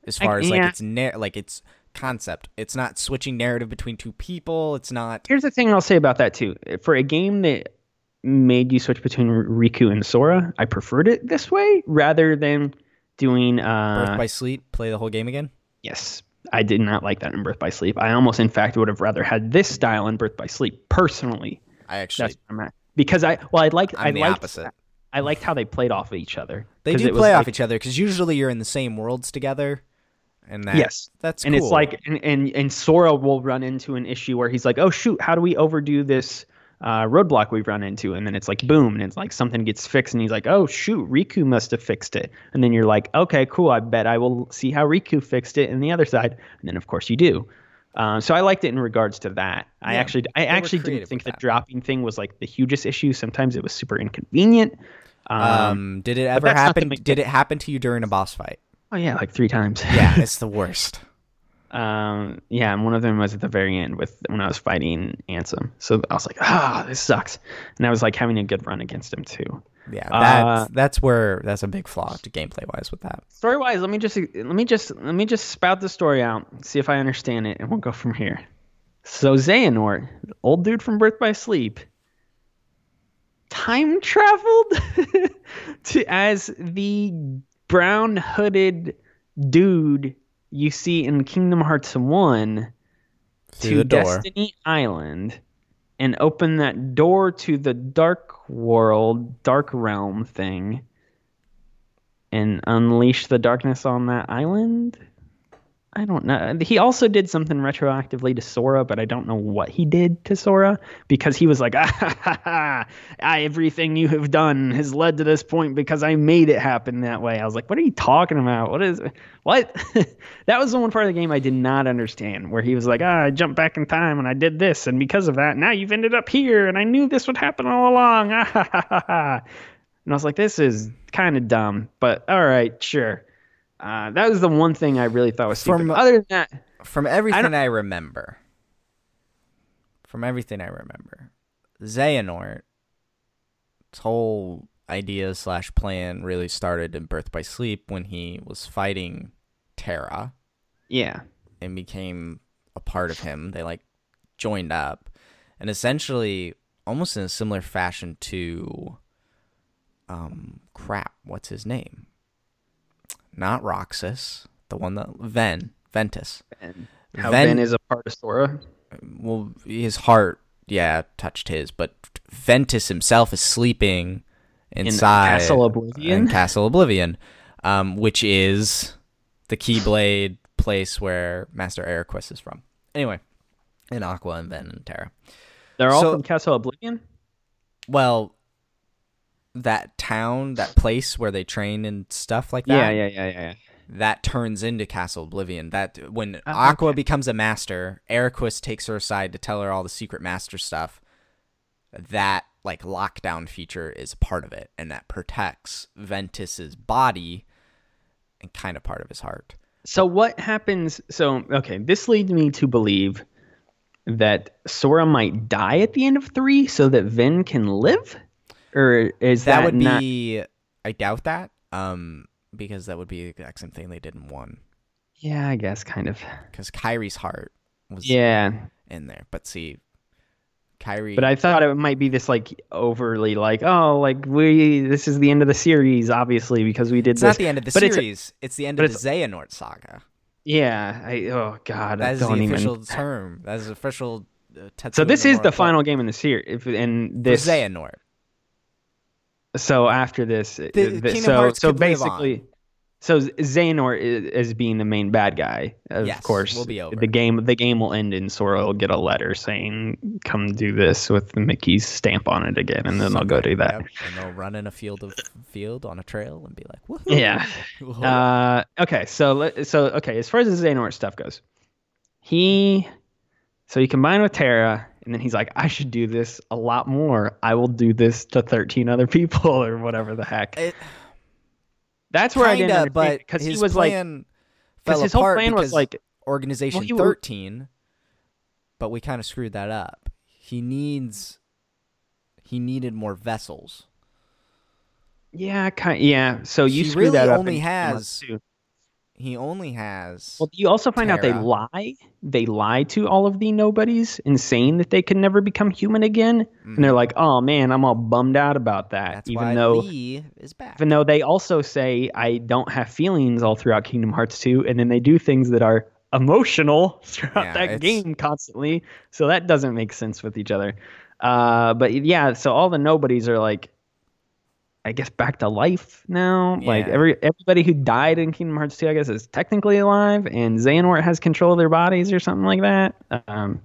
Speaker 2: as
Speaker 1: I-
Speaker 2: far as like its na- like its concept. It's not switching narrative between two people. It's not
Speaker 1: Here's the thing I'll say about that too. For a game that made you switch between Riku and Sora, I preferred it this way rather than doing uh
Speaker 2: Birth by Sleep. Play the whole game again.
Speaker 1: yes. I did not like that in Birth by Sleep. I almost in fact would have rather had this style in Birth by Sleep personally.
Speaker 2: I actually
Speaker 1: That's where I'm at. Because I well I liked
Speaker 2: I'm
Speaker 1: I
Speaker 2: the
Speaker 1: liked
Speaker 2: opposite.
Speaker 1: I liked how they played off of each other.
Speaker 2: They do play off
Speaker 1: like-
Speaker 2: each other because usually you're in the same worlds together, and that,
Speaker 1: Yes.
Speaker 2: that's
Speaker 1: and
Speaker 2: cool.
Speaker 1: it's like and, and and Sora will run into an issue where he's like, "Oh shoot, how do we overdo this uh, roadblock we've run into?" And then it's like, boom, and it's like something gets fixed, and he's like, "Oh shoot, Riku must have fixed it." And then you're like, "Okay, cool. I bet I will see how Riku fixed it in the other side." And then of course you do. Uh, so I liked it in regards to that. I actually, I actually didn't think the
Speaker 2: that.
Speaker 1: dropping thing was like the hugest issue. Sometimes it was super inconvenient. Um,
Speaker 2: um, did it ever happen?
Speaker 1: to make-
Speaker 2: Did it happen to you during a boss fight?
Speaker 1: oh yeah, like three times.
Speaker 2: Yeah, it's the worst.
Speaker 1: Um, yeah, and one of them was at the very end with when I was fighting Ansem. So I was like, ah, this sucks. And I was like having a good run against him too.
Speaker 2: Yeah,
Speaker 1: Uh,
Speaker 2: that's that's where that's a big flaw to gameplay wise with that.
Speaker 1: Story wise, let me just let me just let me just spout the story out, see if I understand it, and we'll go from here. So Xehanort, old dude from Birth by Sleep, time traveled to as the brown hooded dude you see in Kingdom Hearts 1 to. Destiny Island and open that door to the dark world, dark realm thing and unleash the darkness on that island? I don't know. He also did something retroactively to Sora, but I don't know what he did to Sora because he was like, ah, ha, ha, ha, everything you have done has led to this point because I made it happen that way. I was like, what are you talking about? What is what? that was the one part of the game I did not understand where he was like, ah, I jumped back in time and I did this, and because of that, now you've ended up here, and I knew this would happen all along. Ah. And I was like, this is kind of dumb, but all right, sure. Uh, that was the one thing I really thought was stupid.
Speaker 2: From-
Speaker 1: Other than that,
Speaker 2: From everything I, remember, from everything I remember, Xehanort, its whole idea slash plan really started in Birth by Sleep when he was fighting Terra
Speaker 1: yeah,
Speaker 2: and became a part of him. They like joined up, and essentially, almost in a similar fashion to, um, crap, what's his name? Not Roxas, the one that Ven Ventus.
Speaker 1: and how
Speaker 2: Ven-
Speaker 1: Ben is a part of Sora.
Speaker 2: well, his heart, yeah, touched his, but Ventus himself is sleeping inside
Speaker 1: Castle Oblivion?
Speaker 2: in Castle Oblivion, um, which is the Keyblade place where Master Eraqus is from. Anyway, in Aqua and Ven and Terra.
Speaker 1: They're all
Speaker 2: So-
Speaker 1: from Castle Oblivion.
Speaker 2: Well, that town, that place where they train and stuff like that.
Speaker 1: Yeah, yeah, yeah, yeah. yeah.
Speaker 2: that turns into Castle Oblivion. That when
Speaker 1: Oh,
Speaker 2: Aqua
Speaker 1: okay.
Speaker 2: becomes a master, Eraqus takes her aside to tell her all the secret master stuff. That like lockdown feature is part of it, and that protects Ventus's body and kind of part of his heart.
Speaker 1: So what happens? So okay, this leads me to believe that Sora might die at the end of three, so that Vin can live, or is that,
Speaker 2: That, would
Speaker 1: not?
Speaker 2: be. I doubt that. Um, because that would be the exact same thing they did in one.
Speaker 1: Yeah, I guess kind of.
Speaker 2: Because Kairi's heart was
Speaker 1: Yeah,
Speaker 2: in there, but see, Kairi.
Speaker 1: but I thought it might be this like overly like oh like we this is the end of the series obviously because we did
Speaker 2: it's
Speaker 1: this.
Speaker 2: not the end of the
Speaker 1: but it's-
Speaker 2: series. It's, the end of the Xehanort saga.
Speaker 1: Yeah, I oh god, I
Speaker 2: That is the
Speaker 1: don't even.
Speaker 2: official term. That is official. Uh,
Speaker 1: So this is the final game in the series, if, and
Speaker 2: For
Speaker 1: this.
Speaker 2: Xehanort.
Speaker 1: So after this, uh,
Speaker 2: The Kingdom
Speaker 1: so so basically, so Xehanort is, is being the main bad guy. Of
Speaker 2: Yes,
Speaker 1: course,
Speaker 2: will be over.
Speaker 1: the game the game will end, and Sora will get a letter saying, "Come do this" with Mickey's stamp on it again, and then they'll go do that.
Speaker 2: Yep, And they'll run in a field of field on a trail and be like, Woohoo!
Speaker 1: Yeah. Uh, okay, so so okay, as far as the Xehanort stuff goes, he so he combined with Terra, and then he's like, I should do this a lot more. I will do this to thirteen other people or whatever the heck.
Speaker 2: It,
Speaker 1: That's where I didn't
Speaker 2: but
Speaker 1: because he
Speaker 2: his
Speaker 1: was like, because his whole plan was like,
Speaker 2: Organization
Speaker 1: well, he wa-
Speaker 2: 13, but we kind of screwed that up. He needs. He needed more vessels.
Speaker 1: yeah, kind, yeah. So you
Speaker 2: really
Speaker 1: that up.
Speaker 2: only has-. He only has.
Speaker 1: Well, you also find out they lie. They lie to all of the nobodies and saying that they can never become human again. And they're like, "Oh man, I'm all bummed out about that."
Speaker 2: Mm-hmm. That's
Speaker 1: even
Speaker 2: why
Speaker 1: though,
Speaker 2: Lea is back.
Speaker 1: even though they also say, "I don't have feelings" all throughout Kingdom Hearts 2, and then they do things that are emotional throughout
Speaker 2: Yeah,
Speaker 1: that
Speaker 2: it's-
Speaker 1: game constantly. So that doesn't make sense with each other. Uh, but yeah, so all the nobodies are like, I guess back to life now. Like every everybody who died in Kingdom Hearts 2, I guess, is technically alive, and Xehanort has control of their bodies or something like that. Um,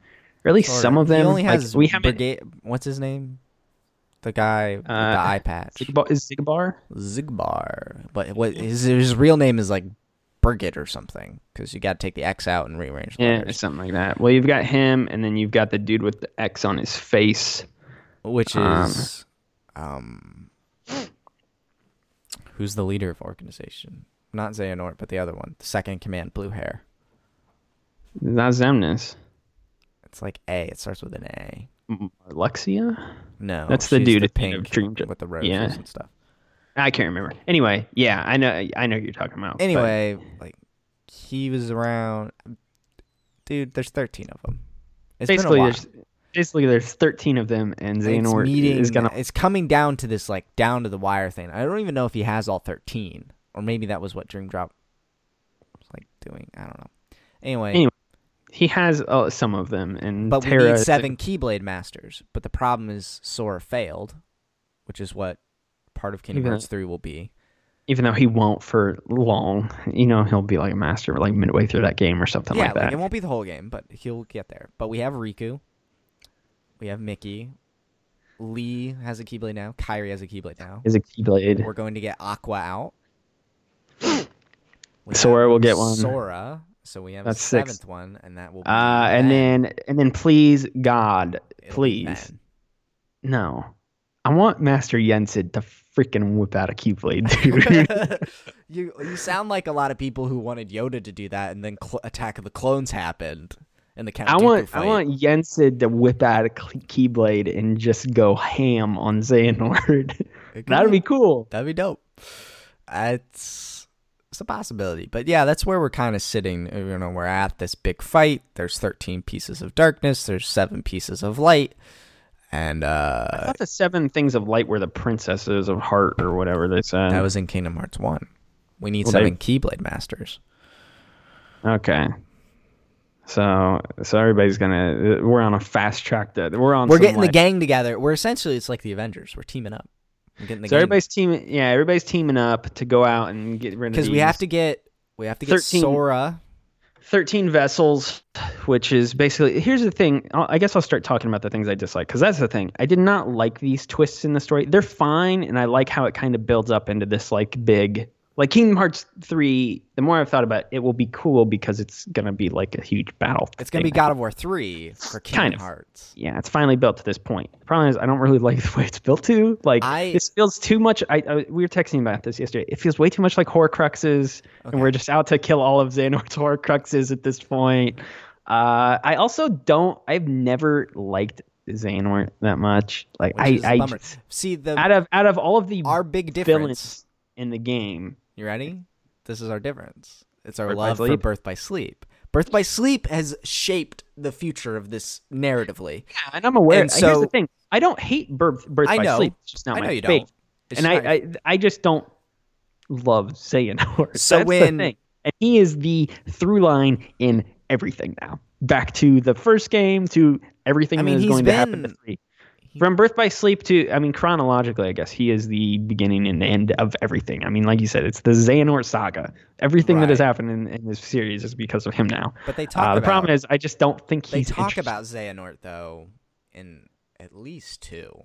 Speaker 1: or at least
Speaker 2: Sorta.
Speaker 1: some of them.
Speaker 2: He only
Speaker 1: like,
Speaker 2: has
Speaker 1: we.
Speaker 2: Brigade. What's his name? The guy with
Speaker 1: Uh,
Speaker 2: the eye patch.
Speaker 1: Xigbar, is Xigbar?
Speaker 2: Xigbar. But what his his real name is like Brigid or something because you got to take the X out and rearrange the
Speaker 1: Yeah,
Speaker 2: letters,
Speaker 1: something like that. Well, you've got him, and then you've got the dude with the X on his face.
Speaker 2: which
Speaker 1: um,
Speaker 2: is um, who's the leader of organization? Not Xehanort, but the other one, the second command, blue hair.
Speaker 1: That's Xemnas.
Speaker 2: It's like A. It starts with an A.
Speaker 1: Alexia?
Speaker 2: No,
Speaker 1: That's the dude
Speaker 2: the pink
Speaker 1: Dream
Speaker 2: with the roses
Speaker 1: yeah.
Speaker 2: and stuff.
Speaker 1: I can't remember. Anyway, yeah, I know. I know who you're talking about. but-
Speaker 2: Anyway, like he was around. Dude, there's 13 of them. It's
Speaker 1: basically,
Speaker 2: been a while.
Speaker 1: there's basically there's 13 of them, and
Speaker 2: it's meeting.
Speaker 1: is gonna.
Speaker 2: It's coming down to this like down to the wire thing. I don't even know if he has all 13, or maybe that was what Dream Drop was like doing. I don't know. Anyway,
Speaker 1: Anyway, He has uh, some of them, and
Speaker 2: but we need seven Keyblade Masters. But the problem is Sora failed, which is what part of Kingdom Hearts 3 will be.
Speaker 1: Even though he won't for long, you know, he'll be like a master like midway through that game or something
Speaker 2: yeah,
Speaker 1: like that.
Speaker 2: it won't be the whole game, but he'll get there. But we have Riku, we have Mickey, Lea has a Keyblade now, Kairi has a Keyblade now.
Speaker 1: Is a Keyblade.
Speaker 2: We're going to get Aqua out. We
Speaker 1: Sora will get one.
Speaker 2: Sora, so we have
Speaker 1: That's
Speaker 2: a
Speaker 1: six.
Speaker 2: seventh one, and that will be.
Speaker 1: Uh, and then and then please God,
Speaker 2: It'll
Speaker 1: please no, I want Master Yensid to freaking whip out a Keyblade, dude.
Speaker 2: you you sound like a lot of people who wanted Yoda to do that, and then cl- Attack of the Clones happened, and the Count
Speaker 1: I
Speaker 2: Dooku
Speaker 1: want
Speaker 2: fight.
Speaker 1: I want Yensid to whip out a Keyblade and just go ham on Xehanort. That'd be cool.
Speaker 2: That'd be dope. It's it's a possibility, but yeah, that's where we're kind of sitting. uh, You know, we're at this big fight. There's 13 pieces of darkness. There's seven pieces of light, and
Speaker 1: I
Speaker 2: uh,
Speaker 1: thought the seven things of light were the princesses of heart or whatever they said.
Speaker 2: that was in Kingdom Hearts One. We need
Speaker 1: Well, they-
Speaker 2: seven Keyblade Masters.
Speaker 1: okay. So so everybody's gonna we're on a fast track that we're on.
Speaker 2: We're getting the gang together. We're essentially it's like the Avengers. We're teaming up. We're getting the
Speaker 1: So
Speaker 2: gang
Speaker 1: everybody's teaming. Yeah, everybody's teaming up to go out and get rid of
Speaker 2: because we have to get we have to get
Speaker 1: 13
Speaker 2: Sora.
Speaker 1: 13 vessels, which is basically. Here's the thing. I guess I'll start talking about the things I dislike because that's the thing. I did not like these twists in the story. They're fine, and I like how it kind of builds up into this like big. Like Kingdom Hearts 3, the more I've thought about it, it will be cool because it's going to be like a huge battle.
Speaker 2: It's gonna be. God of War three for Kingdom
Speaker 1: Kind of.
Speaker 2: Hearts.
Speaker 1: yeah, it's finally built to this point. The problem is I don't really like the way it's built to. Like
Speaker 2: I-
Speaker 1: this feels too much. I, I we were texting about this yesterday. It feels way too much like Horcruxes,
Speaker 2: Okay.
Speaker 1: and we're just out to kill all of Xehanort's Horcruxes at this point. Uh, I also don't. I've never liked Xehanort that much. Like
Speaker 2: Which
Speaker 1: I, I just-
Speaker 2: See the
Speaker 1: out of out of all of the
Speaker 2: our big difference.
Speaker 1: villains in the game,
Speaker 2: You ready? This is our difference. It's our
Speaker 1: Birth
Speaker 2: love for Birth by Sleep. Birth by Sleep has shaped the future of this narratively.
Speaker 1: yeah, and I'm aware.
Speaker 2: And
Speaker 1: here's the thing: I don't hate Birth, birth
Speaker 2: I
Speaker 1: by
Speaker 2: know.
Speaker 1: Sleep. It's just not
Speaker 2: I
Speaker 1: my
Speaker 2: know you
Speaker 1: favorite.
Speaker 2: don't.
Speaker 1: And I, I I just don't love Xehanort.
Speaker 2: So
Speaker 1: That's
Speaker 2: when-
Speaker 1: the thing. and he is the through line in everything now. Back to the first game to everything
Speaker 2: I mean,
Speaker 1: that is going to happen to
Speaker 2: been-
Speaker 1: three. From Birth by Sleep to, I mean, chronologically, I guess he is the beginning and end of everything. I mean, like you said, it's the Xehanort saga. Everything that has happened in, in this series is because of him now.
Speaker 2: but they talk
Speaker 1: Uh, the
Speaker 2: about
Speaker 1: problem is, I just don't think he's they
Speaker 2: talk
Speaker 1: interested.
Speaker 2: about Xehanort though in at least two.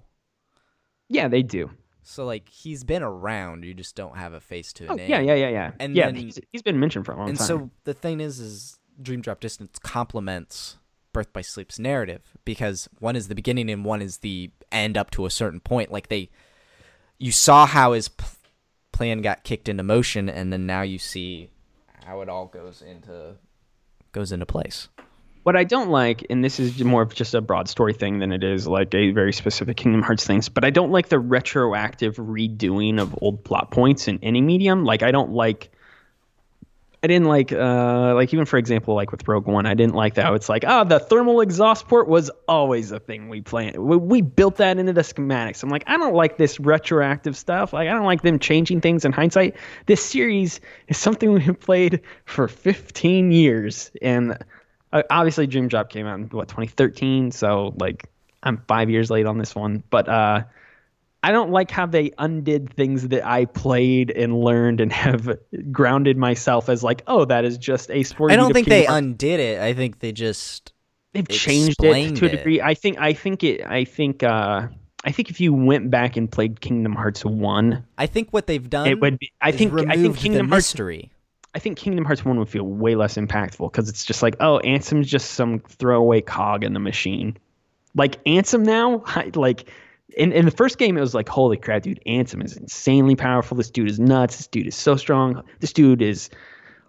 Speaker 1: Yeah, they do.
Speaker 2: So like he's been around. You just don't have a face to a
Speaker 1: Oh,
Speaker 2: name.
Speaker 1: yeah, yeah, yeah, yeah.
Speaker 2: And
Speaker 1: yeah,
Speaker 2: then-
Speaker 1: he's, he's been mentioned for a long
Speaker 2: And
Speaker 1: time.
Speaker 2: And so the thing is, is Dream Drop Distance complements Birth by Sleep's narrative because one is the beginning and one is the end up to a certain point. Like they, you saw how his p- plan got kicked into motion, and then now you see how it all goes into goes into place.
Speaker 1: What I don't like, and this is more of just a broad story thing than it is like a very specific Kingdom Hearts things, but I don't like the retroactive redoing of old plot points in any medium. Like I don't like I didn't like uh like even for example like with Rogue One, I didn't like that. It's like, ah, the thermal exhaust port was always a thing we planned. We, we built that into the schematics. I'm like, I don't like this retroactive stuff. Like I don't like them changing things in hindsight. This series is something we've played for 15 years and uh, obviously Dream Drop came out in what 2013, so like I'm 5 years late on this one, but uh I don't like how they undid things that I played and learned and have grounded myself as like, oh, that is just a sport.
Speaker 2: I don't think they undid it. I think they just
Speaker 1: they've changed it to a
Speaker 2: it.
Speaker 1: degree. I think I think it I think uh I think if you went back and played Kingdom Hearts 1,
Speaker 2: I think what they've done.
Speaker 1: it would be I think I think Kingdom Hearts
Speaker 2: mystery.
Speaker 1: I think Kingdom Hearts 1 would feel way less impactful because it's just like, oh, Ansem's just some throwaway cog in the machine. Like, Ansem now, I- like, in, in the first game, it was like, holy crap, dude, Ansem is insanely powerful. This dude is nuts. This dude is so strong. This dude is,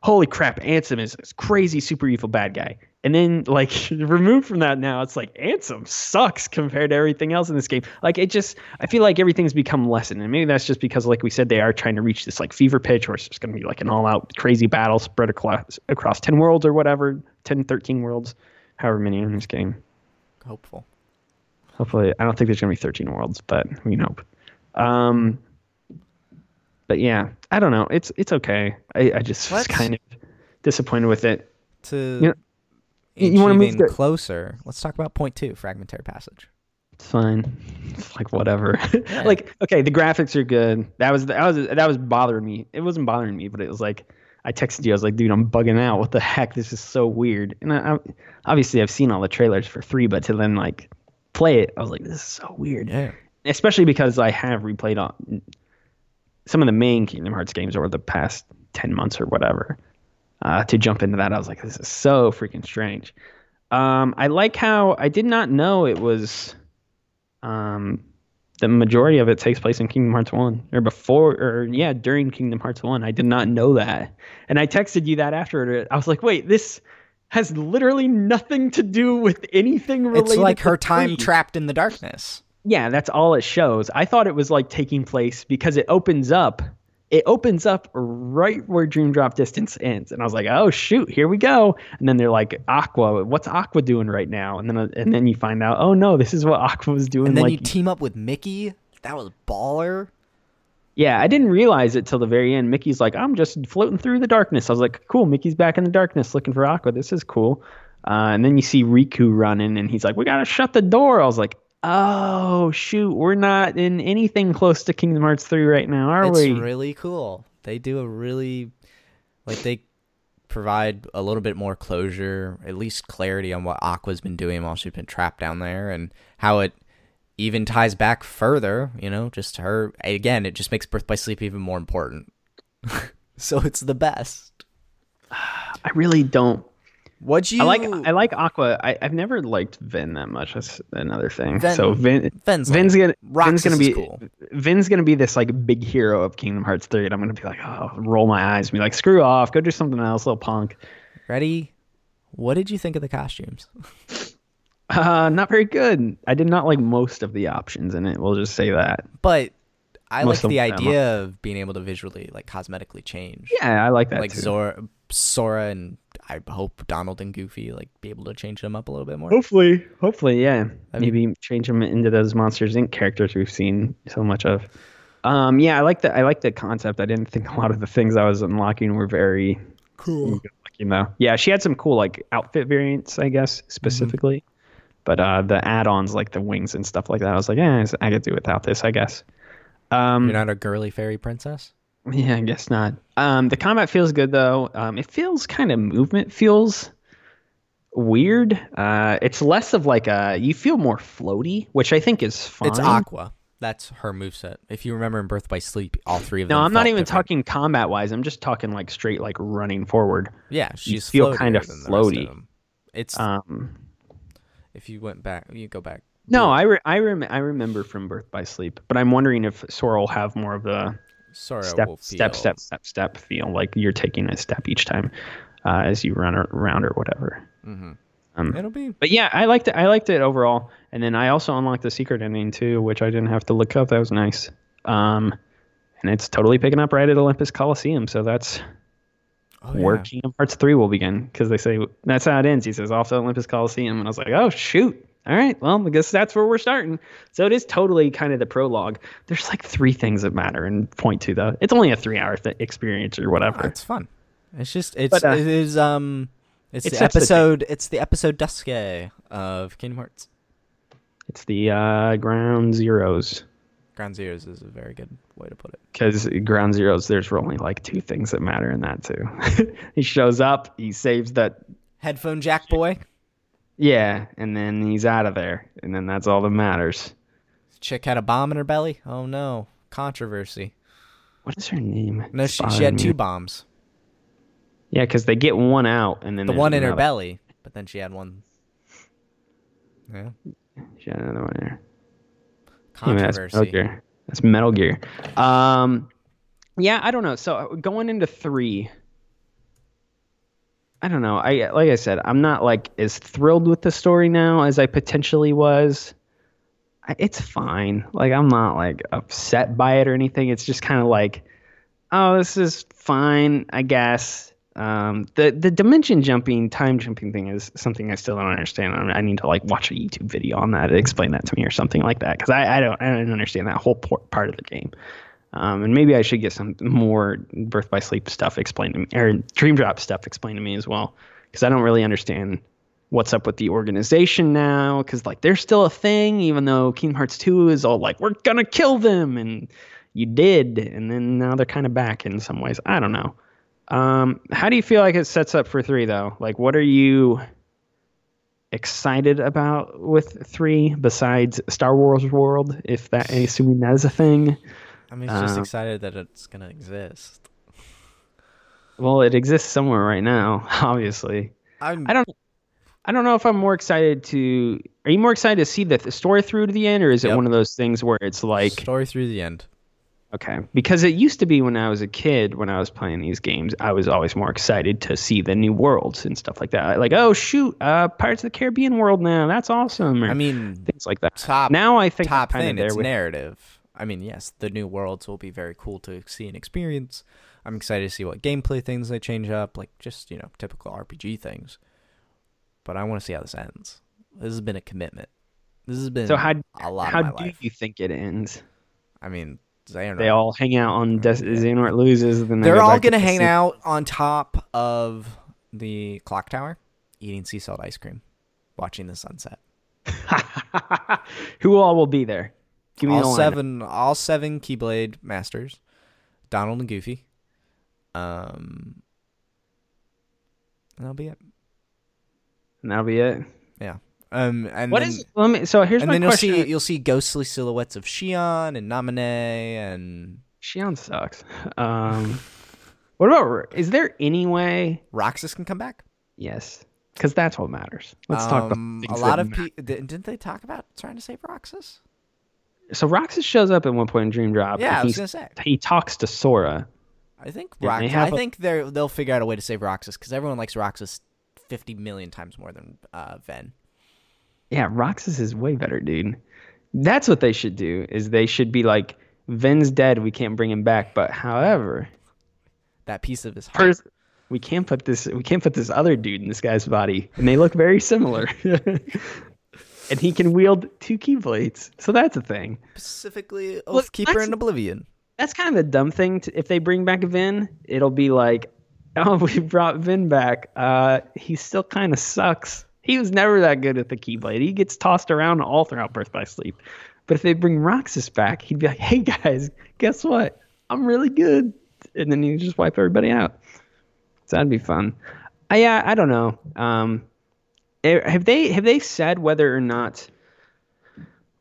Speaker 1: holy crap, Ansem is this crazy, super evil bad guy. And then, like, removed from that now, it's like, Ansem sucks compared to everything else in this game. Like, it just, I feel like everything's become lessened. And maybe that's just because, like we said, they are trying to reach this, like, fever pitch where it's just going to be, like, an all out crazy battle spread across, across 10 worlds or whatever, 10, 13 worlds, however many in this game.
Speaker 2: Hopeful.
Speaker 1: Hopefully, I don't think there's going to be 13 worlds, but we can hope. Um, but yeah, I don't know. It's it's okay. I, I just
Speaker 2: Let's-
Speaker 1: kind of disappointed with it.
Speaker 2: To
Speaker 1: You know, you- wanna move the-
Speaker 2: closer, let's talk about point two, fragmentary passage.
Speaker 1: It's fine. It's like whatever. like okay, the graphics are good. That was that was that was bothering me. It wasn't bothering me, but it was like I texted you. I was like, dude, I'm bugging out. What the heck? This is so weird. And I, I, obviously, I've seen all the trailers for three, but to then like play it, I was like, this is so weird.
Speaker 2: Yeah.
Speaker 1: Especially because I have replayed on some of the main Kingdom Hearts games over the past ten months or whatever. Uh, to jump into that, I was like, this is so freaking strange. Um, I like how I did not know it was. Um, the majority of it takes place in Kingdom Hearts 1 or before or yeah, during Kingdom Hearts 1. I did not know that. And I texted you that after it. I was like, "Wait, this has literally nothing to do with anything related
Speaker 2: It's like
Speaker 1: to
Speaker 2: her time
Speaker 1: three."
Speaker 2: trapped in the darkness.
Speaker 1: Yeah, that's all it shows. I thought it was like taking place because it opens up. It opens up right where Dream Drop Distance ends, and I was like, "Oh shoot, here we go!" And then they're like, "Aqua, what's Aqua doing right now?" And then uh, and then you find out, "Oh no, this is what Aqua was doing."
Speaker 2: And then
Speaker 1: like
Speaker 2: you team up with Mickey. That was baller.
Speaker 1: Yeah, I didn't realize it till the very end. Mickey's like, I'm just floating through the darkness. I was like, cool, Mickey's back in the darkness looking for Aqua. This is cool. Uh, and then you see Riku running, and he's like, we gotta shut the door. I was like, oh shoot, we're not in anything close to Kingdom Hearts 3 right now, are
Speaker 2: It's
Speaker 1: we?
Speaker 2: really cool. They do a really like they provide a little bit more closure, at least clarity on what Aqua's been doing while she's been trapped down there and how it even ties back further, you know, just her again, it just makes Birth by Sleep even more important. so it's the best.
Speaker 1: I really don't.
Speaker 2: What'd you
Speaker 1: I like I like Aqua. I, I've never liked Ven that much. That's another thing.
Speaker 2: Ven-
Speaker 1: so
Speaker 2: Ven,
Speaker 1: Ven's
Speaker 2: Ven's
Speaker 1: gonna
Speaker 2: Ven's
Speaker 1: gonna be
Speaker 2: cool.
Speaker 1: Ven's gonna be this like big hero of Kingdom Hearts 3, and I'm gonna be like, oh, roll my eyes, and be like, screw off, go do something else, little punk.
Speaker 2: ready? What did you think of the costumes?
Speaker 1: Uh, not very good. I did not like most of the options in it. We'll just say that.
Speaker 2: But I
Speaker 1: Most
Speaker 2: like the
Speaker 1: of them.
Speaker 2: idea of being able to visually like cosmetically change.
Speaker 1: Yeah, I like that
Speaker 2: like
Speaker 1: too.
Speaker 2: Zora, Sora, and I hope Donald and Goofy like be able to change them up a little bit more.
Speaker 1: hopefully, hopefully, yeah.
Speaker 2: I mean-
Speaker 1: Maybe change them into those Monsters Inc. characters we've seen so much of. Um, yeah, I like the I like the concept. I didn't think a lot of the things I was unlocking were very
Speaker 2: Cool.
Speaker 1: you know. Yeah, she had some cool like outfit variants, I guess specifically. But uh, the add-ons like the wings and stuff like that, I was like, yeah, I could do without this, I guess. Um,
Speaker 2: You're not a girly fairy princess.
Speaker 1: Yeah, I guess not. Um, the combat feels good though. Um, it feels kind of movement feels weird. Uh, it's less of like a you feel more floaty, which I think is fine.
Speaker 2: It's Aqua. That's her moveset. If you remember in Birth by Sleep, all three of them.
Speaker 1: No, I'm not even
Speaker 2: different.
Speaker 1: talking combat wise. I'm just talking like straight like running forward.
Speaker 2: Yeah, she's
Speaker 1: feel
Speaker 2: than the rest of
Speaker 1: floaty.
Speaker 2: It's
Speaker 1: Um,
Speaker 2: if you went back, you go back.
Speaker 1: no, I re- I rem- I remember from Birth by Sleep, but I'm wondering if Sora will have more of the
Speaker 2: Sora
Speaker 1: step
Speaker 2: will
Speaker 1: step
Speaker 2: feel-
Speaker 1: step step step feel like you're taking a step each time uh, as you run around or whatever.
Speaker 2: Mhm.
Speaker 1: Um,
Speaker 2: It'll be
Speaker 1: But yeah, I liked it. I liked it overall. And then I also unlocked the secret ending too, which I didn't have to look up. That was nice. Um, and it's totally picking up right at Olympus Coliseum. So that's
Speaker 2: oh,
Speaker 1: where
Speaker 2: yeah.
Speaker 1: Kingdom Hearts 3 will begin because they say that's how it ends. He says off to Olympus Coliseum. And I was like, oh, shoot. All right. Well, I guess that's where we're starting. So it is totally kind of the prologue. There's like three things that matter and point to though. It's only a three hour th- experience or
Speaker 2: Oh,
Speaker 1: whatever.
Speaker 2: it's fun. It's just it's
Speaker 1: But, uh,
Speaker 2: it is um it's
Speaker 1: it
Speaker 2: the
Speaker 1: sets the
Speaker 2: episode it's the episode Duske of Kingdom Hearts.
Speaker 1: It's the uh, ground zeros.
Speaker 2: Ground Zeroes is a very good way to put it.
Speaker 1: because ground zeros there's only like two things that matter in that too he shows up he saves that
Speaker 2: Headphone Jack boy.
Speaker 1: yeah and then he's out of there and then that's all that matters
Speaker 2: Chick had a bomb in her belly. Oh no, controversy.
Speaker 1: what is her name
Speaker 2: No, she, she had
Speaker 1: me.
Speaker 2: two bombs.
Speaker 1: yeah because they get one out and then
Speaker 2: The one in her belly, but then she had one. Yeah,
Speaker 1: she had another one there Yeah, that's metal gear that's metal gear um yeah i don't know so uh, going into three I don't know. I like I said, I'm not like as thrilled with the story now as I potentially was. I- It's fine. Like I'm not like upset by it or anything. It's just kind of like, oh, this is fine, I guess. Um, the the dimension jumping, time jumping thing is something I still don't understand. I, I need to like watch a YouTube video on that to explain that to me or something like that because I, I don't I don't understand that whole por- part of the game. Um, and maybe I should get some more Birth by Sleep stuff explained to me, or Dream Drop stuff explained to me as well, because I don't really understand what's up with the organization now because like they're still a thing even though kingdom hearts 2 is all like we're gonna kill them and you did and then now they're kind of back in some ways i don't know um, how do you feel like it sets up for 3 though like what are you excited about with 3 besides star wars world if that assuming that is a thing
Speaker 2: i mean just um, excited that it's gonna exist
Speaker 1: well it exists somewhere right now obviously I'm, I don't I don't know if I'm more excited to. Are you more excited to see the, the story through to the end, or is it one of those things where it's like
Speaker 2: story through the end?
Speaker 1: Okay, because it used to be when I was a kid, when I was playing these games, I was always more excited to see the new worlds and stuff like that. Like, oh shoot, uh, Pirates of the Caribbean world now, that's awesome. Or
Speaker 2: I mean,
Speaker 1: things like that.
Speaker 2: Top
Speaker 1: now, I think
Speaker 2: top thing it's with... narrative. I mean, yes, the new worlds will be very cool to see and experience. I'm excited to see what gameplay things they change up, like just you know typical RPG things but I want to see how this ends. This has been a commitment. This has been
Speaker 1: so how
Speaker 2: a lot.
Speaker 1: How
Speaker 2: do
Speaker 1: life. you think it ends?
Speaker 2: I mean, Xehanort.
Speaker 1: They all hang out on Des- Xehanort loses. Then they
Speaker 2: are all
Speaker 1: gonna
Speaker 2: to hang out on top of the clock tower, eating sea salt ice cream, watching the sunset.
Speaker 1: Who all will be there?
Speaker 2: Give me all seven. All seven Keyblade masters, Donald and Goofy. Um, that'll be it
Speaker 1: and that'll be it.
Speaker 2: Yeah. Um, and
Speaker 1: what
Speaker 2: then,
Speaker 1: is? Let me, so here's
Speaker 2: and
Speaker 1: my
Speaker 2: then
Speaker 1: question.
Speaker 2: you'll see you'll see ghostly silhouettes of Xion and Naminé and
Speaker 1: Xion sucks. Um, what about? Is there any way
Speaker 2: Roxas can come back?
Speaker 1: Yes, because that's what matters. Let's um, talk about
Speaker 2: um, a lot of people. Didn't they talk about trying to save Roxas?
Speaker 1: So Roxas shows up at one point in Dream Drop.
Speaker 2: Yeah, I was gonna say
Speaker 1: he talks to Sora.
Speaker 2: I think Rox- I a, think they they'll figure out a way to save Roxas because everyone likes Roxas 50 million times more than uh, Ven.
Speaker 1: Yeah, Roxas is way better, dude. That's what they should do. Is they should be like, Ven's dead. We can't bring him back. But however,
Speaker 2: that piece of his heart. First,
Speaker 1: we can't put this. We can't put this other dude in this guy's body, and they look very similar. and he can wield two keyblades, so that's a thing.
Speaker 2: Specifically, Oathkeeper and Oblivion.
Speaker 1: That's kind of a dumb thing. To, if they bring back Ven, it'll be like, Oh, we brought Ven back. Uh, he still kind of sucks. He was never that good at the Keyblade. He gets tossed around all throughout Birth by Sleep. But if they bring Roxas back, he'd be like, "Hey guys, guess what? I'm really good," and then he'd just wipe everybody out. So that'd be fun. I yeah, I don't know. Um, eh, have they have they said whether or not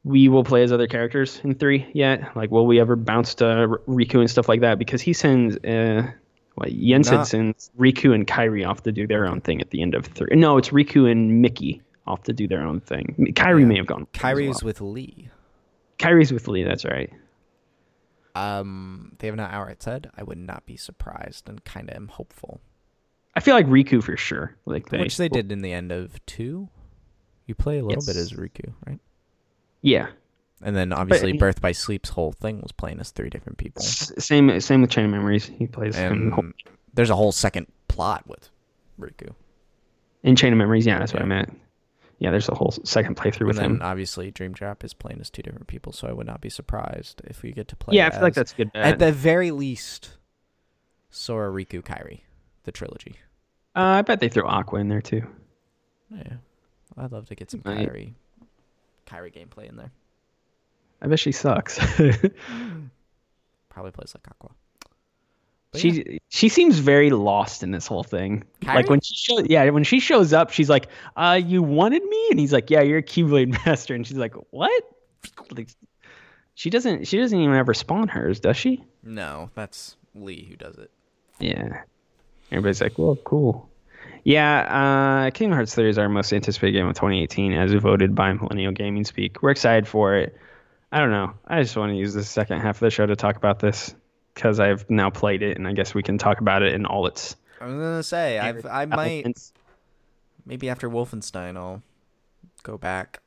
Speaker 1: we will play as other characters in three yet? Like, will we ever bounce to Riku and stuff like that? Because he sends uh, what Yensid sends Riku and Kairi off to do their own thing at the end of three. No, it's Riku and Mickey off to do their own thing. Kairi yeah. may have gone.
Speaker 2: Kairi's well. with Lea.
Speaker 1: Kairi's with Lea. That's right.
Speaker 2: Um, they have not outright said. I would not be surprised, and kind of am hopeful.
Speaker 1: I feel like Riku for sure. Like they,
Speaker 2: which they well, did in the end of two. You play a little yes. bit as Riku, right?
Speaker 1: Yeah,
Speaker 2: and then obviously, but, Birth by Sleep's whole thing was playing as three different people.
Speaker 1: Same, same with Chain of Memories. He plays.
Speaker 2: And there's a whole second plot with Riku.
Speaker 1: In Chain of Memories, yeah, that's yeah. what I meant. Yeah, there's a whole second playthrough and with
Speaker 2: then
Speaker 1: him.
Speaker 2: Obviously, Dream Drop is playing as two different people, so I would not be surprised if we get to play.
Speaker 1: Yeah, I feel like that's good. Bet.
Speaker 2: At the very least, Sora, Riku, Kairi, the trilogy.
Speaker 1: Uh, I bet they throw Aqua in there too.
Speaker 2: Yeah, I'd love to get some Kairi, Kairi gameplay in there.
Speaker 1: I bet she sucks.
Speaker 2: Probably plays like Aqua.
Speaker 1: But she yeah. she seems very lost in this whole thing. Kairi? Like when she shows yeah, when she shows up, she's like, "Uh, you wanted me?" And he's like, "Yeah, you're a Keyblade master." And she's like, "What?" Like, she doesn't she doesn't even ever spawn hers, does she?
Speaker 2: No, that's Lea who does it.
Speaker 1: Yeah. Everybody's like, "Well, cool." Yeah, uh, Kingdom Hearts 3 is our most anticipated game of 2018, as voted by Millennial Gaming Speak. We're excited for it. I don't know. I just want to use the second half of the show to talk about this because I've now played it, and I guess we can talk about it in all its.
Speaker 2: I was gonna say I've, I might maybe after Wolfenstein I'll go back,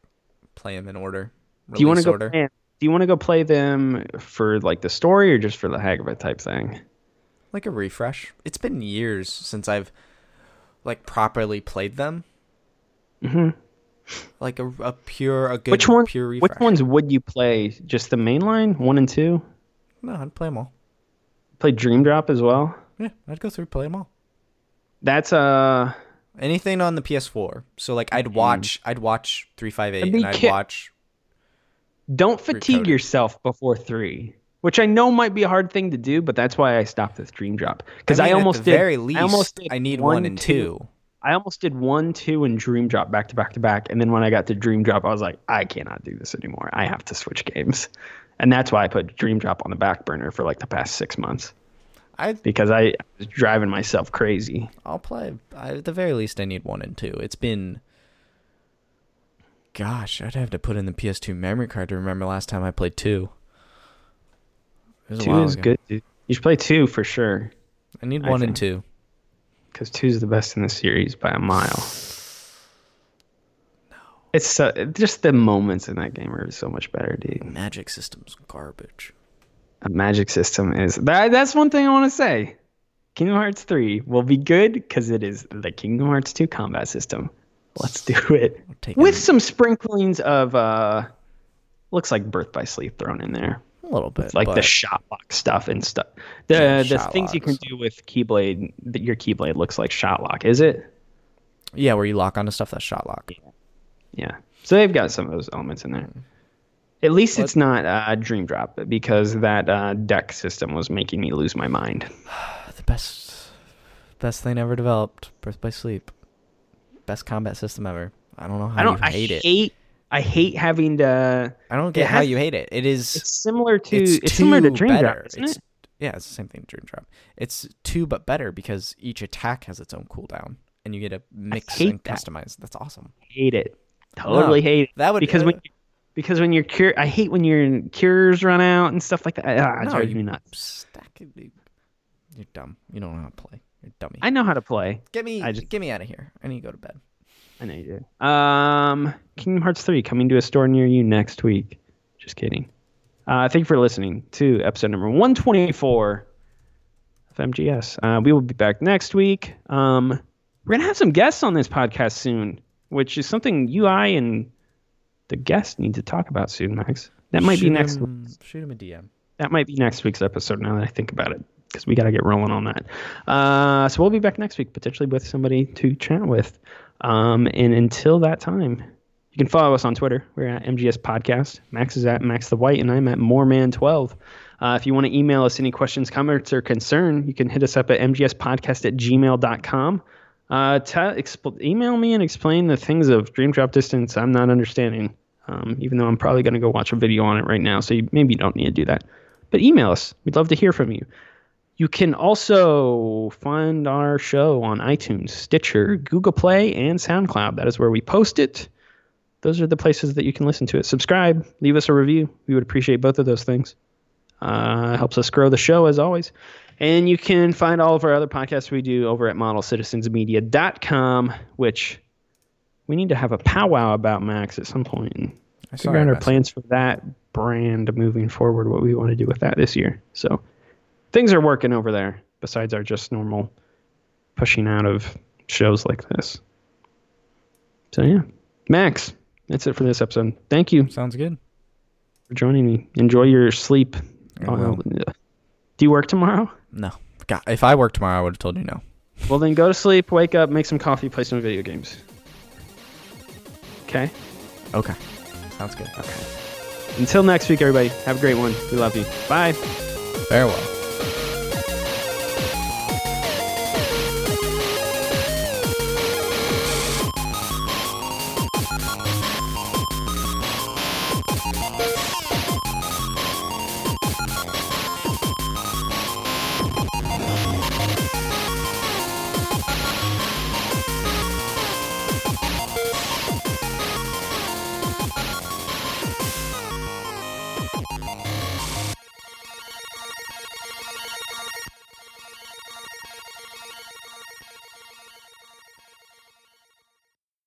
Speaker 2: play them in order.
Speaker 1: Do you want to go? Play, do you want to go play them for like the story or just for the heck of it type thing?
Speaker 2: Like a refresh. It's been years since I've like properly played them.
Speaker 1: Mm hmm
Speaker 2: like a, a pure a good
Speaker 1: which one,
Speaker 2: pure refresh.
Speaker 1: Which ones would you play? Just the main line, one and two?
Speaker 2: No, I'd play them all.
Speaker 1: Play Dream Drop as well.
Speaker 2: Yeah, I'd go through play them all.
Speaker 1: That's uh
Speaker 2: Anything on the PS4. So like I'd watch I'd watch 358
Speaker 1: And
Speaker 2: I'd watch
Speaker 1: Don't fatigue
Speaker 2: Recoded.
Speaker 1: yourself before three, which I know might be a hard thing to do, but that's why I stopped with Dream Drop because I,
Speaker 2: mean,
Speaker 1: almost
Speaker 2: at the
Speaker 1: did.
Speaker 2: very least
Speaker 1: I almost did
Speaker 2: I need one, and two.
Speaker 1: I almost did one, two, and Dream Drop back to back to back, and then when I got to Dream Drop, I was like, I cannot do this anymore. I have to switch games, and that's why I put Dream Drop on the back burner for like the past six months
Speaker 2: I
Speaker 1: because I was driving myself crazy.
Speaker 2: I'll play I, at the very least I need one and two. It's been Gosh, I'd have to put in the PS2 memory card to remember last time I played 2. It was a
Speaker 1: Two is
Speaker 2: ago.
Speaker 1: good. Dude. You should play two for sure
Speaker 2: I need
Speaker 1: I
Speaker 2: one and
Speaker 1: think.
Speaker 2: 2.
Speaker 1: because two is the best in the series by a mile. No, it's so, just the moments in that game are so much better, dude.
Speaker 2: Magic system's garbage.
Speaker 1: A magic system is that. That's one thing I want to say. Kingdom Hearts 3 will be good because it is the Kingdom Hearts 2 combat system. Let's do it
Speaker 2: taking
Speaker 1: with some sprinklings of uh, looks like Birth by Sleep thrown in there,
Speaker 2: a little bit.
Speaker 1: like the
Speaker 2: but
Speaker 1: shot lock stuff and stuff. The
Speaker 2: Yeah,
Speaker 1: the things you can do with Keyblade. that Your Keyblade looks like shot lock. Is it?
Speaker 2: yeah, where you lock onto stuff that's shot lock.
Speaker 1: Yeah. So they've got some of those elements in there. At least it's not uh, Dream Drop because that uh, deck system was making me lose my mind.
Speaker 2: The best best thing ever developed. Birth by Sleep. Best combat system ever. I don't know how
Speaker 1: I don't.
Speaker 2: you
Speaker 1: I
Speaker 2: hate it.
Speaker 1: I hate having to.
Speaker 2: I don't get how
Speaker 1: has-
Speaker 2: you hate it. It is
Speaker 1: It's similar to.
Speaker 2: it's,
Speaker 1: It's, similar to Dream
Speaker 2: better.
Speaker 1: Drop, isn't
Speaker 2: it's,
Speaker 1: it?
Speaker 2: Yeah, it's the same thing. Dream Drop. It's two but better because each attack has its own cooldown, and you get to mix and
Speaker 1: that.
Speaker 2: customize. That's awesome.
Speaker 1: Hate it. Totally hate it.
Speaker 2: That would
Speaker 1: because
Speaker 2: uh,
Speaker 1: when because when your cure, I hate when your cures run out and stuff like that. Ah,
Speaker 2: no,
Speaker 1: drives
Speaker 2: you
Speaker 1: me nuts.
Speaker 2: stack it. you- You're dumb. You don't know how to play. You're a dummy.
Speaker 1: I know how to play.
Speaker 2: get me.
Speaker 1: I just-
Speaker 2: get me out of here. I need to go to bed.
Speaker 1: I know you do. Um, Kingdom Hearts 3 coming to a store near you next week. Just kidding. Uh, thank you for listening to episode number 124 of MGS. Uh, we will be back next week. Um, we're going to have some guests on this podcast soon, which is something you, I, and the guest need to talk about soon, Max. That might be next
Speaker 2: him- Shoot him a DM.
Speaker 1: that might be next week's episode now that I think about it because we got to get rolling on that. Uh, so we'll be back next week, potentially with somebody to chat with. Um, and until that time, you can follow us on Twitter. We're at MGS Podcast. Max is at Max the White, and I'm at Moreman12. Uh, if you want to email us any questions, comments, or concern, you can hit us up at mgspodcast at gmail.com. Uh, te- expl- email me and explain the things of Dream Drop Distance I'm not understanding, um, even though I'm probably going to go watch a video on it right now, so you, maybe don't need to do that. But email us. We'd love to hear from you. You can also find our show on iTunes, Stitcher, Google Play, and SoundCloud. That is where we post it. Those are the places that you can listen to it. Subscribe, leave us a review. We would appreciate both of those things. Uh, helps us grow the show as always. And you can find all of our other podcasts we do over at modelcitizensmedia.com, which we need to have a powwow about Max at some point and
Speaker 2: I
Speaker 1: figure out our plans for that brand moving forward, what we want to do with that this year. So things are working over there besides our just normal pushing out of shows like this. So yeah, Max, that's it for this episode. Thank you
Speaker 2: Sounds good.
Speaker 1: for joining me. Enjoy your sleep. Uh, do you work tomorrow?
Speaker 2: No. God, if I worked tomorrow, I would have told you no.
Speaker 1: Well, then go to sleep, wake up, make some coffee, play some video games. Okay?
Speaker 2: Okay. Sounds good.
Speaker 1: Okay. Until next week, everybody, have a great one. We love you. Bye.
Speaker 2: Farewell.